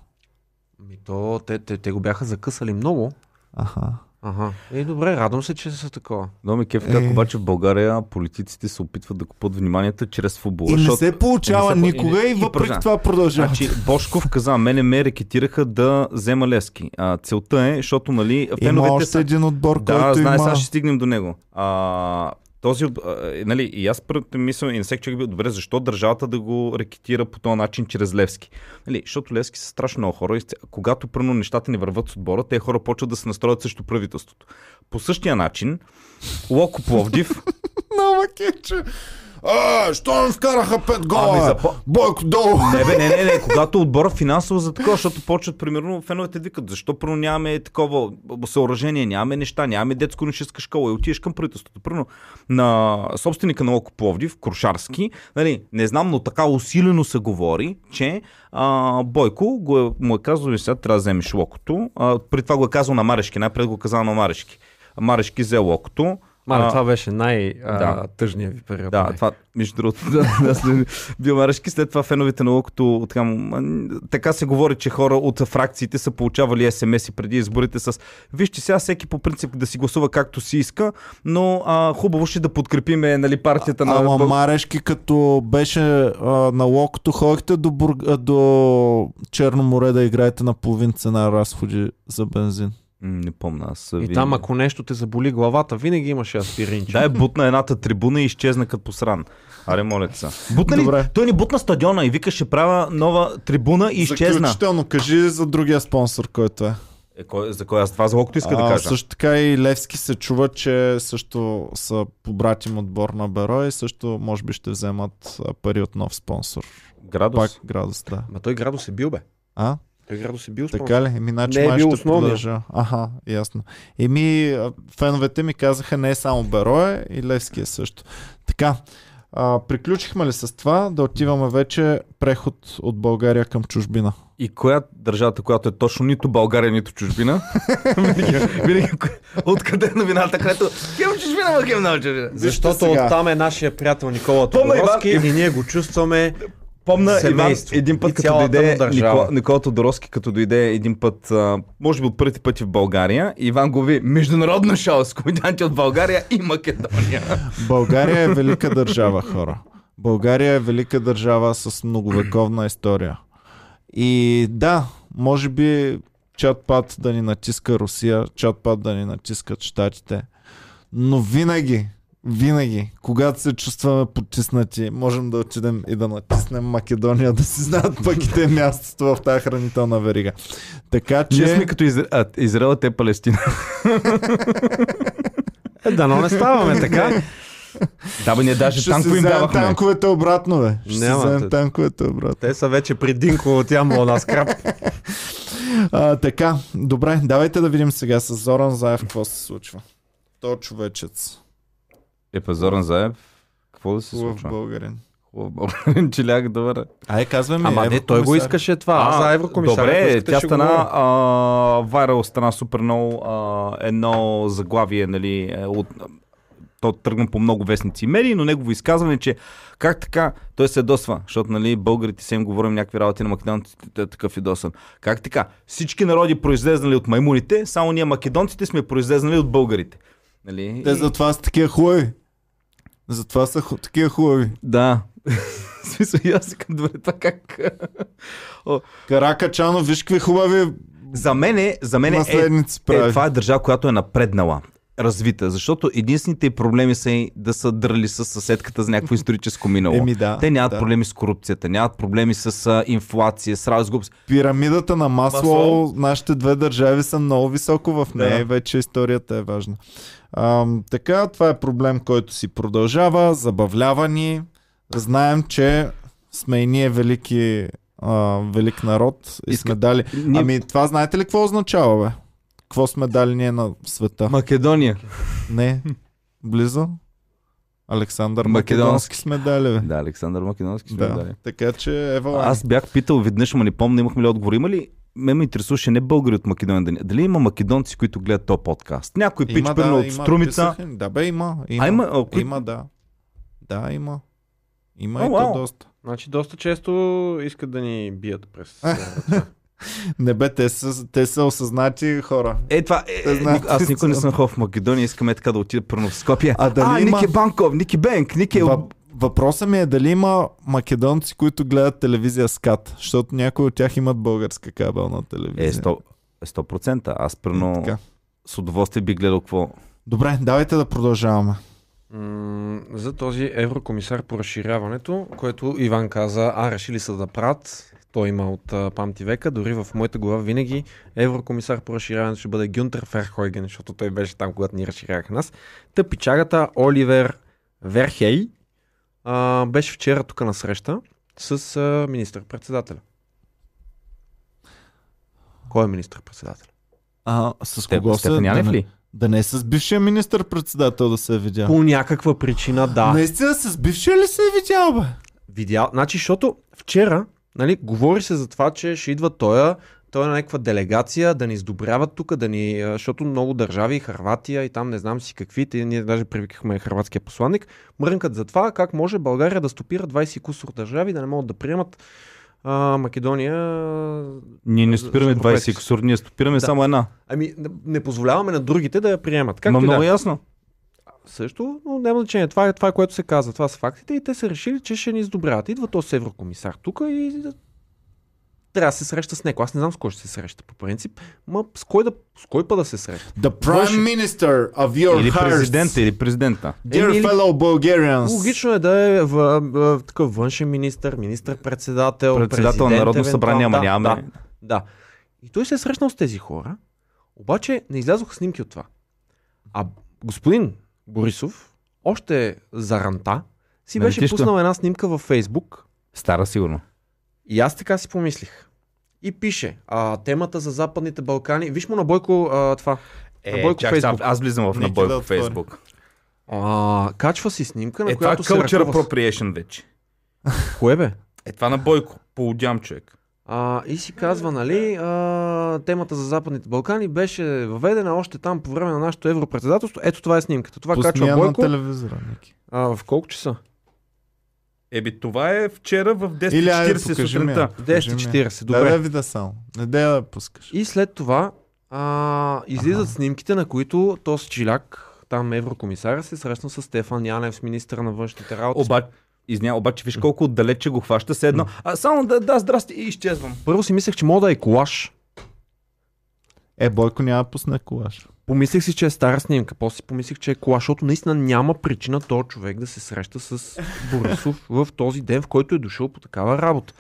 Ми то, те, те, те го бяха закъсали много. Аха. Ага. Е, добре, радвам се, че са такова. Много ми кеф как Е. обаче в България политиците се опитват да купат вниманието чрез футбола. И не защото- се получава не се никога и- и, и въпреки продължава. това продължава. Значи, Бошков каза, мене ме рекетираха да взема Левски. А, целта е, защото нали, Има още са... един отбор, Да, който знае, има... сега ще стигнем до него. А, този, а, е, нали, и аз първата мисъл и на всеки човек бил, добре, защо държавата да го рекетира по този начин чрез Левски? Нали, защото Левски са страшно много хора и когато първо нещата не върват с отбора, те хора почват да се настроят срещу правителството. По същия начин, Локо Пловдив Много кече. А, що не вкараха пет гола? Ами, запо- Бойко долу. Не, бе, не, не, не, когато отбора финансово за такова, защото почват, примерно, феновете викат, защо първо нямаме такова съоръжение, нямаме неща, нямаме детско-нишеска школа и отидеш към правителството. Първо, на собственика на Локо Пловдив, Крушарски, нали, не знам, но така усилено се говори, че а, Бойко го е, му е казал, «Ви сега трябва да вземеш локото. А, при това го е казал на Марешки, най-пред го е казал на Марешки. Марешки взе локото. Мале, А, това беше да. най-тъжният ви период. Да, май. това, между другото, да, да, след- бил Марешки, след това феновете на Локото, така, се говори, че хора от фракциите са получавали смс-и преди изборите с вижте сега всеки по принцип да си гласува както си иска, но а, хубаво ще да подкрепиме нали, партията на... Ама Бъл- Марешки, като беше а, на локото, ходихте до, Бур... а, до Черно море да играете на половин цена разходи за бензин. Не помня, аз. И винаги- там, ако нещо те заболи главата, винаги имаше аспиринче. Да, е бутна едната трибуна и изчезна като посран. Аре, моля се. Бутна ли? Добре. Той ни бутна стадиона и вика, ще правя нова трибуна и изчезна. Заключително, кажи за другия спонсор, който е. Е, кой, за кой аз това за Локото иска да А, кажа. също така и Левски се чува, че също са побратим отбор на Беро и също може би ще вземат пари от нов спонсор. Градус. Пак градус, да. Ма той градус е бил, бе. А? Той градус е бил Така ли? Еми, значи Не е май бил продължа. Аха, ясно. Еми, феновете ми казаха не е само Берое и Левски е също. Така, а, приключихме ли с това да отиваме вече преход от България към чужбина? И коя държавата, която е точно нито България, нито чужбина? винаги, винаги, откъде е новината, където хем чужбина, ма хем на чужбина. Защото оттам е нашия приятел Никола Тодоровски и ние го чувстваме. Помна Иван Семейство. един път, И като дойде. Никола, Никола Тодоровски, като дойде един път, а, може би от първите пъти в България, Иван го ви международно шоу с комедианти от България и Македония. България е велика държава, хора. България е велика държава с многовековна история. И да, може би чат-пат да ни натиска Русия, чат-пат да ни натискат Штатите. Но винаги, винаги, когато се чувстваме потиснати, можем да отидем и да натиснем Македония, да си знаят пък и те мястото в тази хранителна верига. Така Ние че... сме като Изра... а, Израел, те Палестина. Е, да, но не ставаме така. да, бе, ние даже Ще танкове им давахме. танковете обратно, бе. Ще Няма, си вземем те- танковете обратно. Те са вече при Динко от Ямбол на скрап. А, така, добре, давайте да видим сега с Зоран Заев какво се случва. То човечец. Е, па Зоран Заев, какво да се Хубав случва? българин. Хубав българин, Челяк, добър. Ай, казваме ми, Ама не, той го искаше това. А, за еврокомисар. Добре, тя стана а, вайрал, стана супер много а, едно заглавие, нали, е, от, то тръгна по много вестници и медии, но негово изказване, че как така, той се ядосва, защото нали, българите се им говорим някакви работи на македонците, той е такъв ядосан. Как така? Всички народи произлезнали от маймуните, само ние македонците сме произлезнали от българите. Нали? Те затова са такива хубави. Затова са ху... такива хубави. Да. Смисъл, и аз викам, добре, това как... Каракачано, виж какви хубави За мен за мен е, е, това е държава, която е напреднала развита, защото единствените проблеми са и да са драли с съседката за някакво историческо минало. Еми да. Те нямат да. проблеми с корупцията, нямат проблеми с а, инфлация, с разгуб. Пирамидата на масло, Масло. нашите две държави са много високо в нея Да. вече историята е важна. Ам, така, това е проблем, който си продължава, забавлява ни. Знаем, че сме и ние велики, а, велик народ и Иска- сме дали... Ами това знаете ли какво означава, бе? Какво сме дали ние на света? Македония. Не, близо. Александър Македонски. Македонски сме дали, бе. Да, Александър Македонски сме Да. дали. Така че, ева, Аз бях питал веднъж, ма не помня, имахме ли отговор. Има ли ме ме интересуваше не българи от Македония. Дали, има македонци, които гледат този подкаст? Някой пич, примерно да, от има, Струмица. писаха ни. Да, бе, има. Има, А, има, а, кои- има да. Да, има. Има и то доста. Значи доста често искат да ни бият през... Не бе, те са, те са осъзнати хора. Е, това е, Те знаят, аз че никога не съм ходил в Македония, искаме така да отида първо в Скопие. А дали има- Ники Банков, Ники Бенк, Ники... Въп, въпросът ми е дали има македонци, които гледат телевизия СКАТ, защото някои от тях имат българска кабелна телевизия. Е, 100%. 100%. Аз първо Така. с удоволствие би гледал какво... Добре, давайте да продължаваме. М, за този еврокомисар по разширяването, което Иван каза, а решили са да правят. Той има от а, памти века. Дори в моята глава винаги еврокомисар по разширяването ще бъде Гюнтер Ферхойген, защото той беше там, когато ни разширяха нас. Тъпичагата Оливер Верхей а, беше вчера тук на среща с а, министър-председателя. Кой е министър-председател? А, с Степ, кого се... Стефан Да ли? да не е с бившия министър-председател да се е видял. По някаква причина, да. Наистина с бившия ли се е видял, бе? Видял, значи, защото вчера, нали, говори се за това, че ще идва той, той е на някаква делегация да ни издобряват тук, да ни, защото много държави, Харватия и там не знам си какви, те, ние даже привикахме хрватския посланник, мрънкат за това как може България да стопира 20 кусор държави, да не могат да приемат а, Македония. Ние не стопираме за Европейски 20 кусор, ние стопираме Да. само една. Ами, не- позволяваме на другите да я приемат. Как Ма да много е. ясно. Също, но няма значение. Това е това, което се казва. Това са фактите и те са решили, че ще ни издобряват. Идва този еврокомисар тук и трябва да се среща с него. Аз не знам с кой ще се среща по принцип, ма с кой, да, с кой па да се среща. The Prime Minister of your Или hearts. президента, или президента. Dear или- fellow Bulgarians. Логично е да е в, в, такъв външен министр, министър-председател, Председател на Народно събрание, ама нямаме. Да, да. И той се е срещнал с тези хора, обаче не излязоха снимки от това. А господин Борисов, още за ранта, си беше ти що? пуснал една снимка във Фейсбук Стара сигурно. и аз така си помислих. И пише, а, темата за Западните Балкани, виж му на Бойко а, това, на Бойко чак, Фейсбук. аз влизам в на Бойко да. Фейсбук. А, качва си снимка, на Е, това е която се culture appropriation вече. Кое бе? Е, това на Бойко. Полудям човек. А, и си казва, нали, а, темата за Западните Балкани беше въведена още там по време на нашето европредседателство. Ето това е снимката. Това Пусни качва я на Бойко. телевизора, Ники. А, в колко часа? Еби, това е вчера в Или айде, 10.40 покажи ми я. сутринта. Покажи ми я. 10.40. Да, да Добре. видя само. Не да я пускаш. И след това а, излизат снимките, на които този чиляк, там еврокомисаря, се срещна с Стефан Янев, с министъра на външните работи. Обаче, Изня, обаче виж колко отдалече го хваща се едно. А само да, да, здрасти и изчезвам. Първо си мислех, че мога да е колаж. Е, Бойко няма да пусне колаж. Помислих си, че е стара снимка. После си помислих, че е колаж, защото наистина няма причина този човек да се среща с Борисов в този ден, в който е дошъл по такава работа.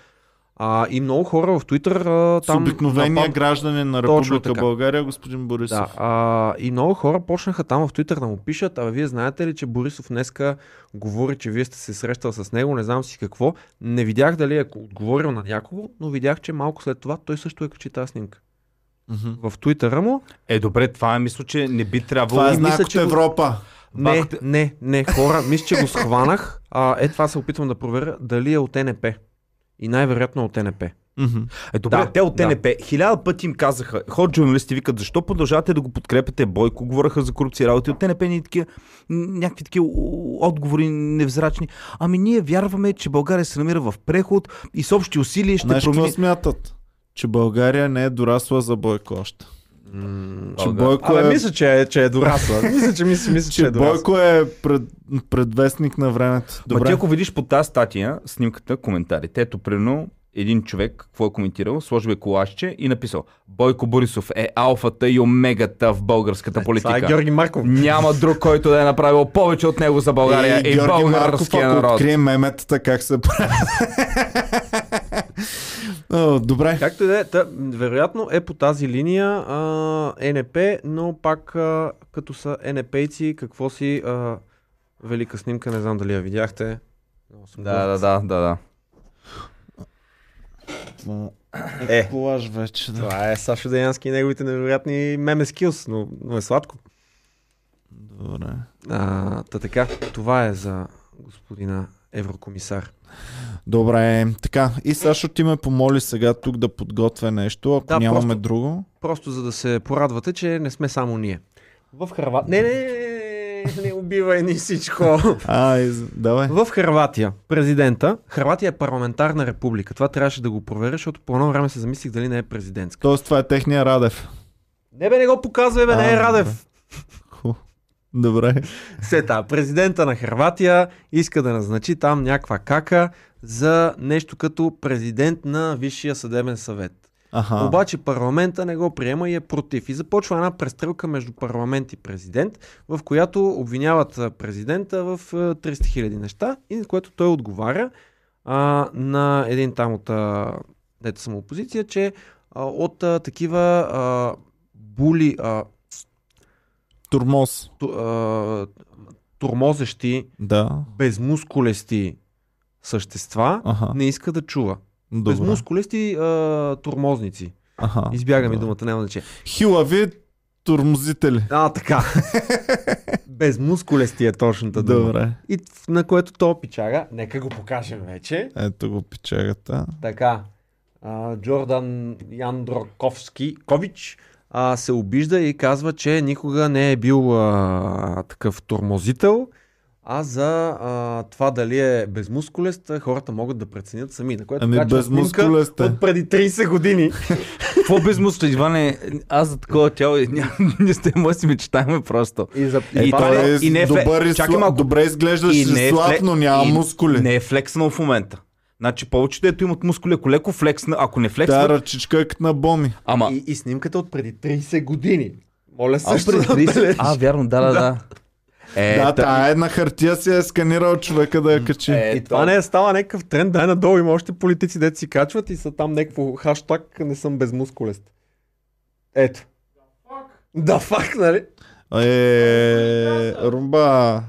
А, и много хора в Твитър а, С там... обикновения напад- гражданин на Република. България, господин Борисов. Да, а, и много хора почнаха там в Твитър да му пишат, а вие знаете ли, че Борисов днеска говори, че вие сте се срещал с него, не знам си какво. Не видях дали е отговорил на някого, но видях, че малко след това той също е качи тази снимка. Мгм. В Твитъра му. Е, добре, това е мисля, че не би трябвало. Това е знак от Европа. Не, не, не, хора, мисля, че го схванах. А, е, това се опитвам да проверя дали е от НП. И най-вероятно от НП. Мгм. Е, добре, Да, те от да. ТНП хиляда пъти им казаха, ход журналисти викат, защо продължавате да го подкрепяте, Бойко, говореха за корупция работи, от ТНП ни такива, някакви такива отговори невзрачни. Ами ние вярваме, че България се намира в преход и с общи усилия ще Знаеш промени... смятат? Че България не е дорасла за Бойко още. Че Бойко Абе, е... мисля, че е, че е дорасла. мисля, че, мисля, мисля, че, че е дорасла. Бойко е пред, предвестник на времето. Добре. Добре. ти ако видиш по тази статия, снимката, коментарите, ето примерно един човек, какво е коментирал, сложил е колашче и написал Бойко Борисов е алфата и омегата в българската политика. Това е Георги Марков. Няма друг, който да е направил повече от него за България и, Е, Георги Марков, българския ако народ. открие меметата, как се прави. О, Добре. Както и да е, та, вероятно е по тази линия а, НП, но пак а, като са НП-ци, какво си а, велика снимка, не знам дали я видяхте. Да, да, да, да, да. Е. Колаж вече, да. Това е Сашо Деянски и неговите невероятни меме скилс, но, но е сладко. Добре. А, та така, това е за господина еврокомисар. Добре, така. И Сашо ти ме помоли сега тук да подготвя нещо, ако Да, нямаме просто- друго. Просто за да се порадвате, че не сме само ние. В Харватия... Не, не, не, не, убивай ни всичко. А, из... давай. В Харватия президента, Харватия е парламентарна република. Това трябваше да го проверя, защото по едно време се замислих дали не е президентска. Тоест това е техния Радев. Не бе, не го показвай, бе, не е А, Радев. Ху. Добре. Сета, президента на Харватия иска да назначи там някаква кака за нещо като президент на Висшия съдебен съвет. Аха. Обаче парламента не го приема и е против. И започва една престрелка между парламент и президент, в която обвиняват президента в а, 300 000 неща и на което той отговаря а, на един там от дето съм опозиция, че а, от а, такива а, були, а, Турмоз. ту, а, турмозещи, Да. безмускулести същества Аха. не иска да чува. Добре. Безмускулести а, турмозници. Аха. Избяга ми Да. думата, няма значение. Хилави турмозители. А, така. Безмускулести е точната дума. Добре. И на което то пичага, нека го покажем вече. Ето го печагата. Така, а, Джордан Яндроковски Кович а, се обижда и казва, че никога не е бил а, такъв турмозител, а за а, това дали е безмускулест, хората могат да преценят сами. На което Ами безмускулест е. от преди 30 години. Какво безмусло, Иване? Аз за такова тяло не сте му си мечтаем просто. И, за... Е, И той това е, е- и не е добър и чакай сла... малко. добре изглеждаш И и не е слаб, но няма и мускули. Не е флекснал в момента. Значи повечето ето имат мускули, ако леко флексна, ако не флексна, Та ръчичка е като на боми. ама... И, и снимката от преди 30 години. Моля А, също преди да 30... отбележиш. а, вярно, да, да, да. Е, да, та- тая е на хартия си е сканирал човека да я качи. Е, И това не е става някакъв тренд, дай надолу има още политици, дето си качват и са там някакво хаштаг не съм безмускулест. Ето. Да, фак, нали? Е, румба.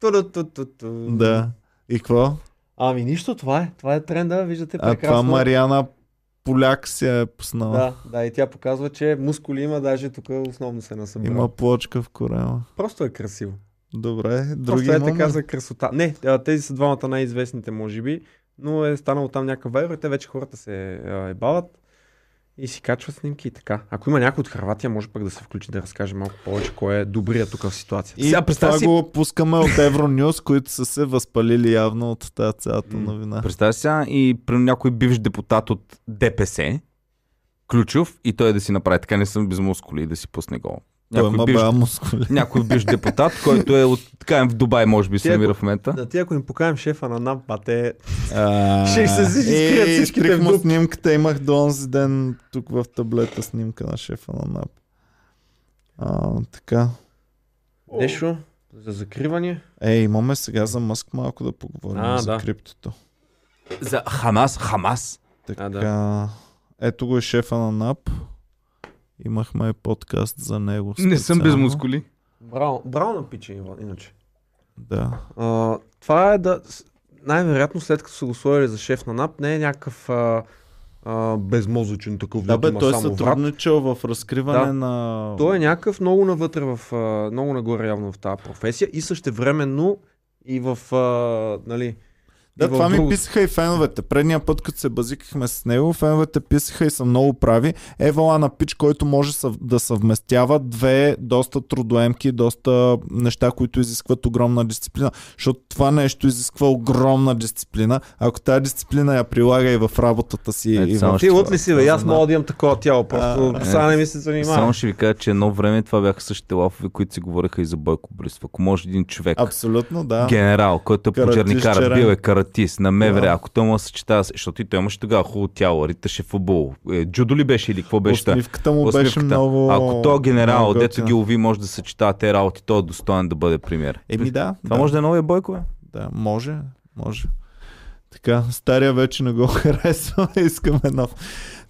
Ту-ду-ту-ту-ту. Да. И какво? Ами нищо, това е. Това е тренда, виждате А това прекрасно. Мариана Поляк я е пуснала. Да, да, и тя показва, че мускули има, даже тук основно се насъбира. Има плочка в корема. Просто е красиво. Добре, Други Просто е така за красота. Не, тези са двамата най-известните, може би, но е станало там някакъв вайбър и те вече хората се ебават и си качват снимки и така. Ако има някой от Харватия, може пък да се включи да разкаже малко повече кой е добрия тук в ситуацията. И Сега това си- го пускаме от Евронюс, които са се възпалили явно от тази цялата новина. Представя сега и при някой бивш депутат от ДПС, ключов, и той да си направи така, не съм без мускули и да си пусне гол. Той Някой има бивш, някой бивш депутат, който е от, така в Дубай, може би се намира в момента. Да, ти ако им покажем шефа на НАП, а те... А, Ще се изкрият е, всичките изтрих в му снимката, имах до онзи ден тук в таблета снимка на шефа на НАП. А, така. Нещо за закриване. Е, имаме сега за Мъск малко да поговорим А, за да. криптото. За Хамас, Хамас. Така, А, да. ето го е шефа на НАП. Имахме подкаст за него. Не съм без специално. мускули. Браво, браво на пича, Иван, иначе. Да. А, това е да... Най-вероятно след като са го сложили за шеф на НАП, не е някакъв а, а, безмозъчен такъв, Да, бе, той е само врат. сътрудничал в разкриване Да. на... Той е някакъв много навътре в, а, много нагоре явно в тази професия и същевременно и в, а, нали, Да, това ми писаха и феновете. Предния път, като се базикахме с него, феновете писаха и са много прави. Евала на пич, който може съв... да съвместява две доста трудоемки, доста неща, които изискват огромна дисциплина. Защото това нещо изисква огромна дисциплина. Ако тази дисциплина я прилага и в работата си, Ето, и в... Ти лут ли си, бе? Аз мога да имам такова тяло, просто А, сега не ми се занимава. Само ще ви кажа, че едно време това бяха същите лафове, които си говореха и за Бойко Борисов. Ако може един човек, Абсолютно, да. генерал, който е по бил е каратист на МВР, Да. ако той му съчетава, защото и той имаше тогава хубаво тяло, риташе футбол. Е, джудо ли беше или какво беше? Усмивката му беше Усмивката. много... Ако то генерал, много дето ги лови, може да съчетава те работи, той е достоен да бъде премьер. Еми да. Това да. може да е новия Бойко. Да, може, може. Така, стария вече не го харесва, искаме нов.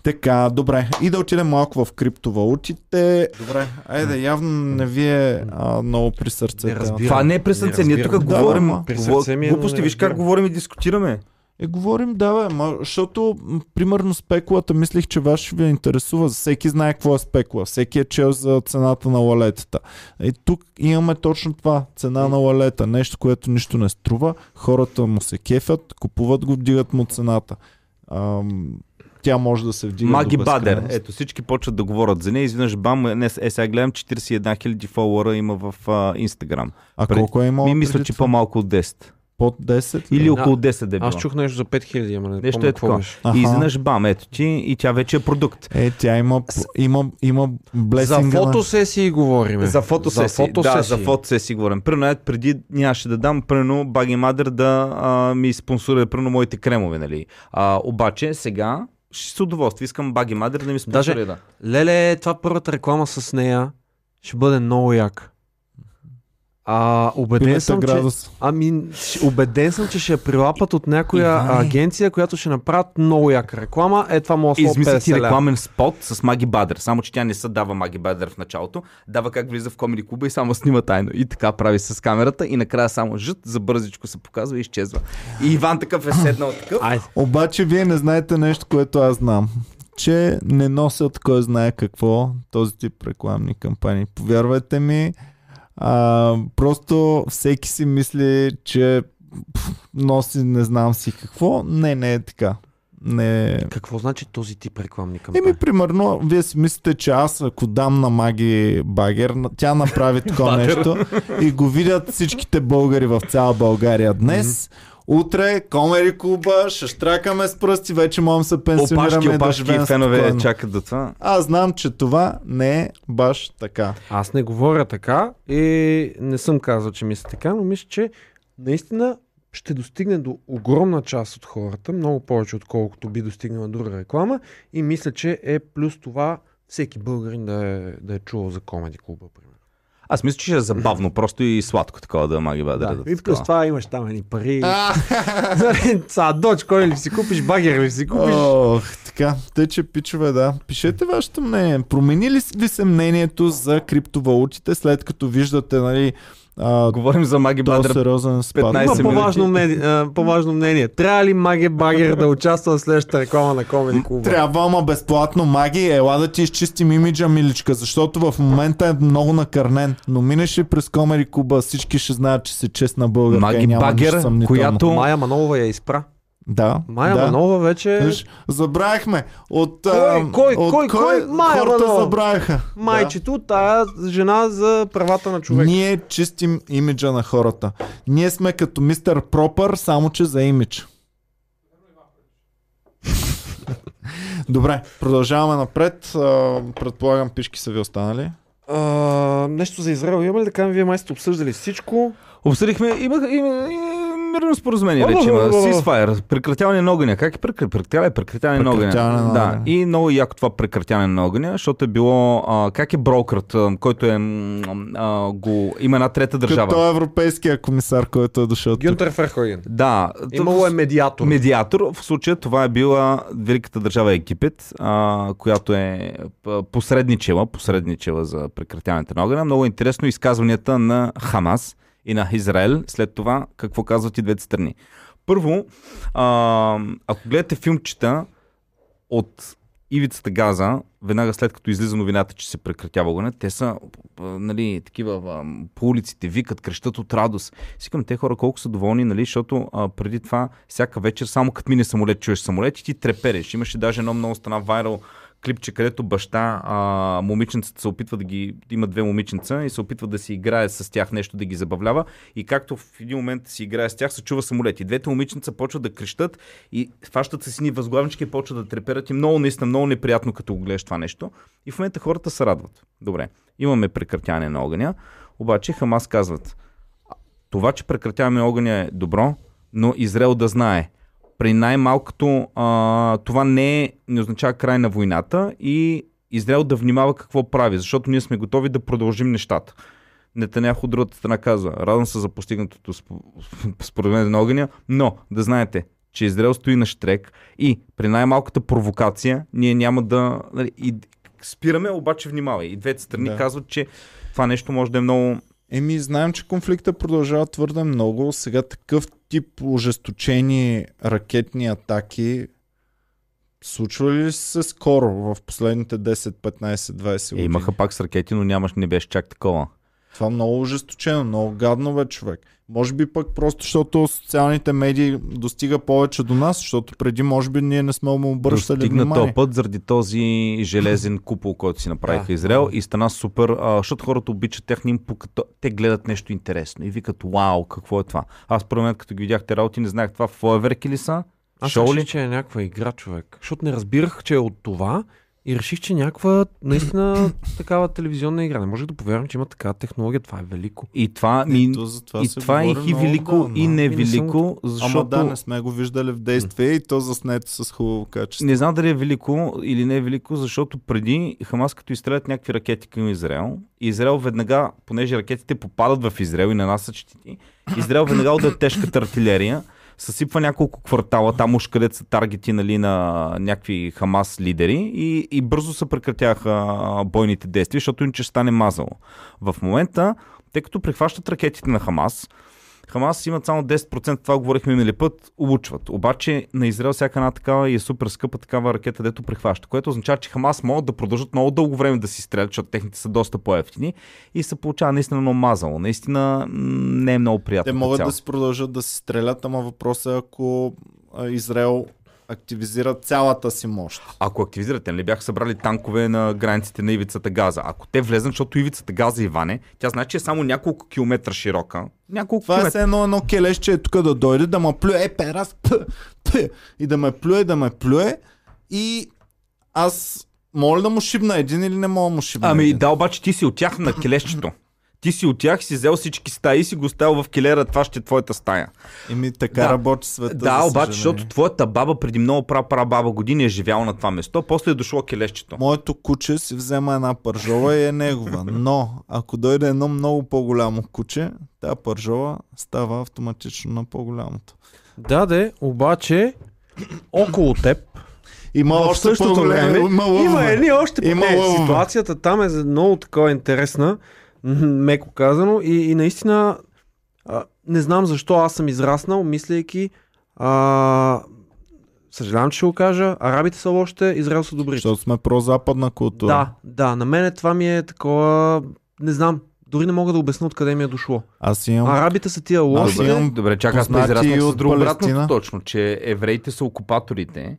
Така, добре. И да отидем малко в криптовалутите. Добре, айде, явно не ви е а, много при сърце. Това не е Не сърце. Ние тук. Да, говорим при говор- ми е, глупости. Виж как говорим и дискутираме. Е, говорим, да, бе, ма, защото, примерно, спекулата, мислих, че ще ви интересува. Всеки знае какво е спекула. Всеки е чел за цената на лалетата. И тук имаме точно това. Цена на лалета. Нещо, което нищо не струва. Хората му се кефят, купуват го, вдигат му цената. Ам, тя може да се вдига Маги Бадер. Ето всички почват да говорят за нея. Изведнъж бам, не, е, сега гледам 41 000 фолуара има в Инстаграм. А пред- колко е имало? Ми мисля, че по-малко от 10. Под 10? ли? Или около 10 да е било. Аз чух нещо за 5000, ама не Нещо помня е какво такова. И изведнъж бам, ето ти и тя вече е продукт. Е, тя има, има, има За блесинга фотосесии говорим. За фотосесии. Да, за фотосесии говорим. Примерно, преди нямаше да дам, примерно, Баги Мадър да а, ми спонсорира, примерно, моите кремове, нали. А, обаче, сега, с удоволствие, искам Баги Мадър да ми спонсорира. Леле, това първата реклама с нея ще бъде много як. А, убеден Пилета съм, че... градус. Ами, ще- убеден съм, че ще я прилапат от някоя Иване. агенция, която ще направят много яка реклама. Е, това може да Измисли ти 50 лева. рекламен спот с Маги Бадър, само че тя не се дава Маги Бадър в началото, дава как влиза в комеди клуба и само снима тайно. И така прави с камерата и накрая само жът, за бързичко се показва и изчезва. И Иван такъв е седнал такъв. Айде. Обаче вие не знаете нещо, което аз знам. Че не носят кой знае какво този тип рекламни кампании. Повярвайте ми, а, просто всеки си мисли, че пф, носи не знам си какво. Не, не е така. Не. Какво значи този тип рекламни кампании? Еми, примерно, вие си мислите, че аз ако дам на Маги Багер, тя направи такова нещо и го видят всичките българи в цяла България днес. Утре, Комери клуба, ще штракаме с пръсти, вече можем да се пенсионираме Опашки, и да опашки живеем и фенове спокойно. чакат до това. Аз знам, че това не е баш така. Аз не говоря така и не съм казал, че мисля така, но мисля, че наистина ще достигне до огромна част от хората, много повече отколкото би достигнала друга реклама и мисля, че е плюс това всеки българин да е, да е чувал за Комеди клуба. Аз мисля, че ще е забавно, просто и сладко такова да маги бадър. Да, и плюс това имаш там едни пари. Са, доч, кой ли си купиш, багер ли си купиш? Ох, така. Те, че пичове, да. Пишете вашето мнение. Промени ли се мнението за криптовалутите, след като виждате, нали, а, Говорим за маги бадър. сериозен спад? 15 Има минути. по-важно мнение, а, по-важно мнение. Трябва ли Маге Багер да участва в следващата реклама на Комеди клуба? Трябва, ама безплатно. Маги, ела да ти изчистим имиджа, миличка, защото в момента е много накърнен. Но минеш ли през Комери Куба, всички ще знаят, че си честна българка Маги и няма Багер, която- Майя Манолова я изпра. Да, Майя да. Манолова вече... Виж, забравихме. От, Кой, кой, от кой, кой? Майя Хората Манолова. забравяха. Майчето, тая жена за правата на Да. човек. Ние чистим имиджа на хората. Ние сме като мистер Пропър, само че за имидж. Добре, продължаваме напред. Предполагам, пишки са ви останали. А, нещо за Израел има ли да кажем? Вие май сте обсъждали всичко. Обсъдихме, има, има, има мирно споразумение вече има. Ceasefire, прекратяване на огъня. Как е прекратяване? Прекратяване, прекратяване на огъня. Да, и много яко това прекратяване на огъня, защото е било, а, как е брокърът, който е, а, го, има една трета държава. Като европейския комисар, който е дошъл. Гюнтер Ферхойген. Да, Имало е медиатор. Медиатор, в случая това е била великата държава Египет, а, която е посредничела, посредничела за прекратяването на огъня. Много интересно изказванията на Хамас и на Израел, след това какво казват и двете страни. Първо, а, ако гледате филмчета от ивицата Газа, веднага след като излиза новината, че се прекратява огъня, те са нали, такива по улиците, викат, крещат от радост. Сикам те хора колко са доволни, нали, защото а, преди това всяка вечер, само като мине самолет, чуеш самолет и ти трепереш. Имаше даже едно много стана вайрал клипче, където баща, а, момиченцата се опитва да ги, има две момиченца и се опитва да си играе с тях нещо, да ги забавлява и както в един момент си играе с тях, се чува самолет. И двете момиченца почват да крещат и фащат се сини възглавнички и почват да треперят и много, наистина, много неприятно, като го гледаш това нещо. И в момента хората се радват. Добре, имаме прекратяване на огъня, обаче Хамас казват, това, че прекратяваме огъня е добро, но Израел да знае, при най-малкото а, това не, не означава край на войната и Израел да внимава какво прави, защото ние сме готови да продължим нещата. Нетаняхо от другата страна казва, радвам се за постигнатото спо- споразумение на огъня, но да знаете, че Израел стои на штрек и при най-малката провокация ние няма да... нали, И, спираме, обаче внимавай. И двете страни да. казват, че това нещо може да е много Еми, знаем, че конфликта продължава твърде много. Сега такъв тип ожесточени ракетни атаки случва ли се скоро в последните 10, 15, 20 Е, години? имаха пак с ракети, но нямаш, не беше чак такова. Това много ожесточено, много гадно бе човек. Може би пък просто, защото социалните медии достига повече до нас, защото преди може би ние не сме му обръщали Достигна внимание. този път заради този железен купол, който си направиха Да. Израел и стана супер, а, защото хората обичат техния импут, като те гледат нещо интересно и викат, вау, какво е това? Аз първо момент, като ги видях те работи, не знаех това фойерверки ли са? Аз Шоу ли? че е някаква игра, човек. Защото не разбирах, че е от това и реших, че някаква наистина такава телевизионна игра. Не можех да повярвам, че има такава технология. Това е велико. И това, ми, Ето, за това и това е и велико, отдавна. и не велико, защото... Ама да, не сме го виждали в действие и то заснето с хубаво качество. Не знам дали е велико или не е велико, защото преди Хамас като изстрелят някакви ракети към Израел, Израел веднага, понеже ракетите попадат в Израел и нанасят щити, Израел веднага отда тежката артилерия, съсипва няколко квартала там уж където са таргети нали, на някакви Хамас лидери и, и бързо се прекратяха бойните действия, защото им че стане мазало. В момента, тъй като прихващат ракетите на Хамас, Хамас имат само 10%, това говорихме минали път, обучват. Обаче на Израел всяка една такава и е супер скъпа такава ракета, дето прихваща, което означава, че Хамас могат да продължат много дълго време да си стрелят, защото техните са доста по-ефтини и се получава наистина много мазало. Наистина не е много приятно. Те могат цяло. да си продължат да си стрелят, ама въпросът е ако Израел активизира цялата си мощ. Ако активизирате, нали бяха събрали танкове на границите на ивицата Газа. Ако те влезнат, защото ивицата Газа, Иване, тя значи че е само няколко километра широка. Няколко Това е километра. все едно едно келешче е тук да дойде, да ме плюе, е, перас, п, п, и да ме плюе, да ме плюе и аз мога ли да му шибна един или не мога да му шибна Ами един? да, обаче ти си от тях на келещето. Ти си от тях, си взел всички стаи и си го оставил в келера, това ще е твоята стая. Еми така Да. работи света. да, за обаче, защото твоята баба преди много пра пра баба години е живяла на това место, после е дошло келещето. Моето куче си взема една пържола и е негова. Но, ако дойде едно много по-голямо куче, тази пържола става автоматично на по-голямото. Да, де, обаче около теб Има в още същото време Има, лъвове. има едни още Има не, лъвове. Ситуацията там е много такова интересна, меко казано, и, и наистина а, не знам защо аз съм израснал, мислейки а, съжалявам, че ще го кажа, арабите са лошите, Израел са добри. Защото сме прозападна култура. Да, да, на мен това ми е такова, не знам, дори не мога да обясня откъде ми е дошло. Аз имам... Арабите са тия Аз лоши. имам Добре, чакай, аз израснах с от друго точно, че евреите са окупаторите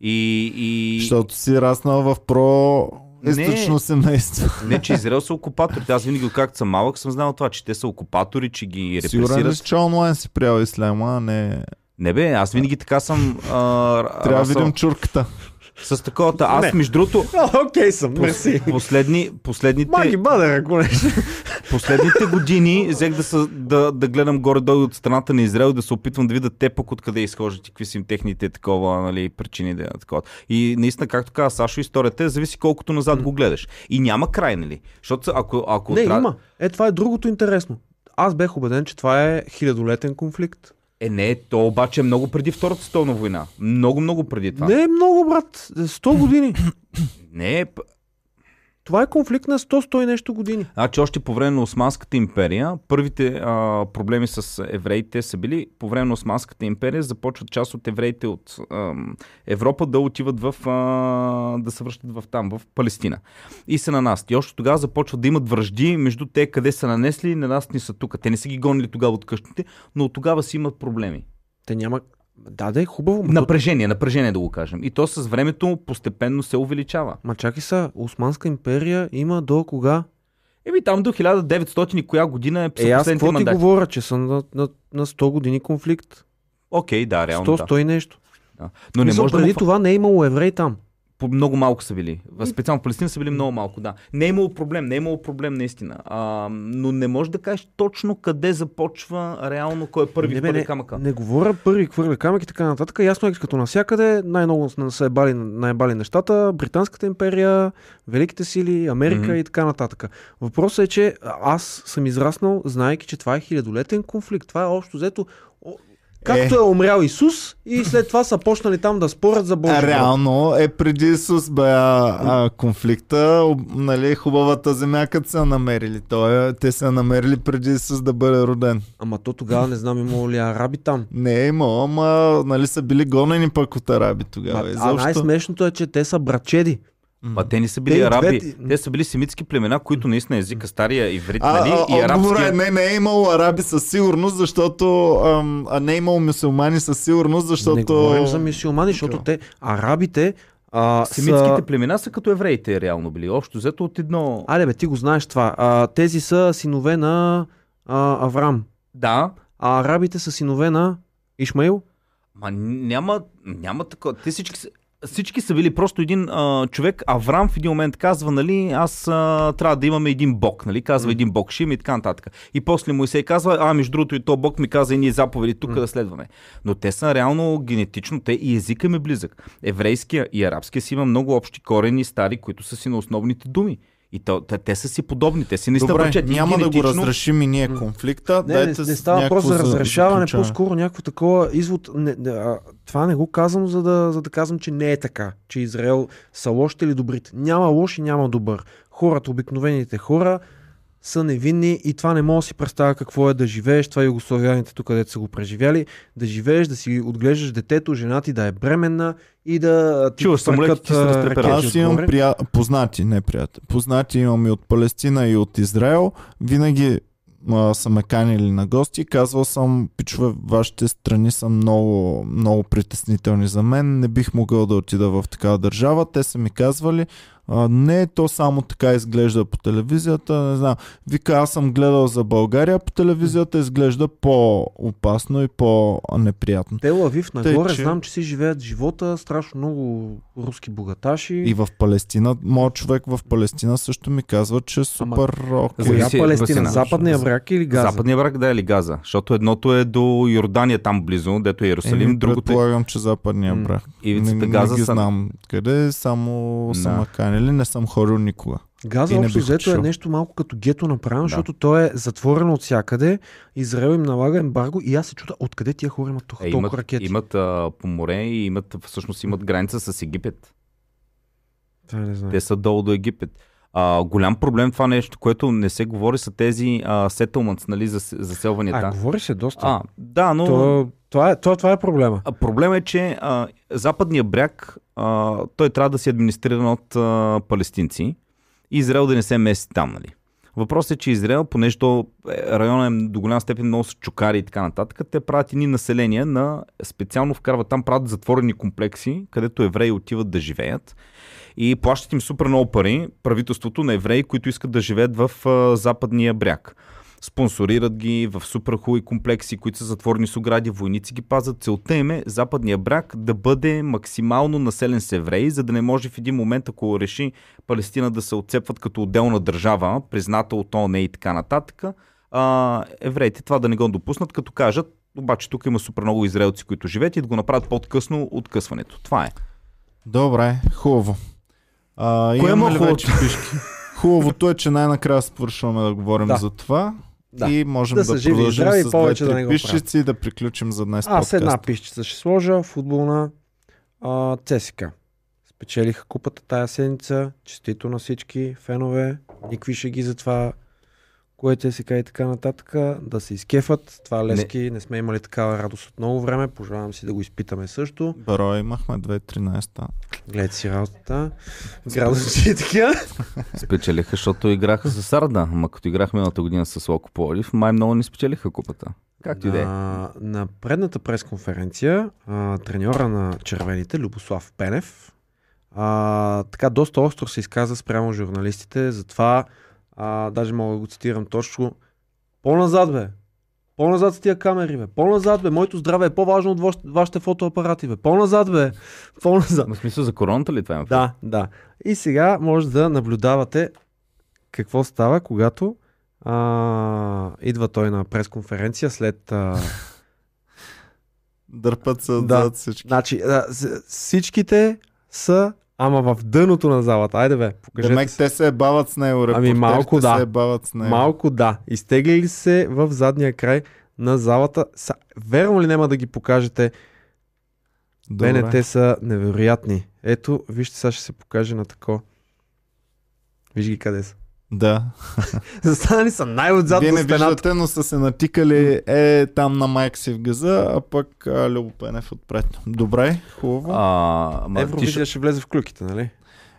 и... и... Защото си раснал в про. Източно семейство. Не, че Израел са окупаторите. Аз винаги, както съм малък, съм знал това, че те са окупатори, че ги Сигурен ли репресират. си, че онлайн си приял исляма, а не... Не бе, аз винаги така съм а, Трябва да видим чурката. С таковата. Аз, Не. между другото, Окей съм, мерси. последни, последните, Маги бадер, ако не. последните години взех да, са, да, да гледам горе-долу от страната на Израел и да се опитвам да видя те пък откъде изхождат и какви са им техните такова, нали, причини да такова. И наистина, както каза Сашо, историята е, зависи колкото назад го гледаш. И няма край, нали? Защото ако, ако Не, трябва- има. Е, това е другото интересно. Аз бех убеден, че това е хилядолетен конфликт. Е, не, то обаче е много преди Втората световна война. Много, много преди това. Не е много, брат. 100 години. не Това е конфликт на 100-100 и нещо години. Значи още по време на Османската империя, първите а, проблеми с евреите са били по време на Османската империя, започват част от евреите от ам, Европа да отиват в, а, да се връщат в там, в Палестина. И се нанасят. И още тогава започват да имат връжди между те, къде са нанесли и нанасни са тук. Те не са ги гонили тогава от къщите, но от тогава си имат проблеми. Те няма... Да, да е хубаво. Ма. Напрежение, напрежение да го кажем. И то с времето постепенно се увеличава. ма чакай са, Османска империя има до кога? Еми там до 1900 и коя година е са Е, аз какво ти говоря, че съм на, на, на 100 години конфликт. Окей, да, реално. 100, да. 100 и нещо. Да. Но не Мисъл, може да преди му... това не е имало евреи там. Много малко са били. Специално в Палестина са били много малко, да. Не е имало проблем, не е имало проблем наистина. А, но не можеш да кажеш точно къде започва реално кой е първи не, първи не, камъка. не говоря първи хвърля камък и така нататък. Ясно е, като навсякъде най-много са ебали, наебали нещата. Британската империя, Великите сили, Америка Мгм. и така нататък. Въпросът е, че аз съм израснал, знаеки, че това е хилядолетен конфликт. Това е общо взето Както е умрял Исус и след това са почнали там да спорят за Божия. Реално е преди Исус бе а, а, конфликта, нали, хубавата земя, като са намерили. Той, е- те са намерили преди Исус да бъде роден. Ама то тогава не знам имало ли араби там. Не е имало, ама нали са били гонени пък от араби тогава. А, а най-смешното е, че те са брачеди. Ма те не са били Те араби, двете- те са били семитски племена, които наистина езика стария иврит, А, нали? а, и отговора е, арабския. не, не е имало араби със сигурност, защото ам, а не е имало мусулмани със сигурност, защото... Не говорим за мисиомани, защото те, арабите, а, Семитските са... племена са като евреите реално били. Общо взето от едно... Айде бе, ти го знаеш това. А, тези са синове на а, Аврам. Да, А арабите са синове на Ишмаил. Ма няма, няма такова. Те всички, са- всички са били просто един а, човек. Аврам в един момент казва, нали, аз а, трябва да имаме един бог, нали, казва един бог, ще има и така нататък. И после Моисей казва, а между другото и то бог ми каза и ние заповеди тук да следваме. Но те са реално генетично, те и езика им е близък. Еврейския и арабския си има много общи корени, стари, които са си на основните думи. И то, те, те са си подобни, те си наистина Добре. И няма да го разрешим и ние конфликта. Не, не, Дайте не става въпрос някакво за разрешаване, заключаване. по-скоро някакво такова извод. Не, не, а, това не го казвам, за да, за да казвам, че не е така, че Израел са лошите или добрите. Няма лош и няма добър. Хората, обикновените хора, са невинни и това не мога да си представя какво е да живееш, това югославяните тук, където са го преживяли, да живееш, да си отглеждаш детето, жена ти да е бременна и да ти Чуваш самолетите ти се Аз имам прия... познати, не приятели. Познати имам и от Палестина и от Израел. Винаги а, са ме канили на гости. Казвал съм, пичове, вашите страни са много, много притеснителни за мен. Не бих могъл да отида в такава държава. Те са ми казвали, а, не, то само така изглежда по телевизията. Не знам. Вика, аз съм гледал за България по телевизията, изглежда по-опасно и по-неприятно. Тел Авив нагоре, че- знам, че си живеят живота, страшно много руски богаташи. И в Палестина, моят човек в Палестина също ми казва, че е супер окей. Коя Палестина? Васина. Западния брак или Газа? Западния брак да е ли Газа? Защото едното е до Йордания там близо, дето е Иерусалим, Еми, другото е предполагам, че западния брак. ивицата не, Газа не ги са... знам къде, само Да. са канили, не съм ходил никога. Газа общо взето е нещо малко като гето направено, Да. защото то е затворено от всякъде. Израел им налага ембарго и аз се чуда откъде тия хора имат толкова, Е, толкова имат, ракети. имат а, по море и имат, всъщност имат граница с Египет. Това не знам. Те са долу до Египет. А, голям проблем това нещо, което не се говори, са тези а, settlements, нали, за, заселванията. А, говори се доста. а, да, но... То, това, е, това, това е проблема. А, Проблема е, че а, западния бряг, а, той трябва да се администриран от а, палестинци и Израел да не се меси там, нали? Въпросът е, че Израел, понеже е- района е до голяма степен много с чукари и така нататък, те правят едни населения на специално вкарват там, правят затворени комплекси, където евреи отиват да живеят и плащат им супер много пари правителството на евреи, които искат да живеят в а, западния бряг. Спонсорират ги в супер хубави комплекси, които са затворени с огради, войници ги пазят. Целта им е западния бряг да бъде максимално населен с евреи, за да не може в един момент, ако реши Палестина да се отцепват като отделна държава, призната от ООН и така нататък, а, евреите това да не го допуснат, като кажат, обаче тук има супер много израелци, които живеят и да го направят по-късно откъсването. Това е. Добре, хубаво. А, Кое имаме е ли хубавото? вече пишки? Хубавото е, че най-накрая свършваме да говорим Да. за това. Да. И можем Да да, живи и продължим здрави, с повече да не го пишчици и да приключим за днес Аз една подкаста. пищица ще сложа, футболна а, ЦСКА. Спечелиха купата тая седмица, честито на всички фенове, никви шеги за това, което е сега и така нататък, да се изкефат. Това Лески, не. не сме имали такава радост от много време, пожелавам си да го изпитаме също. Баро имахме 2-13-та. Гледайте си работата. Градусите и така. Спечелиха, защото играха с Арда. Ама като играхме миналата година с Локо Пловдив, май много не спечелиха купата. Както и да е. на, на предната пресконференция а, треньора на червените, Любослав Пенев, а, така доста остро се изказа спрямо журналистите, затова а, даже мога да го цитирам точно. По-назад, бе! По-назад с тия камери, бе! По-назад, бе! Моето здраве е по-важно от ваш- вашите фотоапарати, бе! По-назад, бе! По-назад! В смисъл за короната ли това има? Да, да. И сега може да наблюдавате какво става, когато а, идва той на пресконференция след... А, Дърпат се Да. отзад всички. значи, а, всичките са Ама в дъното на залата. Айде бе, покажете Демек се. те се бават с него, репортерите малко да. се бават с него. Малко да. Изтеглили се в задния край на залата. Са, верно ли няма да ги покажете? Добре. БНТ са невероятни. Ето, вижте, сега ще се покаже на тако. Виж ги къде са. Да. Застанали са най-отзад Вие на не стената. виждате, но са се натикали е там на майк си в газа, а пък а, Любо Пенев отпред. Добре, хубаво. А, ма, ти Евровизия ще- ще влезе в клюките, нали?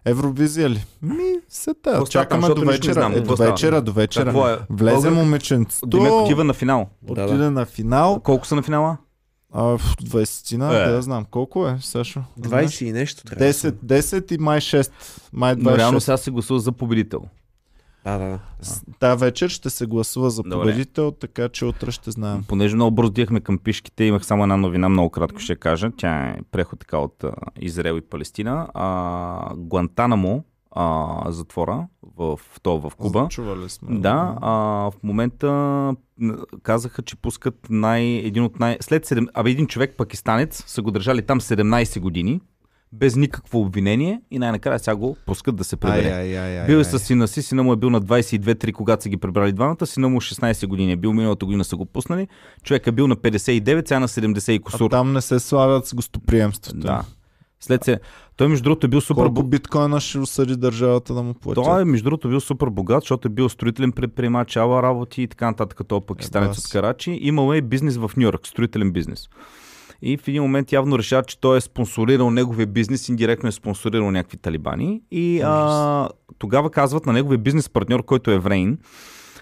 Евровизия ли? Ми, се та. Чакаме до вечера. знам. Е, до вечера, до вечера. Какво е? Влезе Българ- момиченцето. Димек отива на финал. Да, Отиде на финал. Колко са на финала? А, в 20-тина, Е. да знам. Колко е, Сашо? 20 и нещо трябва. 10, 10 и май 6. Май 26. Но реално сега се гласува за победител. Да, да, да. Та вечер ще се гласува за Добре. победител, така че утре ще знаем. Понеже много бързо дихме към пишките, имах само една новина, много кратко ще кажа. Тя е преход така от Израел и Палестина. А, Гуантанамо, а, затвора в, то, в Куба. Чували сме. Да, а, в момента казаха, че пускат най, един от най... След 7... Абе, един човек пакистанец са го държали там 17 години, без никакво обвинение и най-накрая сега го пускат да се Ай, пребере. ай, ай, ай, Бил е с сина си, сина му е бил на 22-3, когато са ги прибрали двамата, сина му 16 години е бил, миналата година са го пуснали, човек е бил на 59, сега на 70 и А кусур. там не се славят с гостоприемството. Да. След се... Той между другото е бил супер Колко богат. биткоина ще осъди държавата да му плати? Той е, между другото, бил супер богат, защото е бил строителен предприемач, ала работи и така нататък, като пакистанец Еба от. Карачи. Имал е бизнес в Нью Йорк, строителен бизнес. И в един момент явно решава, че той е спонсорирал неговия бизнес, индиректно е спонсорирал някакви талибани. И а, тогава казват на неговия бизнес партньор, който е евреин,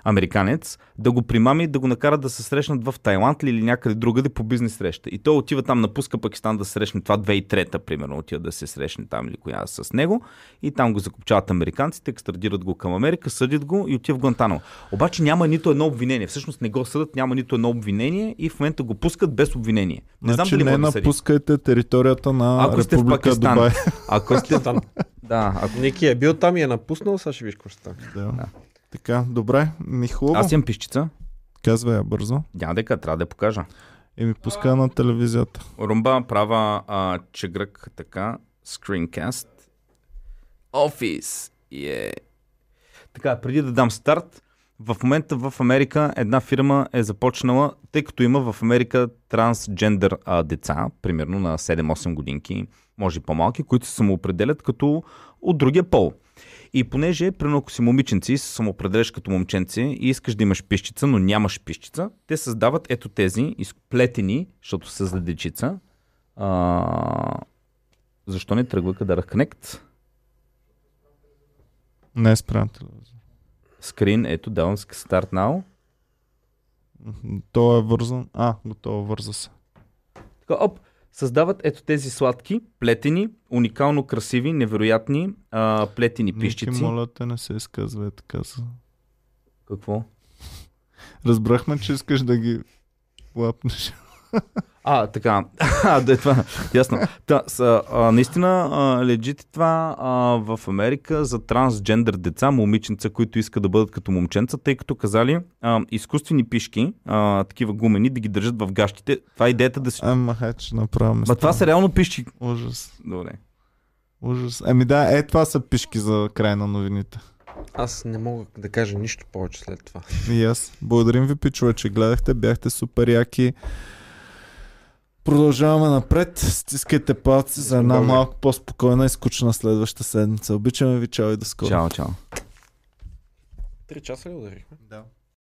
американец, да го примами, да го накарат да се срещнат в Тайланд ли или някъде другаде по бизнес среща. И той отива там, напуска Пакистан да се срещне, това 2003-та, примерно, отива да се срещне там или коя с него. И там го закупчават американците, екстрадират го към Америка, съдят го и отива в Гуантанамо. Обаче няма нито едно обвинение. Всъщност не го съдат, няма нито едно обвинение и в момента го пускат без обвинение. Не знам значи дали не напускайте територията на Ако сте в Република Пакистан. Дубай. Ако сте Там. Да, ако... Ники е бил там и е напуснал, сега ще виж какво ще стане. Да. Така, добре, ми хубаво. Аз имам пищица. Казвай я бързо. Няма дека, трябва да я покажа. И ми пуска на телевизията. Румба права а, чегрък така, screencast. Office. Yeah. Така, преди да дам старт, в момента в Америка една фирма е започнала, тъй като има в Америка трансджендър а, деца, примерно на 7-8 годинки, може и по-малки, които се самоопределят като от другия пол. И понеже, примерно, ако си момиченци и се самоопределяш като момченце и искаш да имаш пищица, но нямаш пищица, те създават ето тези изплетени, защото са за дечица. А... Защо не тръгва къде Connect? Не е спрям. Скрин, ето, давам старт now. То е вързан. А, готово, върза се. Така, оп, създават ето тези сладки, плетени, уникално красиви, невероятни а, плетени Ники, пищици. моля те, не се изказва е така. Какво? Разбрахме, че искаш да ги лапнеш. А, така. А, да е това. Ясно. Та, са, а, наистина, а, лежит е това а, в Америка за трансджендър деца, момиченца, които искат да бъдат като момченца, тъй като казали а, изкуствени пишки, а, такива гумени, да ги държат в гащите. Това е идеята да си... Ама, хай, че направим. Ма това са реално пишки. Ужас. Добре. Ужас. Ами да, е това са пишки за край на новините. Аз не мога да кажа нищо повече след това. И аз. Благодарим ви, пичове, че гледахте. Бяхте супер яки. Продължаваме напред. Стискайте палци за една Добре. малко по-спокойна и скучна следваща седмица. Обичаме ви, чао и до скоро. Чао, чао. Три часа ли ударихме? Да.